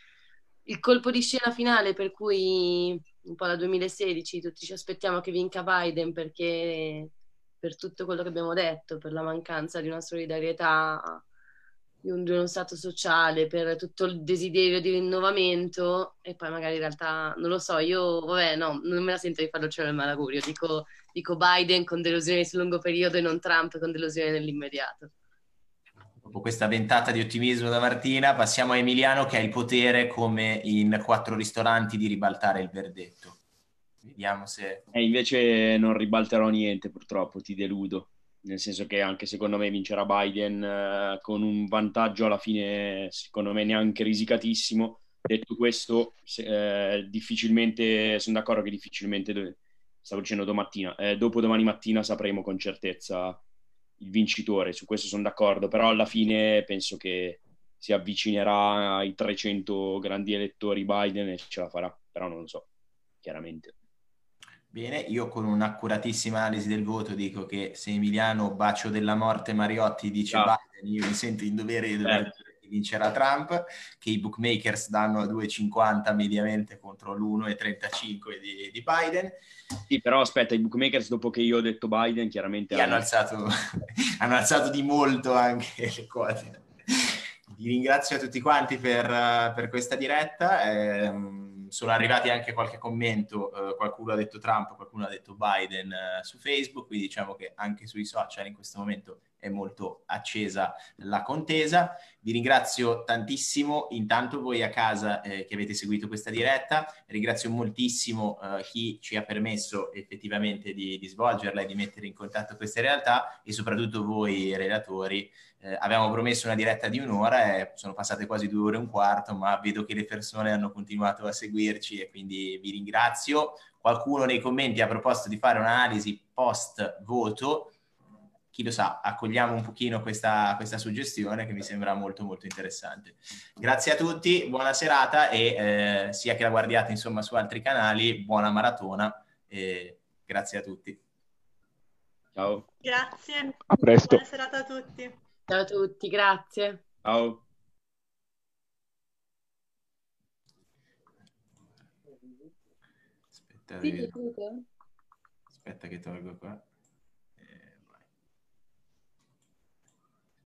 Il colpo di scena finale per cui un po' dal 2016 tutti ci aspettiamo che vinca Biden perché per tutto quello che abbiamo detto, per la mancanza di una solidarietà, di, un, di uno stato sociale, per tutto il desiderio di rinnovamento e poi magari in realtà, non lo so, io, vabbè, no, non me la sento di fare il cielo del malaugurio, dico, dico Biden con delusione sul lungo periodo e non Trump con delusione nell'immediato. Dopo questa ventata di ottimismo da Martina, passiamo a Emiliano che ha il potere, come in quattro ristoranti, di ribaltare il verdetto. Vediamo se... E invece non ribalterò niente, purtroppo, ti deludo. Nel senso che anche secondo me vincerà Biden eh, con un vantaggio alla fine, secondo me, neanche risicatissimo. Detto questo, se, eh, difficilmente, sono d'accordo che difficilmente, stavo dicendo domattina, eh, dopo domani mattina sapremo con certezza il vincitore, su questo sono d'accordo, però alla fine penso che si avvicinerà ai 300 grandi elettori Biden e ce la farà, però non lo so, chiaramente. Bene, io con un'accuratissima analisi del voto dico che se Emiliano Bacio della Morte Mariotti dice Ah. Biden, io mi sento in dovere di dover Eh. che vincerà Trump, che i bookmakers danno a 2,50 mediamente contro l'1,35 di, di Biden, Sì, però aspetta, i bookmakers dopo che io ho detto Biden, chiaramente e hanno alzato, (laughs) hanno alzato di molto anche (laughs) le quote. Vi ringrazio a tutti quanti per, eh, per questa diretta. ehm, sono arrivati anche qualche commento, eh, qualcuno ha detto Trump, qualcuno ha detto Biden eh, su Facebook, quindi diciamo che anche sui social in questo momento è molto accesa la contesa. Vi ringrazio tantissimo, intanto voi a casa eh, che avete seguito questa diretta, ringrazio moltissimo eh, chi ci ha permesso effettivamente di, di svolgerla e di mettere in contatto queste realtà e soprattutto voi relatori. Eh, avevamo promesso una diretta di un'ora e sono passate quasi due ore e un quarto, ma vedo che le persone hanno continuato a seguirci e quindi vi ringrazio. Qualcuno nei commenti ha proposto di fare un'analisi post voto chi lo sa, accogliamo un pochino questa, questa suggestione che mi sembra molto molto interessante. Grazie a tutti, buona serata e eh, sia che la guardiate insomma su altri canali, buona maratona e grazie a tutti. Ciao. Grazie. A presto. Buona serata a tutti. Ciao a tutti, grazie. Ciao. Aspetta, Sì, che... Aspetta che tolgo qua.